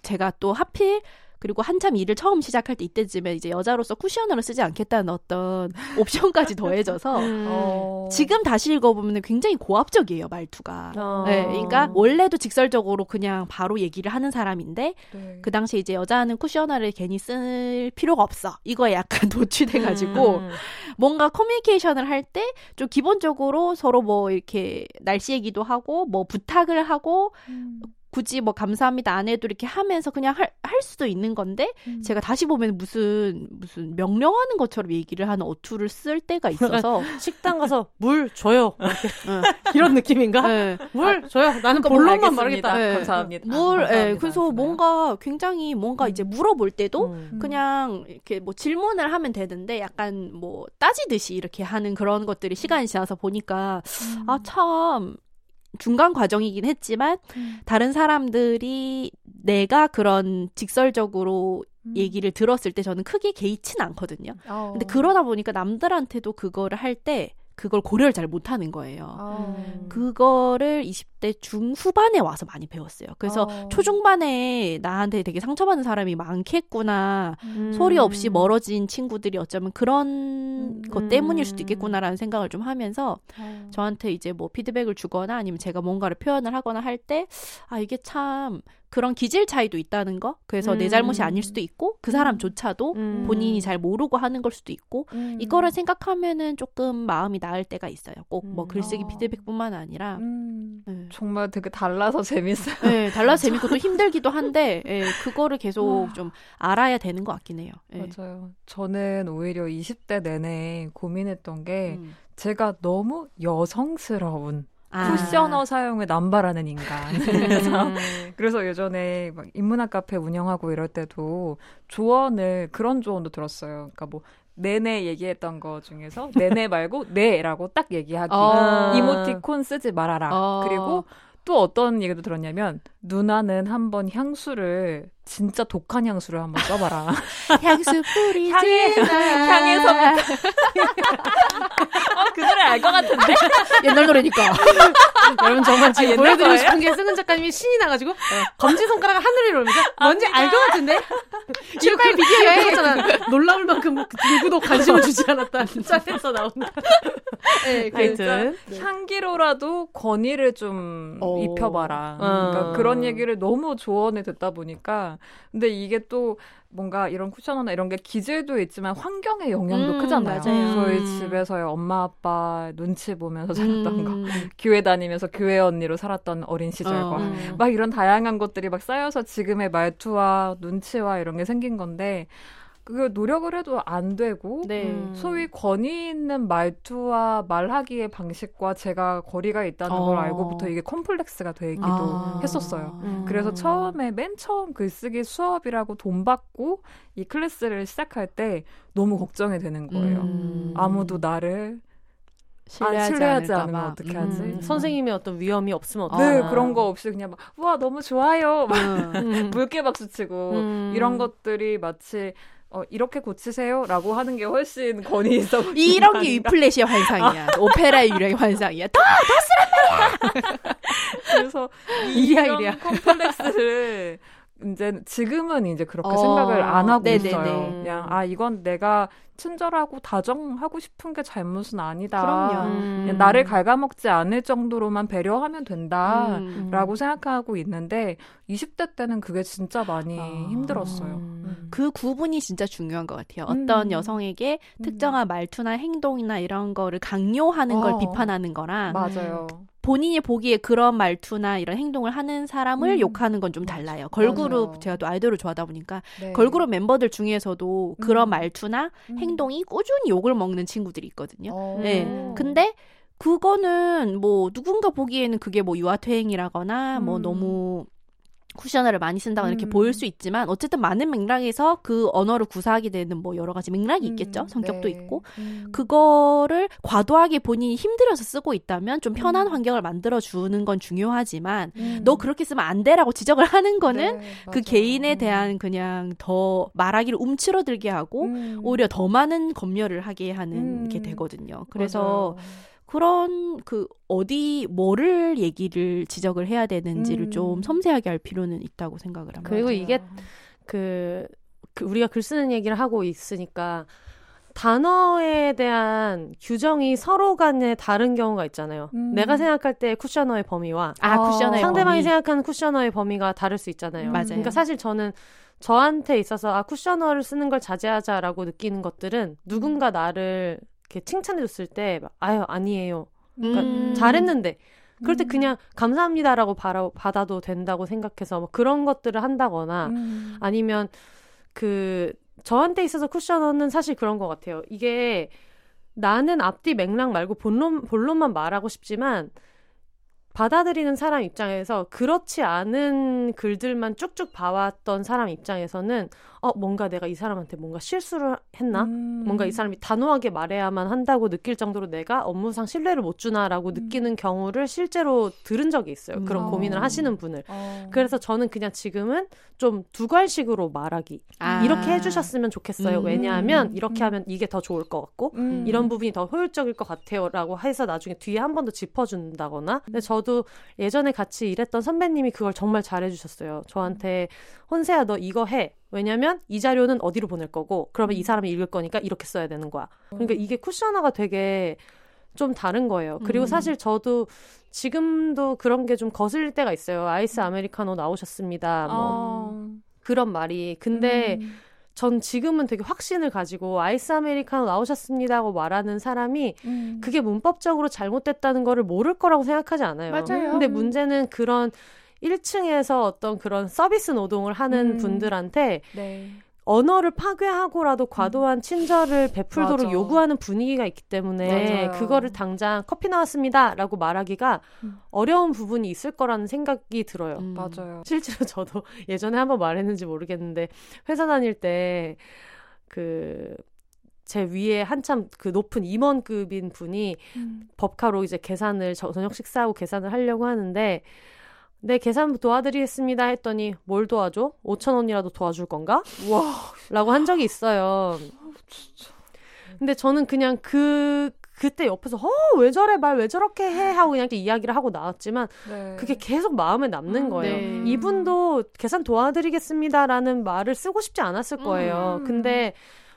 Speaker 3: 제가 또 하필 그리고 한참 일을 처음 시작할 때 이때쯤에 이제 여자로서 쿠션으로 쓰지 않겠다는 어떤 옵션까지 더해져서
Speaker 1: 음.
Speaker 2: 어.
Speaker 3: 지금 다시 읽어보면 굉장히 고압적이에요 말투가.
Speaker 1: 어.
Speaker 3: 네, 그러니까 원래도 직설적으로 그냥 바로 얘기를 하는 사람인데
Speaker 2: 네.
Speaker 3: 그 당시에 이제 여자는 쿠셔너를 괜히 쓸 필요가 없어 이거에 약간 노출돼가지고
Speaker 1: 음.
Speaker 3: 뭔가 커뮤니케이션을 할 때 좀 기본적으로 서로 뭐 이렇게 날씨 얘기도 하고 뭐 부탁을 하고
Speaker 2: 음.
Speaker 3: 굳이 뭐 감사합니다 안 해도 이렇게 하면서 그냥 할, 할 수도 있는 건데
Speaker 2: 음.
Speaker 3: 제가 다시 보면 무슨 무슨 명령하는 것처럼 얘기를 하는 어투를 쓸 때가 있어서
Speaker 1: 식당 가서 물 줘요. 이렇게.
Speaker 3: 응.
Speaker 1: 이런 느낌인가?
Speaker 3: 네.
Speaker 1: 물 줘요. 나는
Speaker 2: 그거
Speaker 1: 본론만. 말하겠다.
Speaker 3: 네.
Speaker 2: 감사합니다.
Speaker 3: 물,
Speaker 2: 감사합니다.
Speaker 3: 예, 그래서? 뭔가 굉장히 뭔가 이제 물어볼 때도
Speaker 1: 음.
Speaker 3: 그냥 이렇게 뭐 질문을 하면 되는데 약간 뭐 따지듯이 이렇게 하는 그런 것들이 시간이 지나서 보니까
Speaker 2: 음.
Speaker 3: 아참 중간 과정이긴 했지만
Speaker 2: 음.
Speaker 3: 다른 사람들이 내가 그런 직설적으로
Speaker 2: 음.
Speaker 3: 얘기를 들었을 때 저는 크게 개의치는 않거든요.
Speaker 2: 어.
Speaker 3: 근데 그러다 보니까 남들한테도 그거를 할 때 그걸 고려를 잘 못하는 거예요.
Speaker 2: 어.
Speaker 1: 음.
Speaker 3: 그거를 20대 중후반에 와서 많이 배웠어요. 그래서
Speaker 2: 어.
Speaker 3: 초중반에 나한테 되게 상처받는 사람이 많겠구나.
Speaker 1: 음.
Speaker 3: 소리 없이 멀어진 친구들이 어쩌면 그런
Speaker 2: 음.
Speaker 3: 것 때문일 수도 있겠구나라는 생각을 좀 하면서
Speaker 2: 어.
Speaker 3: 저한테 이제 뭐 피드백을 주거나 아니면 제가 뭔가를 표현을 하거나 할 때 아 이게 참 그런 기질 차이도 있다는 거. 그래서 내
Speaker 1: 음.
Speaker 3: 잘못이 아닐 수도 있고 그 사람조차도
Speaker 1: 음.
Speaker 3: 본인이 잘 모르고 하는 걸 수도 있고
Speaker 2: 음.
Speaker 3: 이거를 생각하면은 조금 마음이 나을 때가 있어요. 꼭뭐
Speaker 1: 음.
Speaker 3: 글쓰기
Speaker 2: 어.
Speaker 3: 피드백뿐만 아니라
Speaker 2: 음.
Speaker 3: 네.
Speaker 2: 정말 되게 달라서 재밌어요.
Speaker 3: 네, 달라서 재밌고 또 힘들기도 한데 예, 그거를 계속
Speaker 2: 아.
Speaker 3: 좀 알아야 되는 것 같긴 해요. 예.
Speaker 2: 맞아요. 저는 오히려 20대 내내 고민했던 게
Speaker 3: 음.
Speaker 2: 제가 너무 여성스러운
Speaker 3: 아.
Speaker 2: 쿠셔너 사용을 남발하는 인간. 그래서
Speaker 1: 음.
Speaker 2: 그래서 예전에 막 인문학 카페 운영하고 이럴 때도 조언을 그런 조언도 들었어요. 그러니까 뭐 내내 얘기했던 거 중에서 내내 말고 네라고 딱 얘기하기.
Speaker 3: 어.
Speaker 2: 이모티콘 쓰지 말아라.
Speaker 3: 어.
Speaker 2: 그리고 또 어떤 얘기도 들었냐면 누나는 한번 향수를 진짜 독한 향수를 한번 써봐라.
Speaker 3: 향수 뿌리지
Speaker 2: 향해-
Speaker 3: 마.
Speaker 2: 향에서부터. 어, 그 노래 알 것 같은데.
Speaker 3: 옛날 노래니까.
Speaker 1: 여러분 정말 지금
Speaker 2: 옛날
Speaker 1: 보여드리고
Speaker 2: 거예요?
Speaker 1: 싶은 게 승은 작가님이 신이 나가지고 검지 손가락 하늘을 이러면서 뭔지 알것 같은데 이렇게 비디오에 있잖아 놀라울 만큼 누구도 관심을 주지 않았다 짤에서 나오는 네, 하여튼
Speaker 2: 향기로라도 권위를 좀
Speaker 3: 오.
Speaker 2: 입혀봐라.
Speaker 1: 어.
Speaker 2: 그러니까 그런 얘기를 너무 조언을 듣다 보니까 근데 이게 또 뭔가 이런 쿠셔너나 이런 게 기질도 있지만 환경의 영향도
Speaker 3: 음,
Speaker 2: 크잖아요.
Speaker 3: 맞아요.
Speaker 2: 저희
Speaker 1: 음.
Speaker 2: 집에서의 엄마 아빠 눈치 보면서 자랐던 거,
Speaker 3: 음.
Speaker 2: 교회 다니면서 교회 언니로 살았던 어린 시절과
Speaker 3: 어.
Speaker 1: 음.
Speaker 2: 막 이런 다양한 것들이 막 쌓여서 지금의 말투와 눈치와 이런 게 생긴 건데 그게 노력을 해도 안 되고
Speaker 3: 네.
Speaker 1: 음.
Speaker 2: 소위 권위 있는 말투와 말하기의 방식과 제가 거리가 있다는
Speaker 3: 어.
Speaker 2: 걸 알고부터 이게 컴플렉스가 되기도
Speaker 3: 아.
Speaker 2: 했었어요.
Speaker 1: 음.
Speaker 2: 그래서 처음에 맨 처음 글쓰기 수업이라고 돈 받고 이 클래스를 시작할 때 너무 걱정이 되는 거예요.
Speaker 3: 음.
Speaker 2: 아무도 나를
Speaker 3: 신뢰하지,
Speaker 2: 아, 신뢰하지 않으면
Speaker 3: 봐.
Speaker 2: 어떻게 하지?
Speaker 1: 음, 선생님의 어떤 위엄이 없으면
Speaker 3: 아.
Speaker 2: 네 그런 거 없이 그냥 막 우와 너무 좋아요 막
Speaker 3: 음.
Speaker 1: 음.
Speaker 2: 물개 박수 치고
Speaker 1: 음.
Speaker 2: 이런 것들이 마치 어, 이렇게 고치세요 라고 하는 게 훨씬 권위 있어 보이는
Speaker 3: 이런
Speaker 2: 거
Speaker 3: 게. 위플래시의 환상이야. 오페라의 유령의 환상이야. 더!
Speaker 2: 그래서
Speaker 3: 이리야,
Speaker 2: 이런
Speaker 3: 이리야.
Speaker 2: 컴플렉스를 이제 지금은 이제 그렇게
Speaker 3: 어,
Speaker 2: 생각을 안 하고
Speaker 3: 네네네.
Speaker 2: 있어요. 그냥 아 이건 내가 친절하고 다정하고 싶은 게 잘못은 아니다.
Speaker 3: 그럼요.
Speaker 1: 음.
Speaker 2: 나를 갉아먹지 않을 정도로만 배려하면 된다.
Speaker 3: 음.
Speaker 2: 라고 생각하고 있는데 20대 때는 그게 진짜 많이
Speaker 3: 아.
Speaker 2: 힘들었어요.
Speaker 1: 음.
Speaker 3: 그 구분이 진짜 중요한 것 같아요.
Speaker 2: 음.
Speaker 3: 어떤 여성에게
Speaker 2: 음.
Speaker 3: 특정한 말투나 행동이나 이런 거를 강요하는 걸
Speaker 2: 어.
Speaker 3: 비판하는 거랑
Speaker 2: 맞아요.
Speaker 3: 본인이 보기에 그런 말투나 이런 행동을 하는 사람을
Speaker 2: 음.
Speaker 3: 욕하는 건 좀 달라요. 걸그룹
Speaker 2: 맞아요.
Speaker 3: 제가 또 아이돌을 좋아하다 보니까
Speaker 2: 네.
Speaker 3: 걸그룹 멤버들 중에서도 그런
Speaker 2: 음.
Speaker 3: 말투나
Speaker 2: 음.
Speaker 3: 행동이 꾸준히 욕을 먹는 친구들이 있거든요.
Speaker 2: 어.
Speaker 3: 네. 근데 그거는 뭐 누군가 보기에는 그게 뭐 유아퇴행이라거나 뭐
Speaker 2: 음.
Speaker 3: 너무 쿠셔너를 많이 이렇게
Speaker 2: 음.
Speaker 3: 보일 수 있지만 어쨌든 많은 맥락에서 그 언어를 구사하게 되는 뭐 여러 가지 맥락이 있겠죠.
Speaker 2: 음,
Speaker 3: 성격도
Speaker 2: 네.
Speaker 3: 있고
Speaker 2: 음.
Speaker 3: 그거를 과도하게 본인이 힘들어서 쓰고 있다면 좀 편한
Speaker 2: 음.
Speaker 3: 환경을 만들어 주는 건 중요하지만
Speaker 2: 음.
Speaker 3: 너 그렇게 쓰면 안 돼라고 지적을 하는 거는
Speaker 2: 네,
Speaker 3: 그. 개인에
Speaker 2: 음.
Speaker 3: 대한 그냥 더 말하기를 움츠러들게 하고
Speaker 2: 음.
Speaker 3: 오히려 더 많은 검열을 하게 하는
Speaker 2: 음.
Speaker 3: 게 되거든요. 그래서
Speaker 2: 맞아요.
Speaker 3: 그런 그 어디 뭐를 얘기를 지적을 해야 되는지를
Speaker 2: 음.
Speaker 3: 좀 섬세하게 알 필요는 있다고 생각을 합니다.
Speaker 1: 그리고
Speaker 2: 맞아요.
Speaker 1: 이게 그, 그 우리가 글 쓰는 얘기를 하고 있으니까 단어에 대한 규정이 서로 간에 다른 경우가 있잖아요.
Speaker 2: 음.
Speaker 1: 내가 생각할 때 쿠셔너의 범위와
Speaker 3: 아
Speaker 2: 어,
Speaker 3: 쿠셔너의
Speaker 1: 상대방이
Speaker 3: 범위.
Speaker 1: 생각하는 쿠셔너의 범위가 다를 수 있잖아요.
Speaker 3: 맞아요.
Speaker 1: 그러니까 사실 저는 저한테 있어서 아 쿠셔너를 쓰는 걸 자제하자라고 느끼는 것들은 누군가 나를 이렇게 칭찬해줬을 때 막, 아유 아니에요. 그러니까
Speaker 3: 음.
Speaker 1: 잘했는데 그럴 때
Speaker 2: 음.
Speaker 1: 그냥 감사합니다라고 바라, 받아도 된다고 생각해서 뭐 그런 것들을 한다거나
Speaker 2: 음.
Speaker 1: 아니면 그 저한테 있어서 쿠셔너는 사실 그런 것 같아요. 이게 나는 앞뒤 맥락 말고 본론 본론만 말하고 싶지만 받아들이는 사람 입장에서 그렇지 않은 글들만 쭉쭉 봐왔던 사람 입장에서는 어 뭔가 내가 이 사람한테 뭔가 실수를 했나?
Speaker 2: 음.
Speaker 1: 뭔가 이 사람이 단호하게 말해야만 한다고 느낄 정도로 내가 업무상 신뢰를 못 주나라고 느끼는 경우를 실제로 들은 적이 있어요. 그런
Speaker 2: 음.
Speaker 1: 고민을
Speaker 2: 어.
Speaker 1: 하시는 분을.
Speaker 2: 어.
Speaker 1: 그래서 저는 그냥 지금은 좀 두괄식으로 말하기.
Speaker 3: 아.
Speaker 1: 이렇게 해주셨으면 좋겠어요.
Speaker 3: 음.
Speaker 1: 왜냐하면 이렇게
Speaker 2: 음.
Speaker 1: 하면 이게 더 좋을 것 같고
Speaker 2: 음.
Speaker 1: 이런 부분이 더 효율적일 것 같아요라고 해서 나중에 뒤에 한 번 더 짚어준다거나. 근데 저도 예전에 같이 일했던 선배님이 그걸 정말 잘해주셨어요. 저한테 혼세야 너 이거 해. 왜냐면 이 자료는 어디로 보낼 거고 그러면 이 사람이 읽을 거니까 이렇게 써야 되는 거야. 그러니까 이게 쿠셔너가 되게 좀 다른 거예요. 그리고
Speaker 3: 음.
Speaker 1: 사실 저도 지금도 그런 게 좀 거슬릴 때가 있어요. 아이스 아메리카노 나오셨습니다. 뭐
Speaker 2: 어.
Speaker 1: 그런 말이. 근데
Speaker 2: 음.
Speaker 1: 전 지금은 되게 확신을 가지고 아이스 아메리카노 나오셨습니다고 말하는 사람이
Speaker 2: 음.
Speaker 1: 그게 문법적으로 잘못됐다는 거를 모를 거라고 생각하지 않아요.
Speaker 3: 맞아요.
Speaker 1: 근데 문제는 그런 1층에서 어떤 그런 서비스 노동을 하는
Speaker 2: 음.
Speaker 1: 분들한테
Speaker 2: 네.
Speaker 1: 언어를 파괴하고라도 과도한 친절을 베풀도록
Speaker 2: 맞아.
Speaker 1: 요구하는 분위기가 있기 때문에
Speaker 2: 맞아요.
Speaker 1: 그거를 당장 커피 나왔습니다라고 말하기가
Speaker 2: 음.
Speaker 1: 어려운 부분이 있을 거라는 생각이 들어요.
Speaker 3: 음.
Speaker 2: 맞아요.
Speaker 1: 실제로 저도 예전에 한번 말했는지 모르겠는데 회사 다닐 때그 제 위에 한참 그 높은 임원급인 분이
Speaker 2: 음.
Speaker 1: 법카로 이제 계산을 저- 저녁 식사하고 계산을 하려고 하는데 네 계산 도와드리겠습니다 했더니 뭘 도와줘? 5천 원이라도 도와줄 건가?
Speaker 2: 와.
Speaker 1: 라고 한 적이 있어요. 근데 저는 그냥 그 그때 옆에서 어왜 저래 말 왜 저렇게 해 하고 그냥 이렇게 이야기를 하고 나왔지만
Speaker 2: 네.
Speaker 1: 그게 계속 마음에 남는
Speaker 2: 음,
Speaker 1: 거예요.
Speaker 3: 네.
Speaker 1: 이분도 계산 도와드리겠습니다라는 말을 쓰고 싶지 않았을 거예요.
Speaker 2: 음.
Speaker 1: 근데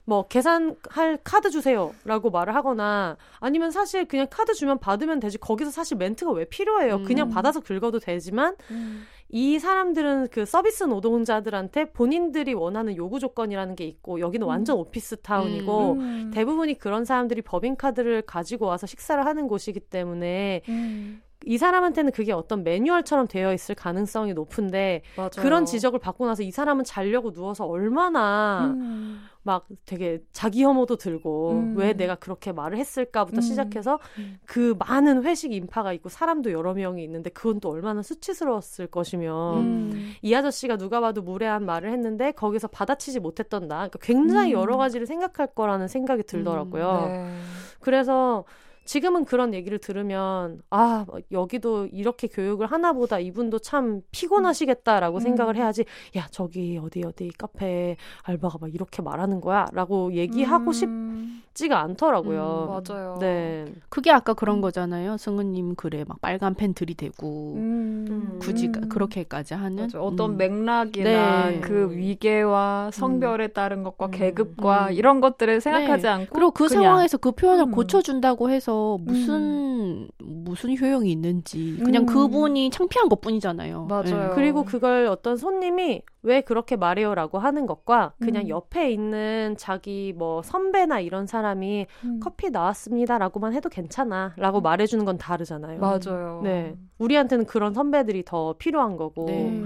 Speaker 1: 뭐 계산할 카드 주세요라고 말을 하거나 아니면 사실 그냥 카드 주면 받으면 되지 거기서 사실 멘트가 왜 필요해요? 그냥
Speaker 3: 음.
Speaker 1: 받아서 긁어도 되지만
Speaker 2: 음.
Speaker 1: 이 사람들은 그 서비스 노동자들한테 본인들이 원하는 요구 조건이라는 게 있고 여기는 완전 오피스 타운이고
Speaker 2: 음.
Speaker 1: 대부분이 그런 사람들이 법인 카드를 가지고 와서 식사를 하는 곳이기 때문에
Speaker 2: 음.
Speaker 1: 이 사람한테는 그게 어떤 매뉴얼처럼 되어 있을 가능성이 높은데
Speaker 2: 맞아요.
Speaker 1: 그런 지적을 받고 나서 이 사람은 자려고 누워서 얼마나
Speaker 2: 음.
Speaker 1: 막 되게 자기 혐오도 들고
Speaker 2: 음.
Speaker 1: 왜 내가 그렇게 말을 했을까부터
Speaker 2: 음.
Speaker 1: 시작해서
Speaker 2: 음.
Speaker 1: 그 많은 회식 인파가 있고 사람도 여러 명이 있는데 그건 또 얼마나 수치스러웠을 것이며
Speaker 2: 음.
Speaker 1: 이 아저씨가 누가 봐도 무례한 말을 했는데 거기서 받아치지 못했던 나 그러니까 굉장히
Speaker 2: 음.
Speaker 1: 여러 가지를 생각할 거라는 생각이 들더라고요.
Speaker 2: 네.
Speaker 1: 그래서 지금은 그런 얘기를 들으면 아 여기도 이렇게 교육을 하나보다 이분도 참 피곤하시겠다라고
Speaker 2: 음.
Speaker 1: 생각을 해야지 야 저기 어디 어디 카페 알바가 막 이렇게 말하는 거야라고 얘기하고
Speaker 2: 음,
Speaker 1: 싶지가 않더라고요.
Speaker 2: 음, 맞아요.
Speaker 1: 네.
Speaker 3: 그게 아까 그런 거잖아요. 승우님 글에 막 빨간 펜 들이대고
Speaker 2: 음,
Speaker 3: 굳이
Speaker 2: 음.
Speaker 3: 그렇게까지 하는.
Speaker 2: 어떤
Speaker 3: 음.
Speaker 2: 맥락이나
Speaker 3: 네.
Speaker 2: 그 위계와 성별에 따른 것과
Speaker 1: 음.
Speaker 2: 계급과
Speaker 3: 음.
Speaker 2: 이런 것들을 생각하지
Speaker 3: 네.
Speaker 2: 않고
Speaker 3: 그리고 그
Speaker 2: 그냥
Speaker 3: 상황에서 그 표현을
Speaker 2: 음.
Speaker 3: 고쳐준다고 해서 무슨 무슨 효용이 있는지 그냥
Speaker 2: 음.
Speaker 3: 그분이 창피한 것뿐이잖아요.
Speaker 2: 맞아요.
Speaker 3: 네.
Speaker 1: 그리고 그걸 어떤 손님이 왜 그렇게 말해요라고 하는 것과 그냥
Speaker 2: 음.
Speaker 1: 옆에 있는 자기 뭐 선배나 이런 사람이
Speaker 2: 음.
Speaker 1: 커피 나왔습니다라고만 해도 괜찮아라고 말해주는 건 다르잖아요.
Speaker 2: 맞아요.
Speaker 1: 네, 우리한테는 그런 선배들이 더 필요한 거고
Speaker 3: 네.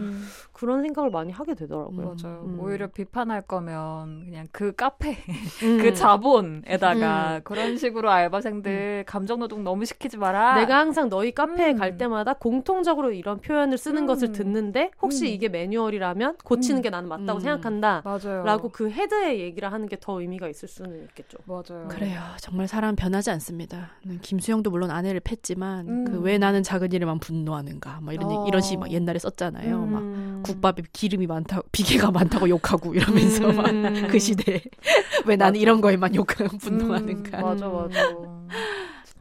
Speaker 2: 음,
Speaker 1: 그런 생각을 많이 하게 되더라고요.
Speaker 2: 맞아요.
Speaker 1: 음.
Speaker 2: 오히려 비판할 거면 그냥 그 카페,
Speaker 1: 음.
Speaker 2: 그 자본에다가 그런 식으로 알바생들 감정 노동 너무 시키지 마라.
Speaker 1: 내가 항상 너희 카페에
Speaker 2: 음.
Speaker 1: 갈 때마다 공통적으로 이런 표현을 쓰는
Speaker 2: 음.
Speaker 1: 것을 듣는데 혹시
Speaker 2: 음.
Speaker 1: 이게 매뉴얼이라면 고치는
Speaker 2: 음.
Speaker 1: 게 나는 맞다고
Speaker 3: 음.
Speaker 1: 생각한다.
Speaker 2: 맞아요.
Speaker 1: 라고 그 헤드의 얘기를 하는 게 더 의미가 있을 수는 있겠죠.
Speaker 2: 맞아요.
Speaker 3: 그래요. 정말 사람 변하지 않습니다. 음, 김수영도 물론 아내를 팼지만
Speaker 2: 음.
Speaker 3: 그왜 나는 작은 일에만 분노하는가 막 이런
Speaker 2: 어.
Speaker 3: 이런 시 막 옛날에 썼잖아요. 막
Speaker 1: 음.
Speaker 3: 국밥에 기름이 많다고 비계가 많다고 욕하고 이러면서 막
Speaker 1: 음.
Speaker 3: 그 시대에 왜 나는
Speaker 2: 맞아.
Speaker 3: 이런 거에만 욕하고
Speaker 2: 음,
Speaker 3: 분노하는가.
Speaker 2: 맞아, 맞아.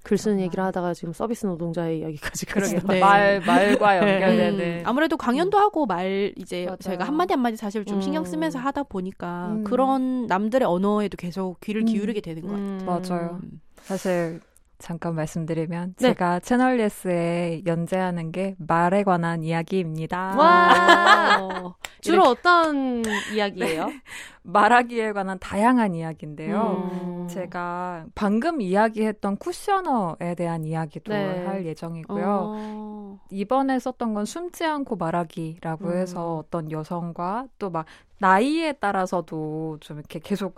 Speaker 1: 글 쓰는 얘기를 하다가 지금 서비스 노동자의 이야기까지
Speaker 2: 그러게
Speaker 1: 갔어요.
Speaker 3: 네.
Speaker 2: 말 말과
Speaker 1: 네.
Speaker 2: 연결되는.
Speaker 3: 음, 아무래도 강연도 하고 말 이제
Speaker 2: 맞아요.
Speaker 3: 저희가 한마디 한마디 사실 좀 신경
Speaker 1: 음.
Speaker 3: 쓰면서 하다 보니까
Speaker 2: 음.
Speaker 3: 그런 남들의 언어에도 계속 귀를
Speaker 2: 음.
Speaker 3: 기울이게 되는 것 같아요.
Speaker 1: 음.
Speaker 2: 맞아요.
Speaker 3: 음.
Speaker 2: 사실 잠깐 말씀드리면
Speaker 1: 네.
Speaker 2: 제가 채널 예스에 연재하는 게 말에 관한 이야기입니다.
Speaker 1: 와
Speaker 3: 어,
Speaker 1: 주로 어떤 이야기예요?
Speaker 2: 말하기에 관한 다양한 이야기인데요.
Speaker 1: 음.
Speaker 2: 제가 방금 이야기했던 쿠셔너에 대한 이야기도
Speaker 1: 네.
Speaker 2: 할 예정이고요.
Speaker 3: 어.
Speaker 2: 이번에 썼던 건 숨지 않고 말하기라고
Speaker 1: 음.
Speaker 2: 해서 어떤 여성과 또 막 나이에 따라서도 좀 이렇게 계속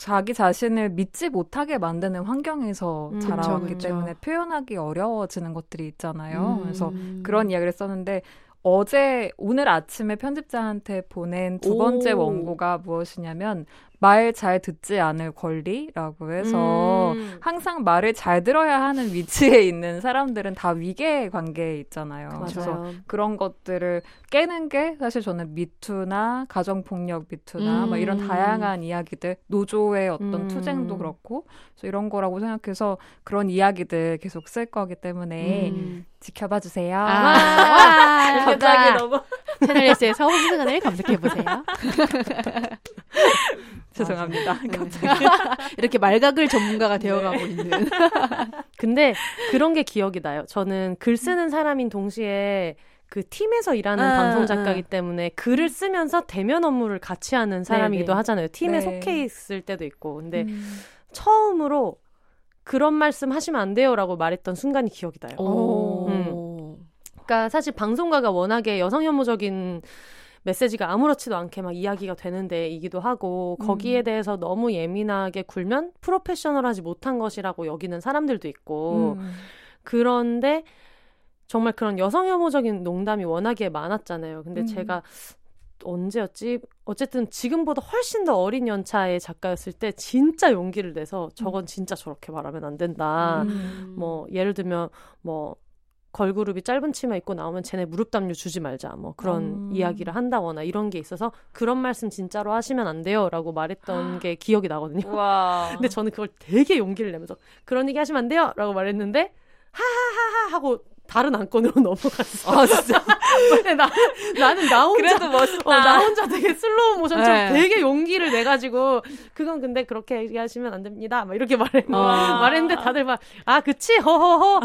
Speaker 2: 자기 자신을 믿지 못하게 만드는 환경에서
Speaker 1: 음,
Speaker 2: 자라왔기
Speaker 3: 그쵸.
Speaker 2: 때문에 표현하기 어려워지는 것들이 있잖아요.
Speaker 3: 음.
Speaker 2: 그래서 그런 이야기를 썼는데 어제 오늘 아침에 편집자한테 보낸 두 번째
Speaker 3: 오.
Speaker 2: 원고가 무엇이냐면 말 잘 듣지 않을 권리라고 해서
Speaker 1: 음.
Speaker 2: 항상 말을 잘 들어야 하는 위치에 있는 사람들은 다 위계 관계에 있잖아요. 그래서
Speaker 1: 맞아요.
Speaker 2: 그런 것들을 깨는 게 사실 저는 미투나 가정폭력 미투나
Speaker 3: 음.
Speaker 2: 막 이런 다양한 이야기들 노조의 어떤
Speaker 1: 음.
Speaker 2: 투쟁도 그렇고 그래서 이런 거라고 생각해서 그런 이야기들 계속 쓸 거기 때문에
Speaker 3: 음.
Speaker 2: 지켜봐 주세요.
Speaker 3: 아, 와,
Speaker 2: 갑자기 너무
Speaker 3: 채널 S에서 홍승은을 검색해 보세요.
Speaker 2: 죄송합니다.
Speaker 3: 이렇게 말각을 전문가가 되어가고 있는.
Speaker 1: 근데 그런 게 기억이 나요. 저는 글 쓰는 사람인 동시에 그 팀에서 일하는
Speaker 3: 아,
Speaker 1: 방송 작가이기
Speaker 3: 아.
Speaker 1: 때문에 글을 쓰면서 대면 업무를 같이 하는 사람이기도
Speaker 3: 네.
Speaker 1: 하잖아요. 팀에
Speaker 2: 네.
Speaker 1: 속해 있을 때도 있고. 근데
Speaker 2: 음.
Speaker 1: 처음으로 그런 말씀 하시면 안 돼요라고 말했던 순간이 기억이 나요.
Speaker 3: 오.
Speaker 1: 음. 그러니까 사실 방송가가 워낙에 여성 혐오적인 메시지가 아무렇지도 않게 막 이야기가 되는 데 이기도 하고 거기에
Speaker 2: 음.
Speaker 1: 대해서 너무 예민하게 굴면 프로페셔널하지 못한 것이라고 여기는 사람들도 있고
Speaker 2: 음.
Speaker 1: 그런데 정말 그런 여성 혐오적인 농담이 워낙에 많았잖아요. 근데
Speaker 2: 음.
Speaker 1: 제가 언제였지? 어쨌든 지금보다 훨씬 더 어린 연차의 작가였을 때 진짜 용기를 내서 저건 진짜 저렇게 말하면 안 된다.
Speaker 2: 음.
Speaker 1: 뭐 예를 들면 뭐 걸그룹이 짧은 치마 입고 나오면 쟤네 무릎 담요 주지 말자 뭐 그런
Speaker 2: 음.
Speaker 1: 이야기를 한다거나 이런 게 있어서 그런 말씀 진짜로 하시면 안 돼요라고 말했던 게 기억이 나거든요.
Speaker 2: 와.
Speaker 1: 근데 저는 그걸 되게 용기를 내면서 그런 얘기 하시면 안 돼요라고 말했는데 하하하하 하고 다른 안건으로 넘어갔어.
Speaker 2: 아 진짜.
Speaker 1: 근데 나, 나는 나 혼자
Speaker 2: 그래도 멋있다.
Speaker 1: 어, 나 혼자 되게 슬로우 모션처럼
Speaker 3: 네.
Speaker 1: 되게 용기를 내가지고 그건 근데 그렇게 얘기하시면 안 됩니다. 막 이렇게 말했는데
Speaker 3: 와.
Speaker 1: 말했는데 다들 막 아 그치 허허허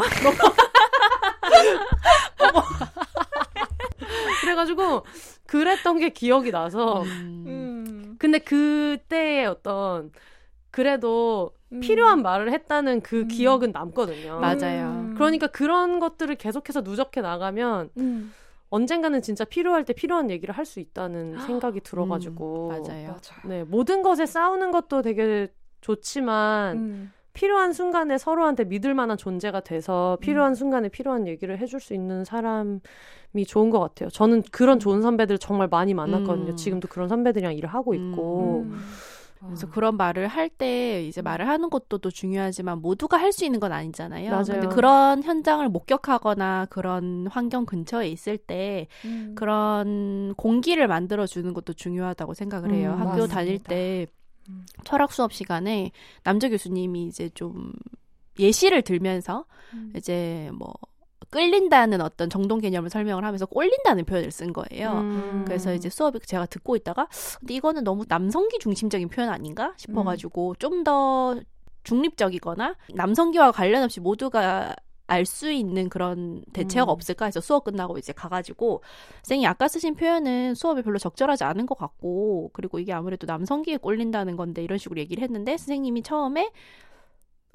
Speaker 1: 그래가지고 그랬던 게 기억이 나서
Speaker 3: 음.
Speaker 2: 음.
Speaker 1: 근데 그때의 어떤 그래도
Speaker 2: 음.
Speaker 1: 필요한 말을 했다는 그
Speaker 2: 음.
Speaker 1: 기억은 남거든요.
Speaker 3: 맞아요.
Speaker 1: 그러니까 그런 것들을 계속해서 누적해 나가면
Speaker 2: 음.
Speaker 1: 언젠가는 진짜 필요할 때 필요한 얘기를 할 수 있다는 생각이 들어가지고
Speaker 3: 맞아요.
Speaker 2: 맞아요.
Speaker 1: 네 모든 것에 싸우는 것도 되게 좋지만
Speaker 2: 음.
Speaker 1: 필요한 순간에 서로한테 믿을 만한 존재가 돼서
Speaker 2: 음.
Speaker 1: 필요한 순간에 필요한 얘기를 해줄 수 있는 사람이 좋은 것 같아요. 저는 그런 좋은 선배들 정말 많이 만났거든요.
Speaker 3: 음.
Speaker 1: 지금도 그런 선배들이랑 일을 하고 있고
Speaker 2: 음.
Speaker 3: 그래서
Speaker 2: 아.
Speaker 3: 그런 말을 할 때 이제 말을 하는 것도 또 중요하지만 모두가 할 수 있는 건 아니잖아요.
Speaker 1: 맞아요.
Speaker 3: 근데 그런 현장을 목격하거나 그런 환경 근처에 있을 때
Speaker 2: 음.
Speaker 3: 그런 공기를 만들어 주는 것도 중요하다고 생각을 해요.
Speaker 1: 음,
Speaker 3: 학교
Speaker 2: 맞습니다.
Speaker 3: 다닐 때
Speaker 2: 음.
Speaker 3: 철학 수업 시간에 남자 교수님이 이제 좀 예시를 들면서
Speaker 2: 음.
Speaker 3: 이제 뭐 끌린다는 어떤 정동 개념을 설명을 하면서 꼴린다는 표현을 쓴 거예요.
Speaker 1: 음.
Speaker 3: 그래서 이제 수업이 제가 듣고 있다가 근데 이거는 너무 남성기 중심적인 표현 아닌가 싶어가지고 좀더 중립적이거나 남성기와 관련 없이 모두가 알 수 있는 그런 대체어가
Speaker 1: 음.
Speaker 3: 없을까 해서 수업 끝나고 이제 가가지고 선생님 아까 쓰신 표현은 수업에 별로 적절하지 않은 것 같고 그리고 이게 아무래도 남성기에 꼴린다는 건데 이런 식으로 얘기를 했는데 선생님이 처음에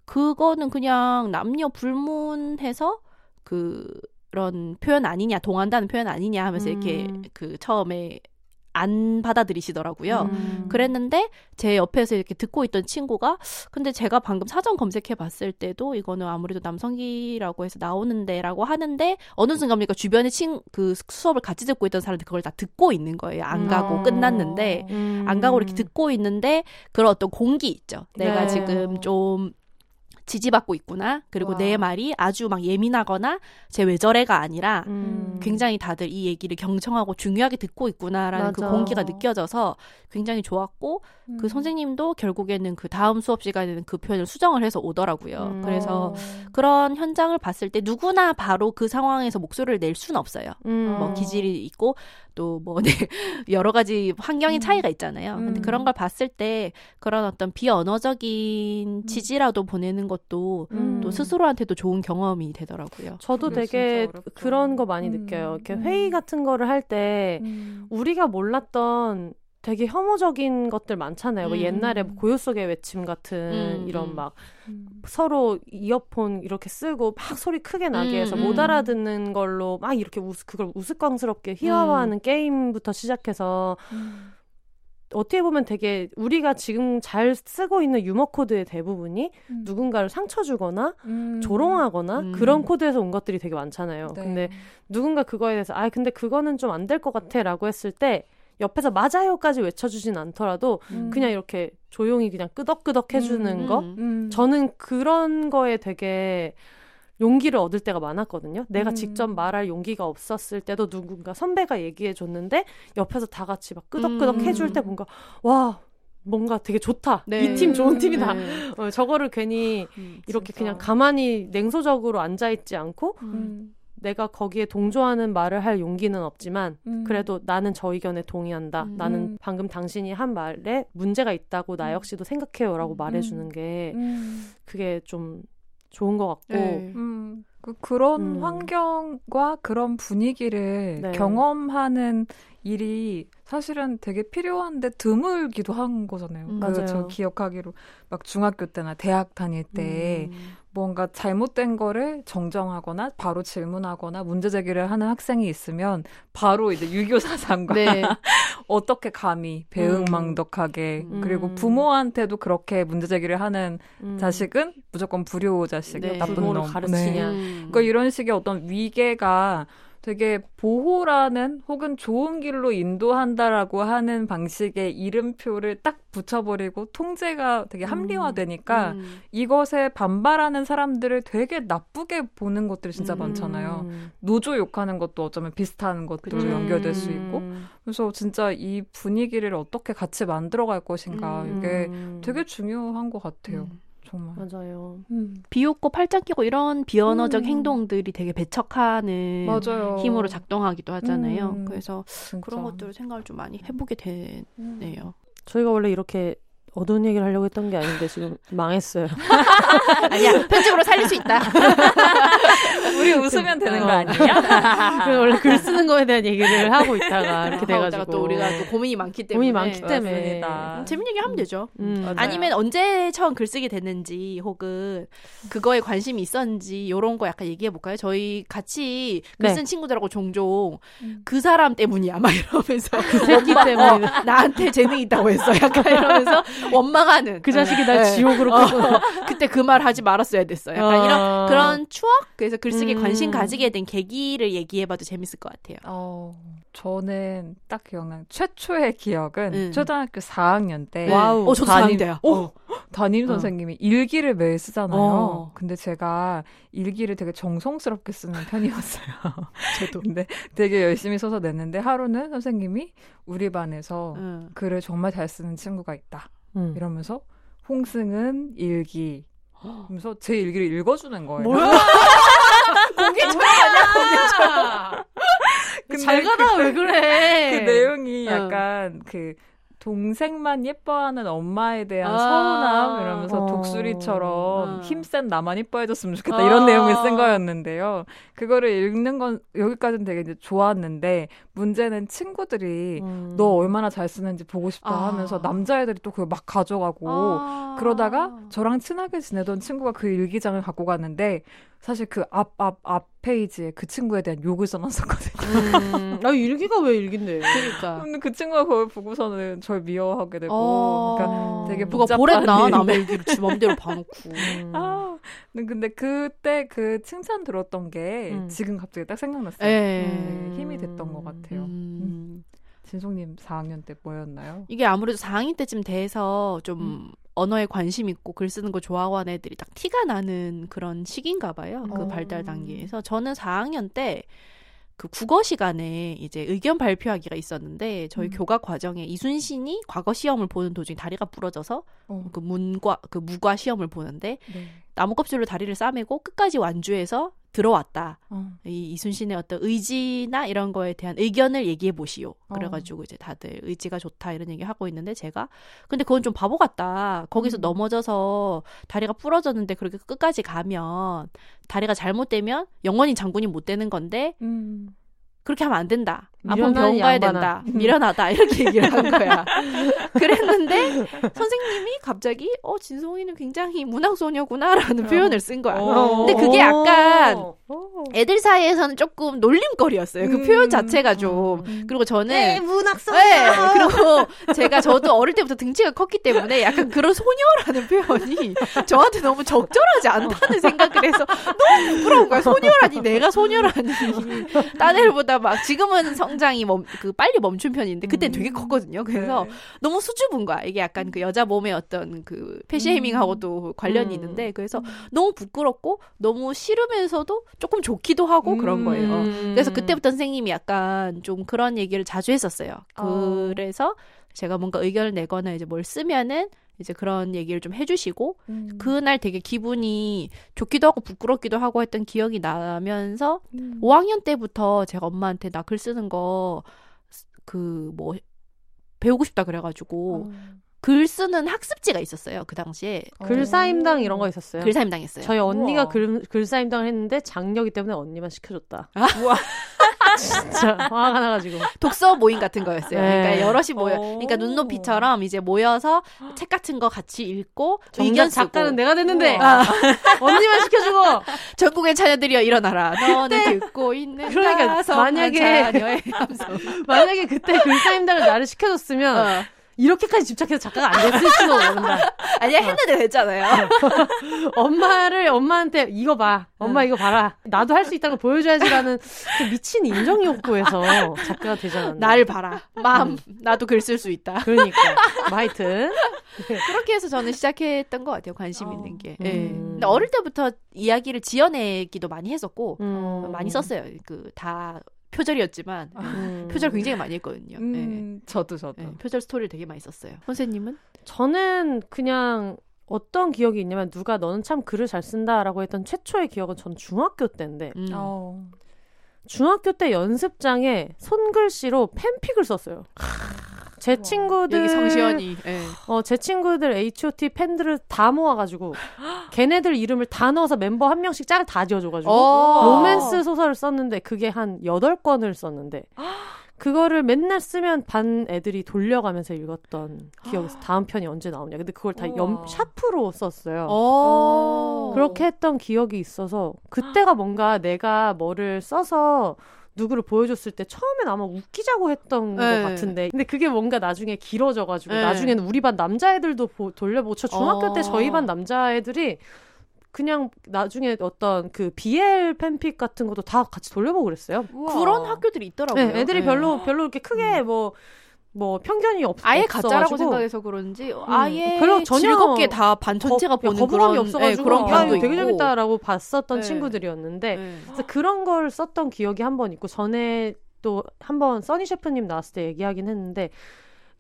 Speaker 3: 그거는 그냥 남녀 불문해서 그런 표현 아니냐 동한다는 표현 아니냐 하면서 이렇게
Speaker 1: 음.
Speaker 3: 그 처음에 안 받아들이시더라고요.
Speaker 1: 음.
Speaker 3: 그랬는데 제 옆에서 이렇게 듣고 있던 친구가 근데 제가 방금 사전 검색해 봤을 때도 이거는 아무래도 남성기라고 해서 나오는데라고 하는데 어느 순간입니까 주변에 친 그 수업을 같이 듣고 있던 사람들 그걸 다 듣고 있는 거예요. 안 가고
Speaker 2: 어.
Speaker 3: 끝났는데
Speaker 1: 음.
Speaker 3: 안 가고 이렇게 듣고 있는데 그런 어떤 공기 있죠. 내가
Speaker 1: 네.
Speaker 3: 지금 좀 지지받고 있구나. 그리고
Speaker 2: 와.
Speaker 3: 내 말이 아주 막 예민하거나 제 외절애가 아니라
Speaker 1: 음.
Speaker 3: 굉장히 다들 이 얘기를 경청하고 중요하게 듣고 있구나라는 그
Speaker 1: 맞아.
Speaker 3: 공기가 느껴져서 굉장히 좋았고
Speaker 2: 음.
Speaker 3: 그 선생님도 결국에는 그 다음 수업 시간에는 그 표현을 수정을 해서 오더라고요.
Speaker 1: 음.
Speaker 3: 그래서
Speaker 2: 어.
Speaker 3: 그런 현장을 봤을 때 누구나 바로 그 상황에서 목소리를 낼 수는 없어요.
Speaker 1: 음.
Speaker 3: 뭐
Speaker 2: 어.
Speaker 3: 기질이 있고 또뭐 네, 여러 가지 환경의
Speaker 2: 음.
Speaker 3: 차이가 있잖아요. 근데
Speaker 2: 음.
Speaker 3: 그런 걸 봤을 때 그런 어떤 비언어적인 지지라도 보내는 것도
Speaker 1: 음.
Speaker 3: 또 스스로한테도 좋은 경험이 되더라고요.
Speaker 1: 저도 되게. 그런 거 많이
Speaker 2: 음.
Speaker 1: 느껴요. 이렇게
Speaker 2: 음.
Speaker 1: 회의 같은 거를 할때
Speaker 2: 음.
Speaker 1: 우리가 몰랐던 되게 혐오적인 것들 많잖아요. 뭐
Speaker 3: 음.
Speaker 1: 옛날에 뭐 고요 속의 외침 같은
Speaker 3: 음,
Speaker 1: 이런
Speaker 3: 음.
Speaker 1: 막
Speaker 2: 음.
Speaker 1: 서로 이어폰 이렇게 쓰고 막 소리 크게 나게 해서
Speaker 3: 음,
Speaker 1: 못
Speaker 3: 음.
Speaker 1: 알아듣는 걸로 막 이렇게 우스, 그걸 우스꽝스럽게 희화화하는 게임부터 시작해서
Speaker 2: 음.
Speaker 1: 어떻게 보면 되게 우리가 지금 잘 쓰고 있는 유머 코드의 대부분이
Speaker 2: 음.
Speaker 1: 누군가를 상처 주거나
Speaker 2: 음.
Speaker 1: 조롱하거나
Speaker 3: 음.
Speaker 1: 그런 코드에서 온 것들이 되게 많잖아요.
Speaker 2: 네.
Speaker 1: 근데 누군가 그거에 대해서 아 근데 그거는 좀 안 될 것 같아라고 했을 때 옆에서 맞아요까지 외쳐주진 않더라도
Speaker 2: 음.
Speaker 1: 그냥 이렇게 조용히 그냥 끄덕끄덕 해주는
Speaker 3: 음.
Speaker 1: 거
Speaker 2: 음.
Speaker 1: 저는 그런 거에 되게 용기를 얻을 때가 많았거든요. 내가
Speaker 2: 음.
Speaker 1: 직접 말할 용기가 없었을 때도 누군가 선배가 얘기해 줬는데 옆에서 다 같이 막 끄덕끄덕
Speaker 3: 음.
Speaker 1: 해줄 때 뭔가 와 뭔가 되게 좋다.
Speaker 3: 네.
Speaker 1: 이팀 좋은 팀이다.
Speaker 3: 네.
Speaker 1: 어, 저거를 괜히
Speaker 3: 음.
Speaker 1: 이렇게
Speaker 2: 진짜.
Speaker 1: 그냥 가만히 냉소적으로 앉아 있지 않고
Speaker 2: 음.
Speaker 1: 내가 거기에 동조하는 말을 할 용기는 없지만
Speaker 2: 음.
Speaker 1: 그래도 나는 저 의견에 동의한다.
Speaker 3: 음.
Speaker 1: 나는 방금 당신이 한 말에 문제가 있다고 나
Speaker 2: 음.
Speaker 1: 역시도 생각해요라고
Speaker 3: 음.
Speaker 1: 말해주는 게
Speaker 2: 음.
Speaker 1: 그게 좀 좋은 것 같고
Speaker 3: 네.
Speaker 2: 음, 그, 그런
Speaker 1: 음.
Speaker 2: 환경과 그런 분위기를
Speaker 1: 네.
Speaker 2: 경험하는 일이 사실은 되게 필요한데 드물기도 한 거잖아요.
Speaker 3: 음,
Speaker 2: 그
Speaker 1: 맞아요.
Speaker 2: 저 기억하기로 막 중학교 때나 대학 다닐 때
Speaker 3: 음.
Speaker 2: 뭔가 잘못된 거를 정정하거나 바로 질문하거나 문제 제기를 하는 학생이 있으면 바로 이제 유교 사상과
Speaker 3: 네.
Speaker 2: 어떻게 감히 배응망덕하게
Speaker 1: 음.
Speaker 2: 그리고 부모한테도 그렇게 문제 제기를 하는
Speaker 1: 음.
Speaker 2: 자식은 무조건 불효 자식,
Speaker 3: 네.
Speaker 2: 나쁜 놈.
Speaker 1: 가르치냐.
Speaker 3: 음.
Speaker 2: 그러니까 이런 식의 어떤 위계가 되게 보호라는 혹은 좋은 길로 인도한다라고 하는 방식의 이름표를 딱 붙여버리고 통제가 되게 합리화되니까
Speaker 3: 음.
Speaker 2: 이것에 반발하는 사람들을 되게 나쁘게 보는 것들이 진짜
Speaker 3: 음.
Speaker 2: 많잖아요.
Speaker 1: 음.
Speaker 2: 노조 욕하는 것도 어쩌면 비슷한 것들로
Speaker 3: 그쵸.
Speaker 2: 연결될 수
Speaker 1: 음.
Speaker 2: 있고 그래서 진짜 이 분위기를 어떻게 같이 만들어갈 것인가
Speaker 3: 음.
Speaker 2: 이게
Speaker 1: 음.
Speaker 2: 되게 중요한 것 같아요.
Speaker 3: 음.
Speaker 2: 정말.
Speaker 1: 맞아요.
Speaker 2: 음.
Speaker 3: 비웃고 팔짱 끼고 이런 비언어적
Speaker 2: 음.
Speaker 3: 행동들이 되게 배척하는
Speaker 2: 맞아요.
Speaker 3: 힘으로 작동하기도 하잖아요.
Speaker 2: 음.
Speaker 3: 그래서
Speaker 2: 진짜.
Speaker 3: 그런 것들을 생각을 좀 많이 해보게 되네요.
Speaker 2: 음.
Speaker 1: 저희가 원래 이렇게 어두운 얘기를 하려고 했던 게 아닌데 지금 망했어요.
Speaker 3: 아니야 편집으로 살릴 수 있다.
Speaker 2: 우리 웃으면 되는 거
Speaker 1: 어.
Speaker 2: 아니야?
Speaker 1: 원래 글 쓰는 거에 대한 얘기를 하고 있다가 이렇게 돼가지고
Speaker 3: 또 우리가 또 고민이 많기 때문에
Speaker 1: 고민이 많기 때문에
Speaker 2: 맞습니다.
Speaker 3: 재밌는 얘기 하면 되죠.
Speaker 1: 음.
Speaker 2: 맞아요.
Speaker 3: 아니면 언제 처음 글쓰기 됐는지 혹은 그거에 관심이 있었는지 이런 거 약간 얘기해 볼까요? 저희 같이
Speaker 1: 네.
Speaker 3: 글쓴 친구들하고 종종
Speaker 2: 음.
Speaker 3: 그 사람 때문이야 막 이러면서
Speaker 1: 새끼 때문에
Speaker 3: 나한테 재능 이 있다고 했어 약간 이러면서 원망하는
Speaker 1: 그 자식이 날
Speaker 3: 네.
Speaker 1: 지옥으로
Speaker 3: 어,
Speaker 1: 끌고
Speaker 3: 그때 그 말 하지 말았어야 됐어. 약간
Speaker 1: 어.
Speaker 3: 이런 그런 추억 그래서 글쓰기에
Speaker 1: 음.
Speaker 3: 관심 가지게 된 계기를 얘기해봐도 재밌을 것 같아요.
Speaker 2: 어, 저는 딱 기억나는 최초의 기억은
Speaker 3: 음.
Speaker 2: 초등학교 4학년 때
Speaker 3: 네.
Speaker 1: 와우.
Speaker 3: 어, 저도
Speaker 2: 담임-
Speaker 3: 사학대야.
Speaker 2: 오!
Speaker 3: 어.
Speaker 2: 담임
Speaker 3: 어.
Speaker 2: 선생님이 일기를 매일 쓰잖아요.
Speaker 3: 어.
Speaker 2: 근데 제가 일기를 되게 정성스럽게 쓰는 편이었어요.
Speaker 3: 저도.
Speaker 2: 근데 되게 열심히 써서 냈는데 하루는 선생님이 우리 반에서
Speaker 3: 응.
Speaker 2: 글을 정말 잘 쓰는 친구가 있다.
Speaker 1: 음.
Speaker 2: 이러면서 홍승은 일기. 하면서 제 일기를 읽어주는 거예요.
Speaker 1: 뭐야?
Speaker 3: 공개처럼 아니야, 공개처럼.
Speaker 2: 근데
Speaker 1: 잘 가다 왜 그래?
Speaker 2: 그 내용이
Speaker 3: 어.
Speaker 2: 약간 그 동생만 예뻐하는 엄마에 대한
Speaker 3: 아.
Speaker 2: 서운함 이러면서
Speaker 1: 어.
Speaker 2: 독수리처럼
Speaker 3: 어.
Speaker 2: 힘센 나만 예뻐해줬으면 좋겠다
Speaker 3: 아.
Speaker 2: 이런 내용을 쓴 거였는데요. 그거를 읽는 건 여기까지는 되게 이제 좋았는데 문제는 친구들이
Speaker 1: 음.
Speaker 2: 너 얼마나 잘 쓰는지 보고 싶다
Speaker 3: 아.
Speaker 2: 하면서 남자애들이 또 그걸 막 가져가고
Speaker 3: 아.
Speaker 2: 그러다가 저랑 친하게 지내던 친구가 그 일기장을 갖고 갔는데 사실 그 앞 앞 앞 페이지에 그 친구에 대한 욕을 써놨었거든요.
Speaker 1: 음. 아 일기가 왜 일긴데?
Speaker 3: 그러니까.
Speaker 2: 근데 그 친구가 그걸 보고서는 절 미워하게 되고
Speaker 3: 어.
Speaker 2: 그러니까 되게
Speaker 3: 누가
Speaker 2: 복잡한
Speaker 3: 보랬나
Speaker 2: 일인데.
Speaker 3: 남의 일기를 지 맘대로 봐놓고.
Speaker 1: 음.
Speaker 2: 아, 근데- 그때 그 칭찬 들었던 게
Speaker 1: 음.
Speaker 2: 지금 갑자기 딱 생각났어요.
Speaker 3: 예.
Speaker 2: 네, 힘이 됐던 것 같아요.
Speaker 3: 음.
Speaker 2: 진송님 4학년 때 뭐였나요?
Speaker 3: 이게 아무래도 4학년 때쯤 돼서 좀
Speaker 2: 음.
Speaker 3: 언어에 관심 있고 글 쓰는 거 좋아하고 하는 애들이 딱 티가 나는 그런 시기인가 봐요. 그
Speaker 2: 어.
Speaker 3: 발달 단계에서. 저는 4학년 때 그 국어 시간에 이제 의견 발표하기가 있었는데 저희
Speaker 2: 음.
Speaker 3: 교과 과정에 이순신이 과거 시험을 보는 도중에 다리가 부러져서
Speaker 2: 어.
Speaker 3: 그 문과 그 무과 시험을 보는데
Speaker 2: 네.
Speaker 3: 나무 껍질로 다리를 싸매고 끝까지 완주해서 들어왔다.
Speaker 2: 어.
Speaker 3: 이 이순신의 어떤 의지나 이런 거에 대한 의견을 얘기해 보시오.
Speaker 2: 어.
Speaker 3: 그래가지고 이제 다들 의지가 좋다 이런 얘기 하고 있는데 제가 근데 그건 좀 바보 같다. 거기서
Speaker 2: 음.
Speaker 3: 넘어져서 다리가 부러졌는데 그렇게 끝까지 가면 다리가 잘못되면 영원히 장군이 못 되는 건데
Speaker 2: 음.
Speaker 3: 그렇게 하면 안 된다. 아픈
Speaker 1: 미련한
Speaker 3: 병원 가야. 된다. 미련하다. 이렇게 얘기를 한 거야. 그랬는데 선생님이 갑자기 어 진송이는 굉장히 문학 소녀구나라는
Speaker 2: 어.
Speaker 3: 표현을 쓴 거야.
Speaker 2: 어.
Speaker 3: 근데 그게 약간
Speaker 1: 어.
Speaker 3: 애들 사이에서는 조금 놀림거리였어요. 그
Speaker 2: 음.
Speaker 3: 표현 자체가 좀.
Speaker 2: 음.
Speaker 3: 그리고 저는
Speaker 1: 네, 문학소.
Speaker 3: 네, 그리고 제가 저도 어릴 때부터 등치가 컸기 때문에 약간 그런 소녀라는 표현이 저한테 너무 적절하지 않다는 생각을 해서 너무 부끄러운 거야. 소녀라니 내가 소녀라니. 딴 애들보다 막 지금은 성 장이 멈, 그 빨리 멈춘 편인데 되게
Speaker 2: 음.
Speaker 3: 컸거든요. 그래서
Speaker 2: 네.
Speaker 3: 너무 수줍은 거야. 이게 약간 그 여자 몸의 어떤 그 패시해밍하고도 관련이
Speaker 1: 음.
Speaker 3: 있는데 그래서 너무 부끄럽고 너무 싫으면서도 조금 좋기도 하고 그런
Speaker 2: 음.
Speaker 3: 거예요.
Speaker 1: 음.
Speaker 3: 그래서 그때부터 선생님이 약간 좀 그런 얘기를 자주 했었어요.
Speaker 2: 어.
Speaker 3: 그래서 제가 뭔가 의견을 내거나 이제 뭘 쓰면은 이제 그런 얘기를 좀 해주시고
Speaker 2: 음.
Speaker 3: 그날 되게 기분이 좋기도 하고 부끄럽기도 하고 했던 기억이 나면서
Speaker 2: 음.
Speaker 3: 5학년 때부터 제가 엄마한테 나 글 쓰는 거 그 뭐 배우고 싶다 그래가지고
Speaker 2: 어.
Speaker 3: 글 쓰는 학습지가 있었어요 그 당시에
Speaker 1: 글사임당 이런 거 있었어요.
Speaker 3: 글사임 당 했어요.
Speaker 1: 저희 언니가
Speaker 2: 우와.
Speaker 1: 글, 글사임당을 했는데 장녀기 때문에 언니만 시켜줬다.
Speaker 2: 우와.
Speaker 1: 진짜 화가 나가지고.
Speaker 3: 독서 모임 같은 거였어요.
Speaker 1: 네.
Speaker 3: 그러니까 여럿이 모여,
Speaker 2: 오.
Speaker 3: 그러니까 눈높이처럼 이제 모여서 책 같은 거 같이 읽고 의견 쓰고.
Speaker 1: 작가는 내가 됐는데
Speaker 3: 아,
Speaker 1: 언니만 시켜주고
Speaker 3: 전국의 자녀들이여 일어나라. 너는 듣고 있는
Speaker 1: 그러니까 만약에-. 만약에 그때 글사임당을 나를 시켜줬으면
Speaker 3: 어.
Speaker 1: 이렇게까지 집착해서 작가가 안 됐을지도 모른다.
Speaker 3: 아니야 했는데 됐잖아요.
Speaker 1: 엄마를 엄마한테 이거 봐, 엄마
Speaker 3: 응.
Speaker 1: 이거 봐라. 나도 할 수 있다는 걸 보여줘야지라는 그 미친 인정 욕구에서 작가가 않았나.
Speaker 3: 날 봐라. 맘 나도 글 쓸 수 있다.
Speaker 1: 그러니까 뭐 하여튼
Speaker 3: 그렇게 해서 저는 시작했던 것 같아요. 관심
Speaker 2: 어.
Speaker 3: 있는 게.
Speaker 1: 음.
Speaker 3: 예. 근데 어릴 때부터 이야기를 지어내기도 많이 했었고
Speaker 1: 음.
Speaker 3: 많이 썼어요. 그 다 표절이었지만
Speaker 1: 음.
Speaker 3: 표절 굉장히 많이 했거든요. 예.
Speaker 2: 음, 저도 저도.
Speaker 3: 예, 표절 스토리를 되게 많이 썼어요. 선생님은?
Speaker 1: 저는 그냥 어떤 기억이 있냐면 누가 너는 참 글을 잘 쓴다라고 했던 최초의 기억은 전 중학교 때인데
Speaker 3: 음.
Speaker 2: 어.
Speaker 1: 중학교 때 연습장에 손글씨로 팬픽을 썼어요. 제
Speaker 2: 우와.
Speaker 1: 친구들
Speaker 3: 여기 성시연이. 예.
Speaker 1: 어, 제 친구들 H.O.T 팬들을 다 모아가지고 걔네들 이름을 다 넣어서 멤버 한 명씩 짤을 다 지어줘가지고
Speaker 3: 어.
Speaker 1: 로맨스 소설을 썼는데 그게 한 8권을 썼는데 그거를 맨날 쓰면 반 애들이 돌려가면서 읽었던 기억이 있어. 다음 편이 언제 나오냐. 근데 그걸 다 염. 샤프로 썼어요.
Speaker 3: 어.
Speaker 1: 그렇게 했던 기억이 있어서 그때가 뭔가 내가 뭐를 써서 누구를 보여줬을 때 처음엔 아마 웃기자고 했던
Speaker 3: 네.
Speaker 1: 것 같은데 근데 그게 뭔가 나중에 길어져가지고
Speaker 3: 네.
Speaker 1: 나중에는 우리 반 남자애들도 보- 돌려보고 저 중학교
Speaker 3: 어.
Speaker 1: 때 저희 반 남자애들이 그냥 나중에 어떤 그 BL 팬픽 같은 것도 다 같이 돌려보고 그랬어요.
Speaker 2: 우와.
Speaker 3: 그런 학교들이 있더라고요.
Speaker 1: 네, 애들이
Speaker 3: 네.
Speaker 1: 별로 별로 이렇게 크게 뭐 뭐 편견이 없
Speaker 3: 아예
Speaker 1: 없어가지고
Speaker 3: 가짜라고 생각해서 그런지 아예
Speaker 1: 별로 전혀
Speaker 3: 즐겁게 다 반 전체가
Speaker 1: 거-
Speaker 3: 보는
Speaker 1: 거부감이
Speaker 3: 그런
Speaker 1: 없어가지고
Speaker 3: 네, 그런
Speaker 1: 야,
Speaker 3: 편도
Speaker 1: 이거 되게. 재밌다라고 봤었던
Speaker 3: 네.
Speaker 1: 친구들이었는데
Speaker 3: 네.
Speaker 1: 그래서 그런 걸 썼던 기억이 한 번 있고 전에 또 한 번 써니 셰프님 나왔을 때 얘기하긴 했는데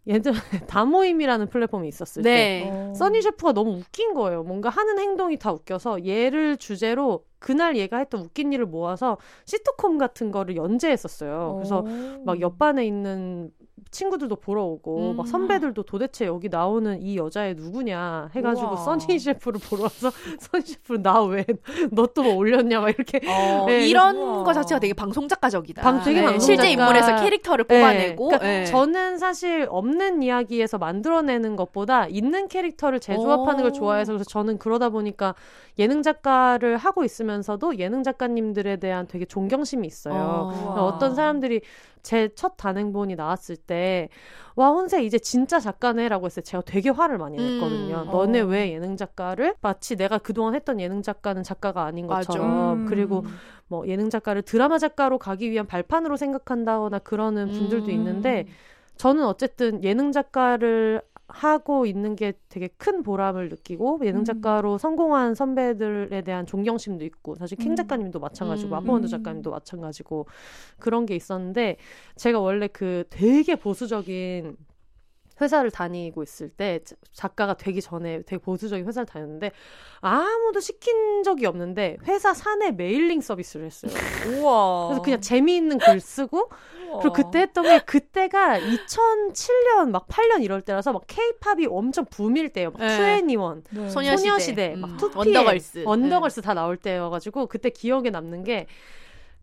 Speaker 1: 예전에 다모임이라는 플랫폼이 있었을 때
Speaker 3: 네.
Speaker 2: 어.
Speaker 1: 써니 셰프가 너무 웃긴 거예요. 뭔가 하는 행동이 다 웃겨서 얘를 주제로 그날 얘가 했던 웃긴 일을 모아서 시트콤 같은 거를 연재했었어요. 그래서
Speaker 2: 오.
Speaker 1: 막 옆반에 있는 친구들도 보러 오고
Speaker 3: 음.
Speaker 1: 막 선배들도 도대체 여기 나오는 이 여자애 누구냐 해가지고
Speaker 2: 우와.
Speaker 1: 써니 셰프를 보러 와서 써니 셰프 나 왜 너 또 뭐 올렸냐 막 이렇게
Speaker 3: 어,
Speaker 1: 네,
Speaker 3: 이런
Speaker 2: 우와.
Speaker 3: 거 자체가 되게 방송 작가적이다.
Speaker 1: 방- 되게 방송
Speaker 3: 실제
Speaker 1: 작가.
Speaker 3: 인물에서 캐릭터를 뽑아내고
Speaker 1: 네. 그러니까
Speaker 3: 네.
Speaker 1: 저는 사실 없는 이야기에서 만들어내는 것보다 있는 캐릭터를 재조합하는 걸
Speaker 3: 오.
Speaker 1: 좋아해서 그래서 저는 그러다 보니까 예능 작가를 하고 있으면서도 예능 작가님들에 대한 되게 존경심이 있어요.
Speaker 3: 어.
Speaker 1: 어. 어떤 사람들이 제 첫 단행본이 나왔을 때, 와, 혼세 이제 진짜 작가네 라고 했을 때 제가 되게 화를 많이 냈거든요.
Speaker 3: 음.
Speaker 1: 너네
Speaker 2: 어.
Speaker 1: 왜 예능 작가를 마치 내가 그동안 했던 예능 작가는 작가가 아닌. 것처럼.
Speaker 2: 음.
Speaker 1: 그리고 뭐 예능 작가를 드라마 작가로 가기 위한 발판으로 생각한다거나 그러는 분들도
Speaker 3: 음.
Speaker 1: 있는데, 저는 어쨌든 예능 작가를 하고 있는 게 되게 큰 보람을 느끼고 예능
Speaker 2: 음.
Speaker 1: 작가로 성공한 선배들에 대한 존경심도 있고 사실 캥
Speaker 2: 음.
Speaker 1: 작가님도 마찬가지고
Speaker 3: 음.
Speaker 1: 아포원도
Speaker 2: 음.
Speaker 1: 작가님도 마찬가지고 그런 게 있었는데 제가 원래 그 되게 보수적인 회사를 다니고 있을 때 자- 작가가 되기 전에 되게 보수적인 회사를 다녔는데 아무도 시킨 적이 없는데 회사 사내 mailing 서비스를 했어요.
Speaker 2: 우와.
Speaker 1: 그래서 그냥 재미있는 글 쓰고 그리고 그때 했던 게 그때가 2007년 막 8년 이럴 때라서 막 케이팝이 엄청 붐일 때예요. 막
Speaker 3: 네.
Speaker 1: 투애니원,
Speaker 2: 네.
Speaker 3: 소녀- 소녀시대.
Speaker 1: 소녀시대,
Speaker 3: 음.
Speaker 1: 막
Speaker 3: 투피엠, 원더걸스.
Speaker 1: 원더걸스 다 나올 때여가지고 그때 기억에 남는 게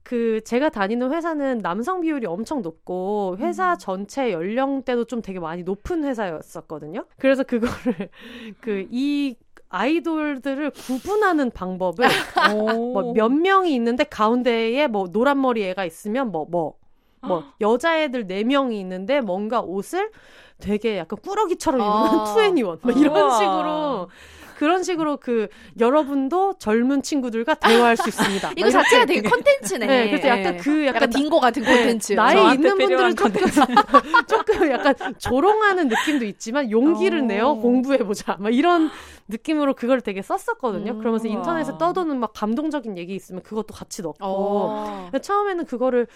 Speaker 1: 그 제가 다니는 회사는 남성 비율이 엄청 높고 회사 전체 연령대도 좀 되게 많이 높은 회사였었거든요. 그래서 그거를 그이 아이돌들을 구분하는 방법을 뭐 몇 명이 있는데 가운데에 뭐 노란 머리 애가 있으면 뭐 뭐 뭐 여자애들 네 명이 있는데 뭔가 옷을 되게 약간 꾸러기처럼 입는
Speaker 3: 아.
Speaker 1: 투애니원 뭐 이런. 식으로 그런 식으로 그 여러분도 젊은 친구들과 대화할 수 있습니다.
Speaker 3: 이거 자체가 되게 컨텐츠네.
Speaker 1: 네, 그래서 약간
Speaker 3: 네.
Speaker 1: 그 약간
Speaker 3: 딩고 같은
Speaker 1: 네,
Speaker 3: 컨텐츠.
Speaker 1: 나이 있는 분들은 조금, 조금 약간 조롱하는 느낌도 있지만 용기를
Speaker 2: 어.
Speaker 1: 내어 공부해보자. 막 이런 느낌으로 그걸 되게 썼었거든요.
Speaker 3: 음,
Speaker 1: 그러면서
Speaker 2: 우와.
Speaker 1: 인터넷에 떠도는 막 감동적인 얘기 있으면 그것도 같이 넣고.
Speaker 3: 어.
Speaker 1: 처음에는 그거를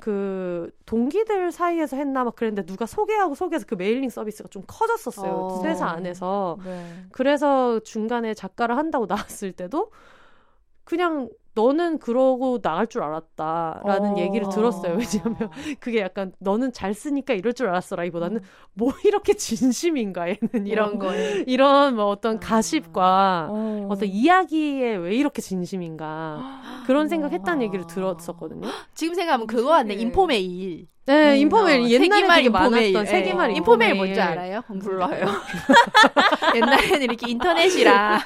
Speaker 1: 그 동기들 사이에서 했나 막 그랬는데 누가 소개하고 소개해서 그 mailing 서비스가 좀 커졌었어요.
Speaker 3: 어.
Speaker 1: 회사 안에서.
Speaker 2: 네.
Speaker 1: 그래서 중간에 작가를 한다고 나왔을 때도 그냥 너는 그러고 나갈 줄 알았다라는
Speaker 2: 어.
Speaker 1: 얘기를 들었어요. 왜냐하면 그게 약간 너는 잘 쓰니까 이럴 줄 알았어라기보다는 뭐 이렇게 진심인가 얘는
Speaker 3: 이런 거에.
Speaker 1: 이런 뭐 어떤 가십과
Speaker 2: 어.
Speaker 1: 어떤 이야기에 왜 이렇게 진심인가 그런 생각했다는 얘기를
Speaker 2: 와.
Speaker 1: 들었었거든요.
Speaker 3: 지금 생각하면 그거 같네.
Speaker 2: 되게-
Speaker 3: 인포메일.
Speaker 1: 네,
Speaker 2: 음,
Speaker 1: 인포메일
Speaker 3: 어,
Speaker 1: 옛날에
Speaker 3: 세기말
Speaker 1: 되게
Speaker 3: 인포메일.
Speaker 1: 많았던 세기말
Speaker 3: 예.
Speaker 1: 인포메일.
Speaker 3: 인포메일 뭔지 알아요? 몰라요. 옛날에는 이렇게 인터넷이랑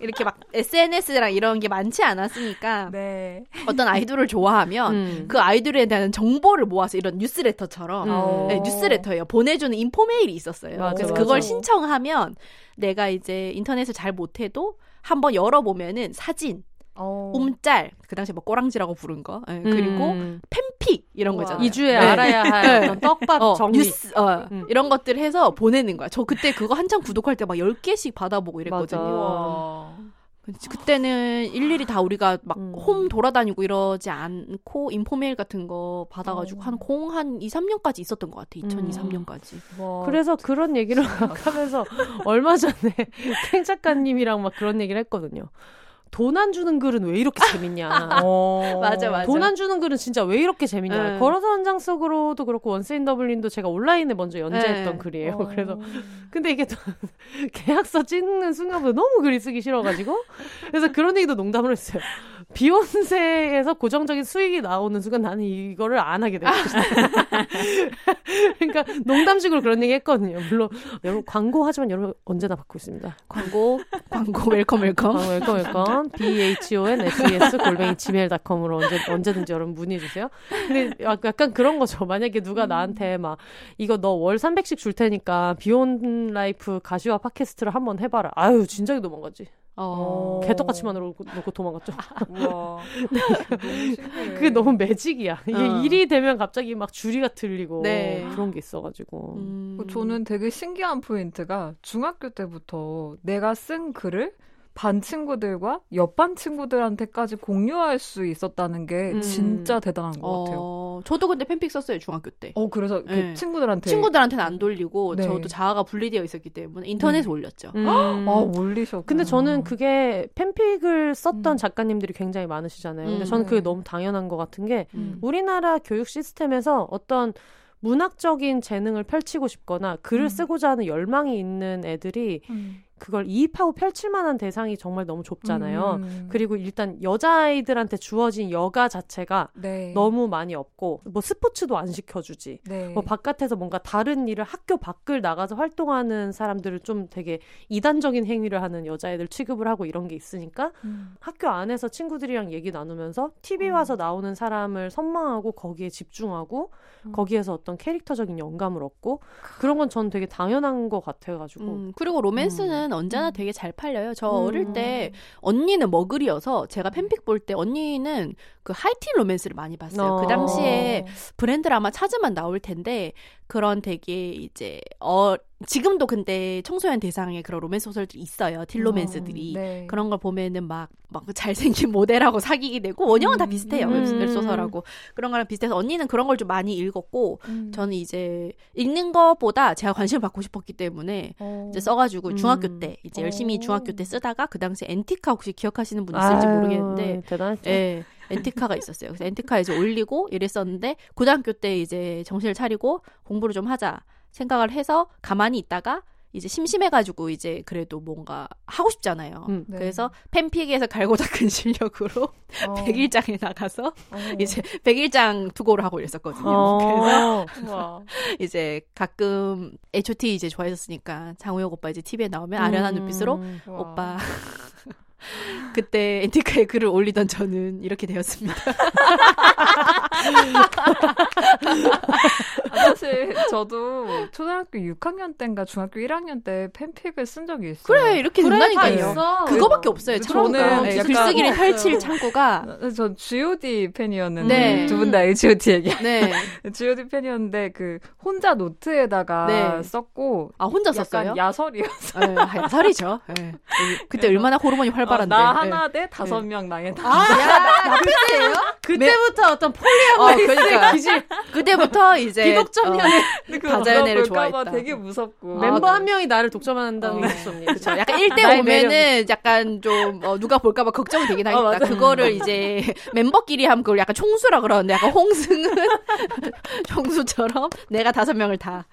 Speaker 3: 이렇게 막 SNS랑 이런 게 많지 않았으니까
Speaker 2: 네.
Speaker 3: 어떤 아이돌을 좋아하면
Speaker 1: 음.
Speaker 3: 그 아이돌에 대한 정보를 모아서 이런 뉴스레터처럼
Speaker 1: 음.
Speaker 3: 네, 뉴스레터예요. 보내주는 인포메일이 있었어요.
Speaker 1: 맞아,
Speaker 3: 그래서
Speaker 1: 맞아.
Speaker 3: 그걸 신청하면 내가 이제 인터넷을 잘 못해도 한번 열어보면은 사진,
Speaker 2: 어.
Speaker 3: 움짤, 그 당시에 뭐 꼬랑지라고 부른 거, 예, 그리고
Speaker 1: 음.
Speaker 3: 팬픽 이런 거
Speaker 2: 우와.
Speaker 3: 있잖아요.
Speaker 1: 이주에
Speaker 3: 네.
Speaker 1: 알아야 할
Speaker 3: 네.
Speaker 1: 어떤 떡밥
Speaker 3: 어,
Speaker 1: 정리.
Speaker 3: 뉴스, 어,
Speaker 1: 음.
Speaker 3: 이런 것들 해서 보내는 거야. 저 그때 그거 한창 구독할 때 막 10개씩 받아보고 이랬거든요. 그때는 일일이 다 우리가 막
Speaker 1: 음.
Speaker 3: 홈 돌아다니고 이러지 않고 인포메일 같은 거 받아가지고
Speaker 2: 어.
Speaker 3: 한공한 2, 3년까지 있었던 것 같아. 2002,
Speaker 1: 음.
Speaker 3: 3년까지.
Speaker 2: 와.
Speaker 1: 그래서 그런 얘기를 막 하면서 얼마 전에 캥 작가님이랑 막 그런 얘기를 했거든요. 돈 안 주는 글은 왜 이렇게 재밌냐.
Speaker 2: 어.
Speaker 3: 맞아, 맞아.
Speaker 1: 돈 안 주는 글은 진짜 왜 이렇게 재밌냐.
Speaker 3: 네.
Speaker 1: 걸어서 한 장 속으로도 그렇고 원스인 더블린도 제가 온라인에 먼저 연재했던
Speaker 3: 네.
Speaker 1: 글이에요.
Speaker 2: 어.
Speaker 1: 그래서 근데 이게 또 계약서 찍는 순간부터 너무 글이 쓰기 싫어가지고 그래서 그런 얘기도 농담을 했어요. 비욘세에서 고정적인 수익이 나오는 순간 나는 이거를 안 하게 됐어요. 그러니까 농담식으로 그런 얘기 했거든요. 물론 여러분 광고하지만 여러분 언제나 받고 있습니다.
Speaker 3: 광고, 광고, welcome, welcome.
Speaker 1: 광고 welcome welcome. honses b-h-o-n-s-e-s 골뱅이 gmail.com으로 언제, 언제든지 여러분 문의 주세요. 근데 약간 그런 거죠. 만약에 누가 나한테 막 이거 너 월 300씩 줄 테니까 비혼 라이프 가시화 팟캐스트를 한번 해봐라. 아유 진작에 도망가지. 어. 개떡같이만 놓고, 놓고 도망갔죠.
Speaker 2: 와.
Speaker 1: 그게 너무 매직이야. 이게 어. 일이 되면 갑자기 막 주리가 들리고 네. 그런 게 있어가지고. 음.
Speaker 2: 저는 되게 신기한 포인트가 중학교 때부터 내가 쓴 글을 반 친구들과 옆반 친구들한테까지 공유할 수 있었다는 게 음. 진짜 대단한 것 어, 같아요.
Speaker 3: 저도 근데 팬픽 썼어요 중학교 때.
Speaker 2: 어 그래서 그 네. 친구들한테
Speaker 3: 친구들한테는 안 돌리고 네. 저도 자아가 분리되어 있었기 때문에 인터넷에 음. 올렸죠.
Speaker 2: 음. 아 올리셨.
Speaker 1: 근데 저는 그게 팬픽을 썼던 음. 작가님들이 굉장히 많으시잖아요. 근데 저는 그게 음. 너무 당연한 것 같은 게 음. 우리나라 교육 시스템에서 어떤 문학적인 재능을 펼치고 싶거나 글을 쓰고자 하는 열망이 있는 애들이 그걸 이입하고 펼칠 만한 대상이 정말 너무 좁잖아요. 음. 그리고 일단 여자아이들한테 주어진 여가 자체가 네. 너무 많이 없고 뭐 스포츠도 안 시켜주지. 네. 뭐 바깥에서 뭔가 다른 일을 학교 밖을 나가서 활동하는 사람들을 좀 되게 이단적인 행위를 하는 여자애들 취급을 하고 이런 게 있으니까 음. 학교 안에서 친구들이랑 얘기 나누면서 TV 음. 와서 나오는 사람을 선망하고 거기에 집중하고 음. 거기에서 어떤 캐릭터적인 영감을 얻고 그런 건 전 되게 당연한 것 같아가지고.
Speaker 3: 음, 그리고 로맨스는 언제나 음. 되게 잘 팔려요. 저 음. 어릴 때 언니는 머글이어서 제가 팬픽 볼 때 언니는 그 하이틴 로맨스를 많이 봤어요. 그 어. 그 당시에 브랜드를 아마 찾으면 나올 텐데 그런 되게 이제 어 지금도 근데 청소년 대상의 그런 로맨스 소설들이 있어요. 딜로맨스들이. 어, 네. 그런 걸 보면은 막, 막 잘생긴 모델하고 사귀게 되고, 원형은 음, 다 비슷해요. 음. 웹소설하고. 그런 거랑 비슷해서 언니는 그런 걸 좀 많이 읽었고, 음. 저는 이제 읽는 것보다 제가 관심을 받고 싶었기 때문에 어. 이제 써가지고 중학교 음. 때, 이제 열심히 중학교 때 쓰다가 그 당시에 엔티카 혹시 기억하시는 분 있을지 아유, 모르겠는데.
Speaker 1: 대단했죠.
Speaker 3: 예. 엔티카가 있었어요. 그래서 엔티카 이제 올리고 이랬었는데 고등학교 때 이제 정신을 차리고 공부를 좀 하자 생각을 해서 가만히 있다가 이제 심심해가지고 이제 그래도 뭔가 하고 싶잖아요. 음, 네. 그래서 팬픽에서 갈고 닦은 실력으로 어. 백일장에 나가서 어. 이제 백일장 투고를 하고 이랬었거든요. 어. 그래서 이제 가끔 H.O.T 이제 좋아했었으니까 장우혁 오빠 이제 TV에 나오면 아련한 음. 눈빛으로 오빠 그때 엔티카에 글을 올리던 저는 이렇게 되었습니다.
Speaker 2: 아, 사실 저도 초등학교 6학년 때인가 중학교 1학년 때 팬픽을 쓴 적이 있어요.
Speaker 3: 그래 이렇게 그래, 된다니까요. 그거밖에 없어요. 저는 네, 글쓰기를 펼칠 창구가.
Speaker 2: 전 G.O.D 팬이었는데 네. 두분 다 H.O.T 얘기. 네. G.O.D 팬이었는데 그 혼자 노트에다가 네. 썼고.
Speaker 3: 아 혼자 썼어요?
Speaker 2: 야설이었어요.
Speaker 3: 네, 야설이죠. 네. 그때 얼마나 호르몬이 활발 한데. 어,
Speaker 2: 나 하나 대 다섯 명 나의 다.
Speaker 3: 아, 야, 나 그때요?
Speaker 1: 그때부터 어떤 polyamorous 어, 그러니까. 기질.
Speaker 3: 그때부터 이제
Speaker 1: 비독점 연애
Speaker 2: 어, 다자연애를 좋아했다. 되게 무섭고.
Speaker 1: 멤버 아, 한 명이 나를 독점한다는 게 있었니?
Speaker 3: 그렇죠. 약간 1대 5면은 약간 좀 어, 누가 볼까 봐 걱정이 되긴 하겠다. 어, 그거를 이제 멤버끼리 하면 그걸 약간 총수라 그러는데 약간 홍승은 총수처럼 내가 다섯 명을 다.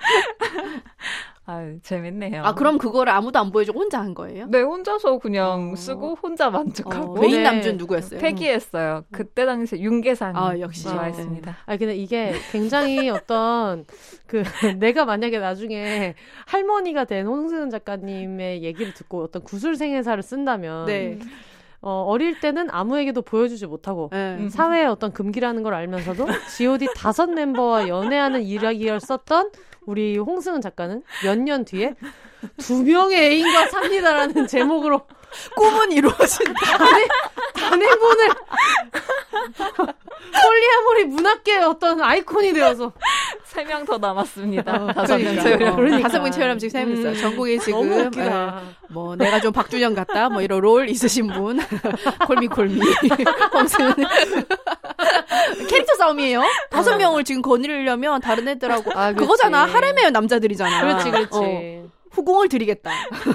Speaker 2: 아 재밌네요.
Speaker 3: 아 그럼 그거를 아무도 안 보여주고 혼자 한 거예요?
Speaker 2: 네, 혼자서 그냥 어... 쓰고 혼자 만족하고.
Speaker 3: 어, 메인 네. 남준 누구였어요?
Speaker 2: 패기했어요. 그때 당시 윤계산 아, 역시 좋아했습니다.
Speaker 1: 아 근데 이게 굉장히 어떤 그 내가 만약에 나중에 할머니가 된 홍승은 작가님의 얘기를 듣고 어떤 구술생애사를 쓴다면. 네. 어, 어릴 때는 아무에게도 보여주지 못하고 네. 사회의 어떤 금기라는 걸 알면서도 G.O.D 다섯 멤버와 연애하는 이야기를 썼던 우리 홍승은 작가는 몇 년 뒤에 두 명의 애인과 삽니다라는 제목으로
Speaker 3: 꿈은 이루어진다.
Speaker 1: 단해, 단해본을 폴리아모리 문학계의 어떤 아이콘이 되어서
Speaker 2: 세 명 더 남았습니다.
Speaker 3: 어, 다섯 명 그러니까. 채우려. 그러니까. 다섯 명 채우려면 지금 세명 있어요. 음, 전국에 지금 예, 뭐 내가 좀 박준영 같다 뭐 이런 롤 있으신 분 콜미 콜미 홍승은 캐릭터 싸움이에요. 다섯 어. 명을 지금 거느리려면 다른 애들하고 아, 그거잖아. 하렘의 남자들이잖아.
Speaker 1: 그렇지, 그렇지. 어.
Speaker 3: 후궁을 드리겠다.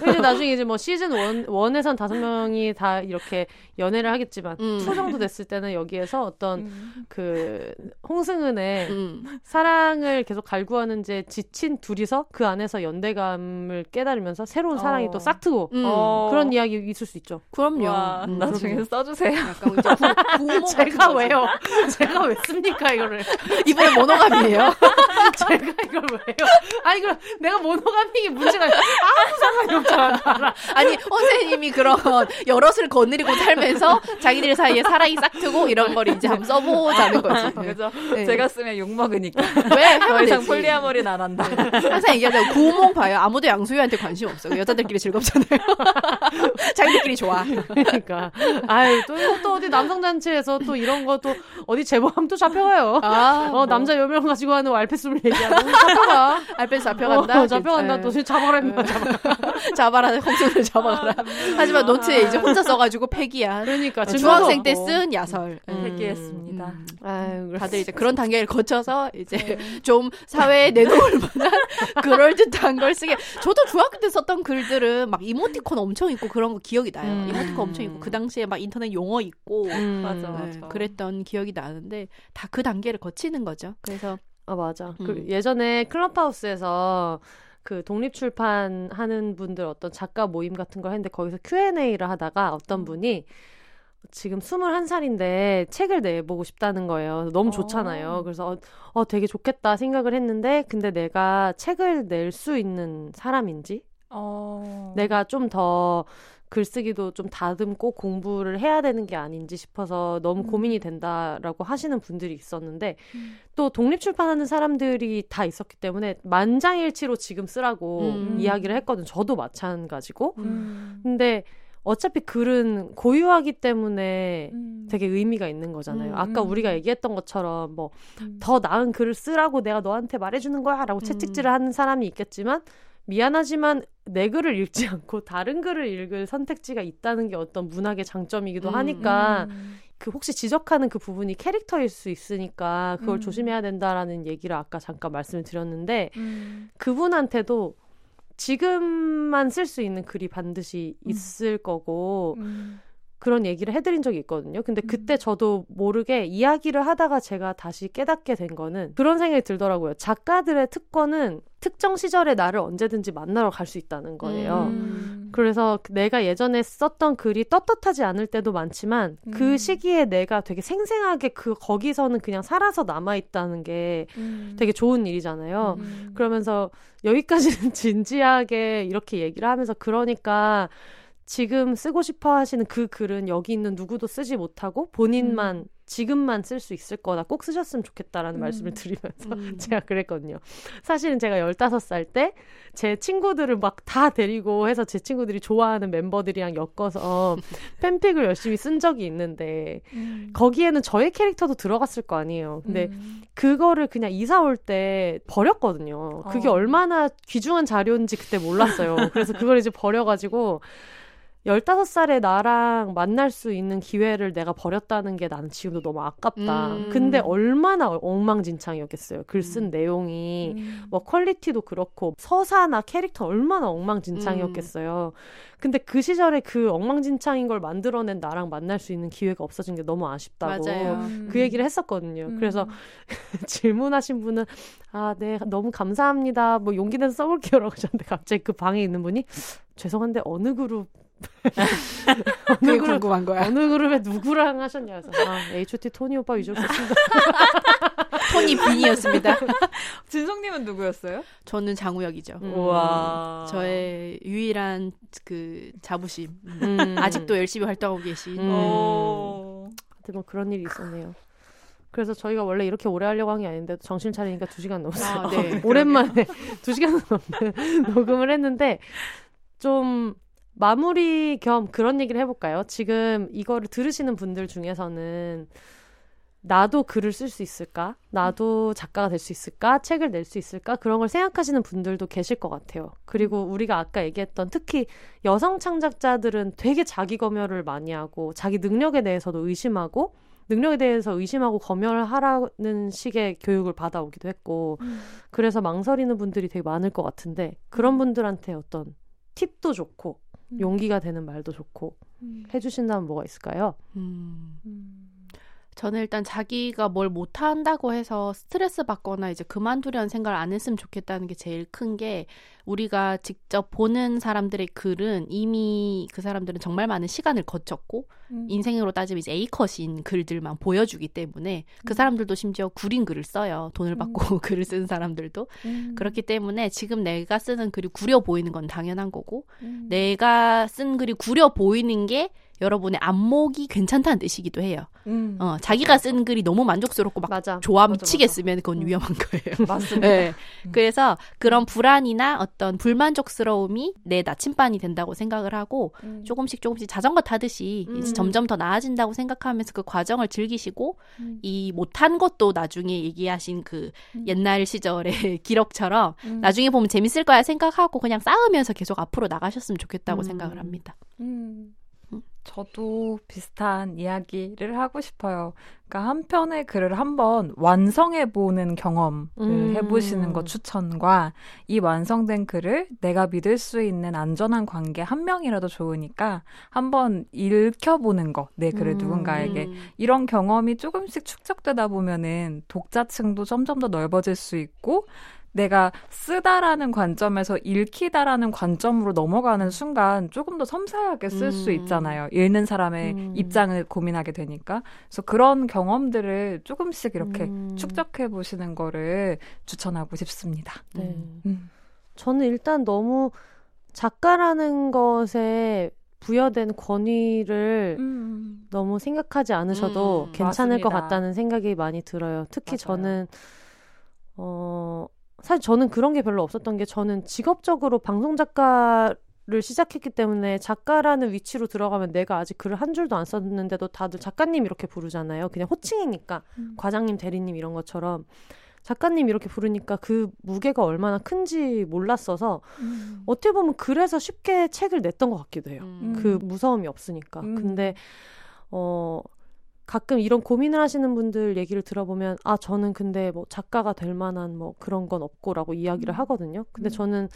Speaker 1: 이제 나중에 이제 뭐 시즌 one, one에선 다섯 명이 다 이렇게 연애를 하겠지만 음. two 정도 됐을 때는 여기에서 어떤 음. 그 홍승은의 음. 사랑을 계속 갈구하는 제 지친 둘이서 그 안에서 연대감을 깨달으면서 새로운 사랑이 어. 또 싹트고 음. 어. 그런 이야기 있을 수 있죠.
Speaker 3: 그럼요. 와,
Speaker 2: 음, 나중에. 써주세요.
Speaker 3: 약간 구,
Speaker 1: 제가 왜요? 제가 왜 씁니까 이거를?
Speaker 3: 이번에 모노감이에요?
Speaker 1: 제가 이걸 왜요? 아니 그럼 내가 모노감이 문제가 아무 상관이 없잖아.
Speaker 3: 아니 선생님이 그런 여럿을 거느리고 살면서 자기들 사이에 사랑이 싹트고 이런 걸 이제 한번 써보자는 거지.
Speaker 2: 그죠?
Speaker 3: 네.
Speaker 2: 제가 쓰면 욕 먹으니까
Speaker 3: 왜?
Speaker 2: 더 이상
Speaker 3: 되지.
Speaker 2: 폴리아모리는 안 한다.
Speaker 3: 항상 얘기하자면 구호몽 봐요. 아무도 양소희한테 관심 없어. 여자들끼리 즐겁잖아요. 자기들끼리 좋아.
Speaker 1: 그러니까. 아유, 또, 또 어디 남성단체에서 또 이런 거 또 어디 제보하면 또 잡혀가요.
Speaker 3: 아,
Speaker 1: 어, 남자 여명 가지고 하는 알패스를 얘기하면 잡혀가.
Speaker 3: 알펜 잡혀간다.
Speaker 1: 어, 잡혀간다. 또 잡아라, 임마.
Speaker 3: 잡아라. 홍수를 잡아가라. 하지만 노트에 이제 혼자 써가지고 폐기야.
Speaker 1: 그러니까.
Speaker 3: 중학생 때
Speaker 1: 증거도
Speaker 3: 쓴 야설.
Speaker 1: 음.
Speaker 2: 회개했습니다.
Speaker 3: 음.
Speaker 1: 아유, 그래서
Speaker 3: 다들 이제 그런 단계를 거쳐서 이제 좀 사회에 내놓을 만한 그럴 듯한 걸 쓰게. 저도 중학교 때 썼던 글들은 막 이모티콘 엄청 있고 그런 거 기억이 나요.
Speaker 1: 음.
Speaker 3: 이모티콘 엄청 있고 그 당시에 막 인터넷 용어 있고
Speaker 1: 음.
Speaker 2: 맞아,
Speaker 3: 네,
Speaker 2: 맞아.
Speaker 3: 그랬던 기억이 나는데 다 그 단계를 거치는 거죠. 그래서
Speaker 1: 아 맞아.
Speaker 3: 음.
Speaker 1: 그 예전에 클럽하우스에서 그 독립 출판 하는 분들 어떤 작가 모임 같은 걸 했는데 거기서 Q&A를 하다가 어떤 분이 지금 21살인데 책을 내보고 싶다는 거예요. 너무
Speaker 2: 어.
Speaker 1: 좋잖아요. 그래서 어, 어, 되게 좋겠다 생각을 했는데 근데 내가 책을 낼 수 있는 사람인지
Speaker 2: 어.
Speaker 1: 내가 좀 더 글쓰기도 좀 다듬고 공부를 해야 되는 게 아닌지 싶어서 너무
Speaker 2: 음.
Speaker 1: 고민이 된다라고 하시는 분들이 있었는데
Speaker 2: 음.
Speaker 1: 또 독립 출판하는 사람들이 다 있었기 때문에 만장일치로 지금 쓰라고
Speaker 3: 음.
Speaker 1: 이야기를 했거든. 저도 마찬가지고.
Speaker 2: 음.
Speaker 1: 근데 어차피 글은 고유하기 때문에
Speaker 2: 음.
Speaker 1: 되게 의미가 있는 거잖아요.
Speaker 2: 음,
Speaker 1: 아까
Speaker 2: 음.
Speaker 1: 우리가 얘기했던 것처럼 뭐
Speaker 2: 음.
Speaker 1: 더 나은 글을 쓰라고 내가 너한테 말해주는 거야라고
Speaker 3: 음.
Speaker 1: 채찍질을 하는 사람이 있겠지만 미안하지만 내 글을 읽지 않고 다른 글을 읽을 선택지가 있다는 게 어떤 문학의 장점이기도
Speaker 3: 음.
Speaker 1: 하니까
Speaker 2: 음.
Speaker 1: 그 혹시 지적하는 그 부분이 캐릭터일 수 있으니까 그걸
Speaker 2: 음.
Speaker 1: 조심해야 된다라는 얘기를 아까 잠깐 말씀을 드렸는데
Speaker 2: 음.
Speaker 1: 그분한테도 지금만 쓸 수 있는 글이 반드시
Speaker 2: 음.
Speaker 1: 있을 거고
Speaker 2: 음.
Speaker 1: 그런 얘기를 해드린 적이 있거든요. 근데
Speaker 2: 음.
Speaker 1: 그때 저도 모르게 이야기를 하다가 제가 다시 깨닫게 된 거는 그런 생각이 들더라고요. 작가들의 특권은 특정 시절에 나를 언제든지 만나러 갈 수 있다는 거예요.
Speaker 2: 음.
Speaker 1: 그래서 내가 예전에 썼던 글이 떳떳하지 않을 때도 많지만
Speaker 2: 음.
Speaker 1: 그 시기에 내가 되게 생생하게 그 거기서는 그냥 살아서 남아 있다는 게
Speaker 2: 음.
Speaker 1: 되게 좋은 일이잖아요.
Speaker 2: 음.
Speaker 1: 그러면서 여기까지는 진지하게 이렇게 얘기를 하면서 그러니까 지금 쓰고 싶어 하시는 그 글은 여기 있는 누구도 쓰지 못하고 본인만 지금만 쓸 수 있을 거다. 꼭 쓰셨으면 좋겠다라는
Speaker 2: 음.
Speaker 1: 말씀을 드리면서
Speaker 3: 음.
Speaker 1: 제가 그랬거든요. 사실은 제가 15살 때 제 친구들을 막 다 데리고 해서 제 친구들이 좋아하는 멤버들이랑 엮어서 팬픽을 열심히 쓴 적이 있는데
Speaker 2: 음.
Speaker 1: 거기에는 저의 캐릭터도 들어갔을 거 아니에요. 근데
Speaker 2: 음.
Speaker 1: 그거를 그냥 이사 올 때 버렸거든요. 그게
Speaker 2: 어.
Speaker 1: 얼마나 귀중한 자료인지 그때 몰랐어요. 그래서 그걸 이제 버려가지고 15살에 나랑 만날 수 있는 기회를 내가 버렸다는 게 나는 지금도 너무 아깝다.
Speaker 3: 음.
Speaker 1: 근데 얼마나 엉망진창이었겠어요. 글쓴 내용이.
Speaker 2: 음.
Speaker 1: 뭐 퀄리티도 그렇고 서사나 캐릭터 얼마나 엉망진창이었겠어요. 근데 그 시절에 그 엉망진창인 걸 만들어낸 나랑 만날 수 있는 기회가 없어진 게 너무 아쉽다고.
Speaker 2: 음.
Speaker 1: 그 얘기를 했었거든요.
Speaker 2: 음.
Speaker 1: 그래서 질문하신 분은 아, 네, 너무 감사합니다. 뭐 용기 내서 써볼게요라고 하셨는데 갑자기 그 방에 있는 분이 죄송한데 어느 그룹 어느
Speaker 3: 그게
Speaker 1: 그룹
Speaker 3: 궁금한 거야.
Speaker 1: 어느 그룹에 누구랑 하셨냐 그래서 아, H.O.T 토니 오빠 위주로 썼습니다.
Speaker 3: 토니 빈이었습니다.
Speaker 2: 진성님은 누구였어요?
Speaker 3: 저는 장우혁이죠.
Speaker 1: 음.
Speaker 2: 우와.
Speaker 3: 저의 유일한 그 자부심.
Speaker 1: 음.
Speaker 3: 아직도 열심히 활동하고 계신.
Speaker 1: 음.
Speaker 2: 오.
Speaker 1: 하여튼 뭐 그런 일이 있었네요. 그래서 저희가 원래 이렇게 오래 하려고 한 게 아닌데 정신 차리니까 2시간 넘었어요.
Speaker 3: 아, 네.
Speaker 1: 오랜만에 2시간 넘는 녹음을 했는데 좀 마무리 겸 그런 얘기를 해볼까요? 지금 이거를 들으시는 분들 중에서는 나도 글을 쓸 수 있을까? 나도 작가가 될 수 있을까? 책을 낼 수 있을까? 그런 걸 생각하시는 분들도 계실 것 같아요. 그리고 우리가 아까 얘기했던 특히 여성 창작자들은 되게 자기 검열을 많이 하고 자기 능력에 대해서도 의심하고 능력에 대해서 의심하고 검열을 하라는 식의 교육을 받아오기도 했고
Speaker 2: 음.
Speaker 1: 그래서 망설이는 분들이 되게 많을 것 같은데 그런 분들한테 어떤 팁도 좋고
Speaker 2: 음.
Speaker 1: 용기가 되는 말도 좋고
Speaker 2: 음.
Speaker 1: 해주신다면 뭐가 있을까요?
Speaker 3: 음.
Speaker 2: 음.
Speaker 3: 저는 일단 자기가 뭘 못한다고 해서 스트레스 받거나 이제 그만두려는 생각을 안 했으면 좋겠다는 게 제일 큰 게 우리가 직접 보는 사람들의 글은 이미 그 사람들은 정말 많은 시간을 거쳤고 음. 인생으로 따지면 이제 A컷인 글들만 보여주기 때문에 그 음. 사람들도 심지어 구린 글을 써요. 돈을 음. 받고 음. 글을 쓰는 사람들도. 음. 그렇기 때문에 지금 내가 쓰는 글이 구려 보이는 건 당연한 거고 음. 내가 쓴 글이 구려 보이는 게 여러분의 안목이 괜찮다는 뜻이기도 해요. 음. 어, 자기가 쓴 글이 너무 만족스럽고 막 맞아. 좋아 미치겠으면 그건 음. 위험한 거예요.
Speaker 2: 맞습니다.
Speaker 3: 네. 음. 그래서 그런 불안이나 어떤 불만족스러움이 내 나침반이 된다고 생각을 하고 음. 조금씩 조금씩 자전거 타듯이 음. 점점 더 나아진다고 생각하면서 그 과정을 즐기시고 음. 이 못한 것도 나중에 얘기하신 그 옛날 시절의 기록처럼 나중에 보면 재밌을 거야 생각하고 그냥 쌓으면서 계속 앞으로 나가셨으면 좋겠다고 생각을 합니다. 음.
Speaker 2: 저도 비슷한 이야기를 하고 싶어요. 그러니까 한 편의 글을 한번 완성해 보는 경험을 음. 해보시는 것 추천과 이 완성된 글을 내가 믿을 수 있는 안전한 관계 한 명이라도 좋으니까 한번 읽혀보는 거, 내 글을 음. 누군가에게 이런 경험이 조금씩 축적되다 보면은 독자층도 점점 더 넓어질 수 있고 내가 쓰다라는 관점에서 읽히다라는 관점으로 넘어가는 순간 조금 더 섬세하게 쓸수 음. 있잖아요. 읽는 사람의 음. 입장을 고민하게 되니까. 그래서 그런 경험들을 조금씩 이렇게 음. 축적해 보시는 거를 추천하고 싶습니다. 네.
Speaker 1: 음. 저는 일단 너무 작가라는 것에 부여된 권위를 음. 너무 생각하지 않으셔도 음, 괜찮을 맞습니다. 것 같다는 생각이 많이 들어요. 특히 맞아요. 저는 어 사실 저는 그런 게 별로 없었던 게 저는 직업적으로 방송 작가를 시작했기 때문에 작가라는 위치로 들어가면 내가 아직 글을 한 줄도 안 썼는데도 다들 작가님 이렇게 부르잖아요. 그냥 호칭이니까 음. 과장님, 대리님 이런 것처럼 작가님 이렇게 부르니까 그 무게가 얼마나 큰지 몰랐어서 음. 어떻게 보면 그래서 쉽게 책을 냈던 것 같기도 해요. 음. 그 무서움이 없으니까. 음. 근데 어 가끔 이런 고민을 하시는 분들 얘기를 들어보면 아 저는 근데 뭐 작가가 될 만한 뭐 그런 건 없고라고 이야기를 음. 하거든요. 근데 음. 저는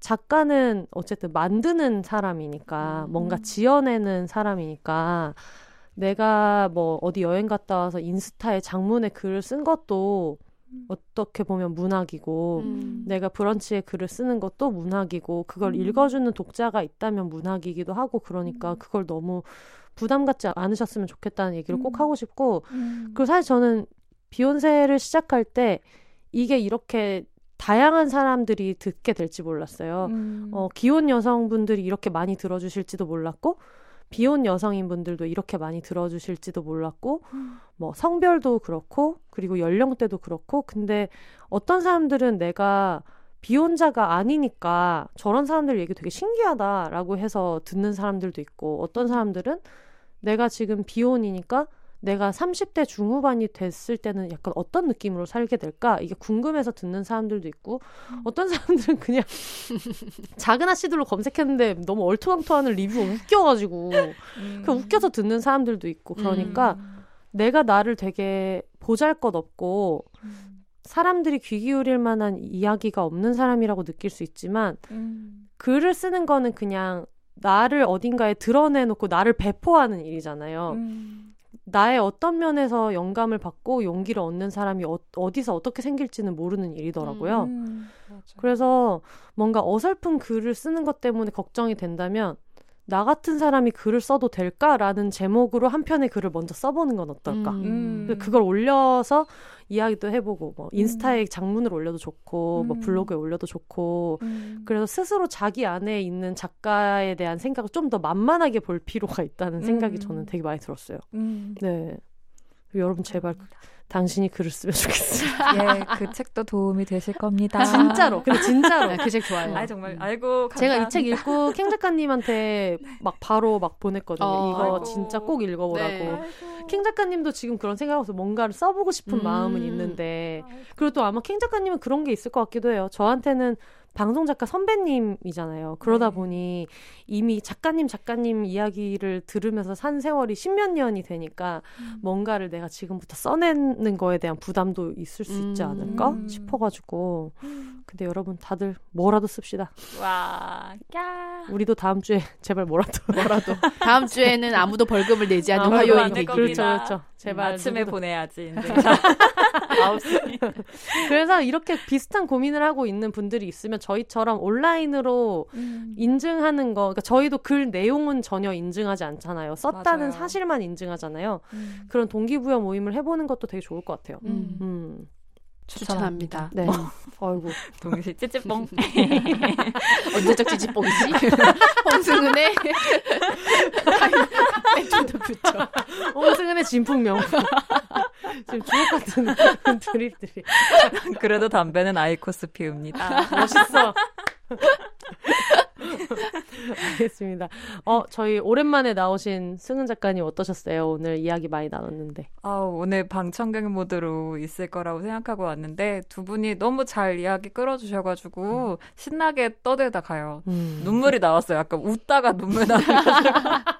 Speaker 1: 작가는 어쨌든 만드는 사람이니까 음. 뭔가 지어내는 사람이니까 내가 뭐 어디 여행 갔다 와서 인스타에 장문의 글을 쓴 것도 음. 어떻게 보면 문학이고 음. 내가 브런치에 글을 쓰는 것도 문학이고 그걸 음. 읽어주는 독자가 있다면 문학이기도 하고 그러니까 음. 그걸 너무 부담 갖지 않으셨으면 좋겠다는 얘기를 음. 꼭 하고 싶고 음. 그리고 사실 저는 비욘세를 시작할 때 이게 이렇게 다양한 사람들이 듣게 될지 몰랐어요. 음. 어, 기혼 여성분들이 이렇게 많이 들어주실지도 몰랐고 비혼 여성인 분들도 이렇게 많이 들어주실지도 몰랐고 음. 뭐 성별도 그렇고 그리고 연령대도 그렇고 근데 어떤 사람들은 내가 비혼자가 아니니까 저런 사람들 얘기 되게 신기하다라고 해서 듣는 사람들도 있고 어떤 사람들은 내가 지금 비혼이니까 내가 30대 중후반이 됐을 때는 약간 어떤 느낌으로 살게 될까? 이게 궁금해서 듣는 사람들도 있고, 음. 어떤 사람들은 그냥 작은 아씨들로 검색했는데 너무 얼토당토하는 리뷰가 웃겨가지고, 음. 그 웃겨서 듣는 사람들도 있고, 그러니까 음. 내가 나를 되게 보잘 것 없고, 음. 사람들이 귀 기울일 만한 이야기가 없는 사람이라고 느낄 수 있지만, 음. 글을 쓰는 거는 그냥 나를 어딘가에 드러내놓고 나를 배포하는 일이잖아요. 음. 나의 어떤 면에서 영감을 받고 용기를 얻는 사람이 어, 디서 어떻게 생길지는 모르는 일이더라고요. 음, 그래서 뭔가 어설픈 글을 쓰는 것 때문에 걱정이 된다면 나 같은 사람이 글을 써도 될까라는 제목으로 한 편의 글을 먼저 써보는 건 어떨까? 음. 그걸 올려서 이야기도 해보고 뭐 인스타에 음. 장문을 올려도 좋고 뭐 음. 뭐 블로그에 올려도 좋고 음. 그래서 스스로 자기 안에 있는 작가에 대한 생각을 좀 더 만만하게 볼 필요가 있다는 생각이 음. 저는 되게 많이 들었어요. 음. 네. 여러분 제발 당신이 글을 쓰면 좋겠어요.
Speaker 2: 예, 그 책도 도움이 되실 겁니다.
Speaker 1: 진짜로. 근데 진짜로. 그책 좋아요.
Speaker 2: 아 정말 알고
Speaker 1: 감사합니다. 제가 이 책 읽고 캥 작가님한테 막 바로 막 보냈거든요. 어, 이거 아이고. 진짜 꼭 읽어보라고. 네. 캥 작가님도 지금 그런 생각하면서 뭔가를 써보고 싶은 음. 마음은 있는데 그리고 또 아마 캥 작가님은 그런 게 있을 것 같기도 해요. 저한테는 방송 작가 선배님이잖아요. 그러다 네. 보니 이미 작가님 작가님 이야기를 들으면서 산 세월이 십몇 년이 되니까 음. 뭔가를 내가 지금부터 써내는 거에 대한 부담도 있을 수 있지 음. 않을까 음. 싶어가지고 근데 여러분 다들 뭐라도 씁시다.
Speaker 2: 와, 야.
Speaker 1: 우리도 다음 주에 제발 뭐라도
Speaker 3: 뭐라도 다음 주에는 아무도 벌금을 내지 않는
Speaker 1: 아,
Speaker 3: 화요일
Speaker 2: 안
Speaker 3: 되기.
Speaker 2: 될
Speaker 1: 그렇죠. 그렇죠. 제발
Speaker 2: 아침에
Speaker 1: 누구도.
Speaker 2: 보내야지. 인증샷. 9시.
Speaker 1: 그래서 이렇게 비슷한 고민을 하고 있는 분들이 있으면 저희처럼 온라인으로
Speaker 2: 음.
Speaker 1: 인증하는 거, 그러니까 저희도 글 내용은 전혀 인증하지 않잖아요. 썼다는
Speaker 2: 맞아요.
Speaker 1: 사실만 인증하잖아요.
Speaker 2: 음.
Speaker 1: 그런 동기부여 모임을 해보는 것도 되게 좋을 것 같아요.
Speaker 3: 음.
Speaker 1: 음,
Speaker 3: 추천합니다.
Speaker 1: 네. 어이구.
Speaker 2: 동시 찌찌뽕.
Speaker 3: 언제적 지지뽕이지? 홍승은의 맥주도 붙죠.
Speaker 1: 홍승은의 진품명. 지금 주옥 같은 드립들이.
Speaker 2: 그래도 담배는 아이코스 피웁니다.
Speaker 1: 멋있어. 알겠습니다. 어, 저희 오랜만에 나오신 승은 작가님 어떠셨어요? 오늘 이야기 많이 나눴는데.
Speaker 2: 아, 오늘 방청객 모드로 있을 거라고 생각하고 왔는데 두 분이 너무 잘 이야기 끌어주셔 가지고 신나게 떠들다 가요.
Speaker 1: 음.
Speaker 2: 눈물이 나왔어요. 아까 웃다가 눈물 나가지고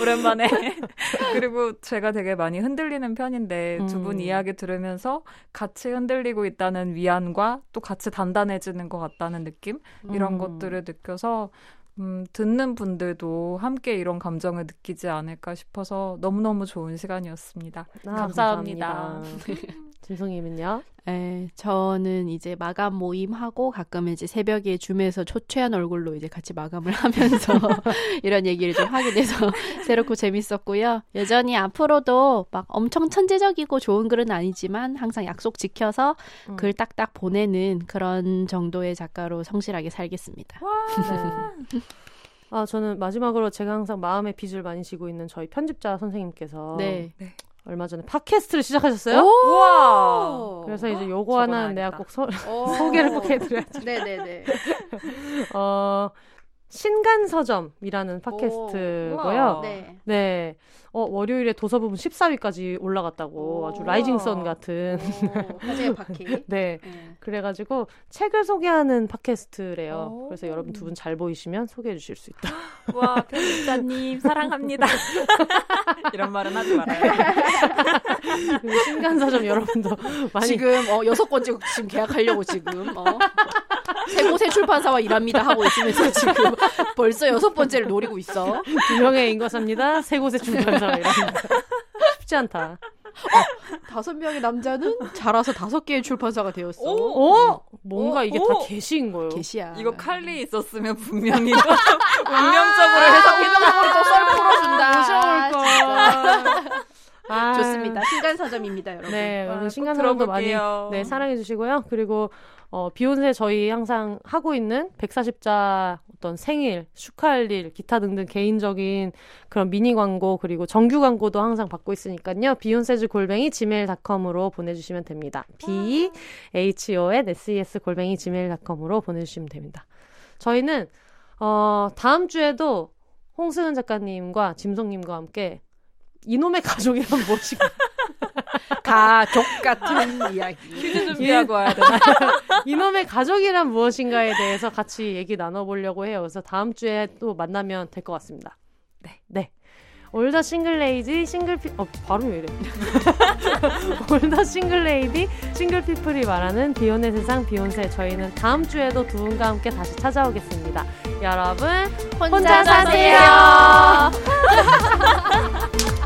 Speaker 2: 오랜만에 그리고 제가 되게 많이 흔들리는 편인데 두분
Speaker 1: 음.
Speaker 2: 이야기 들으면서 같이 흔들리고 있다는 위안과 또 같이 단단해지는 것 같다는 느낌 이런
Speaker 1: 음.
Speaker 2: 것들을 느껴서 哦 음, 듣는 분들도 함께 이런 감정을 느끼지 않을까 싶어서 너무너무 좋은 시간이었습니다.
Speaker 1: 아,
Speaker 2: 감사합니다.
Speaker 1: 감사합니다. 진성님은요?
Speaker 3: 네, 저는 이제 마감 모임 하고 가끔 이제 새벽에 줌에서 초췌한 얼굴로 이제 같이 마감을 하면서 이런 얘기를 좀 하게 돼서 새롭고 재밌었고요. 여전히 앞으로도 막 엄청 천재적이고 좋은 글은 아니지만 항상 약속 지켜서
Speaker 1: 음.
Speaker 3: 글 딱딱 보내는 그런 정도의 작가로 성실하게 살겠습니다.
Speaker 1: 네. 아, 저는 마지막으로 제가 항상 마음의 빚을 많이 지고 있는 저희 편집자 선생님께서
Speaker 3: 네.
Speaker 1: 얼마 전에 팟캐스트를 시작하셨어요.
Speaker 2: 우와!
Speaker 1: 그래서 이제 요거 하나는 내가 꼭 소, 소개를 꼭 해드려야지.
Speaker 3: 네네네.
Speaker 1: 어, 신간서점이라는 팟캐스트고요.
Speaker 3: 네.
Speaker 1: 네. 어, 월요일에 도서 부분 14위까지 올라갔다고 아주 라이징 선 같은.
Speaker 3: 화제의 바퀴.
Speaker 1: 네.
Speaker 3: 네.
Speaker 1: 그래가지고 책을 소개하는 팟캐스트래요.
Speaker 2: 오.
Speaker 1: 그래서 여러분 두 분 잘 보이시면 소개해 주실 수 있다.
Speaker 2: 와, 편집자님 사랑합니다. 이런 말은 하지 말아요.
Speaker 1: 그리고 신간서점 여러분도 많이
Speaker 3: 지금 어, 여섯 번째 지금 계약하려고 지금 어. 세 곳의 출판사와 일합니다 하고 있으면서 지금 벌써 여섯 번째를 노리고 있어.
Speaker 1: 두 명의 인과사입니다. 세 곳의 출판사가 이랍니다. 쉽지 않다.
Speaker 3: 다섯 명의 남자는 자라서 다섯 개의 출판사가 되었어.
Speaker 1: 어? 뭔가
Speaker 2: 오,
Speaker 1: 이게
Speaker 2: 오.
Speaker 1: 다 게시인 거예요.
Speaker 3: 개시야.
Speaker 2: 이거 칼리 있었으면 분명히 또 운명적으로 해석해
Speaker 3: 해석해서 또썰 풀어준다.
Speaker 1: 무서울 거. 아,
Speaker 3: 좋습니다. 신간서점입니다, 여러분.
Speaker 1: 네,
Speaker 2: 와,
Speaker 1: 여러분
Speaker 2: 꼭
Speaker 1: 신간사람도 많이. 네, 사랑해 주시고요. 그리고 어, 비욘세 저희 항상 하고 있는 140자 어떤 생일, 축하할 일, 기타 등등 개인적인 그런 미니 광고 그리고 정규 광고도 항상 받고 있으니까요. 비욘세즈 골뱅이 gmail.com으로 보내주시면 됩니다. b h o n s e s 골뱅이 gmail.com으로 보내주시면 됩니다. 저희는 어, 다음 주에도 홍승은 작가님과 짐성님과 함께 이놈의 가족이란 무엇인가
Speaker 3: 가족 같은 이야기.
Speaker 2: 퀴즈 준비하고 와야 되나?
Speaker 1: 이놈의 가족이란 무엇인가에 대해서 같이 얘기 나눠보려고 해요. 그래서 다음 주에 또 만나면 될 것 같습니다. 네. 네. 올더 싱글레이디 싱글피 어 발음이 왜 이래 올더 싱글레이디 싱글피플이 말하는 비혼의 세상 비혼세 저희는 다음 주에도 두 분과 함께 다시 찾아오겠습니다 여러분
Speaker 3: 혼자
Speaker 1: 사세요.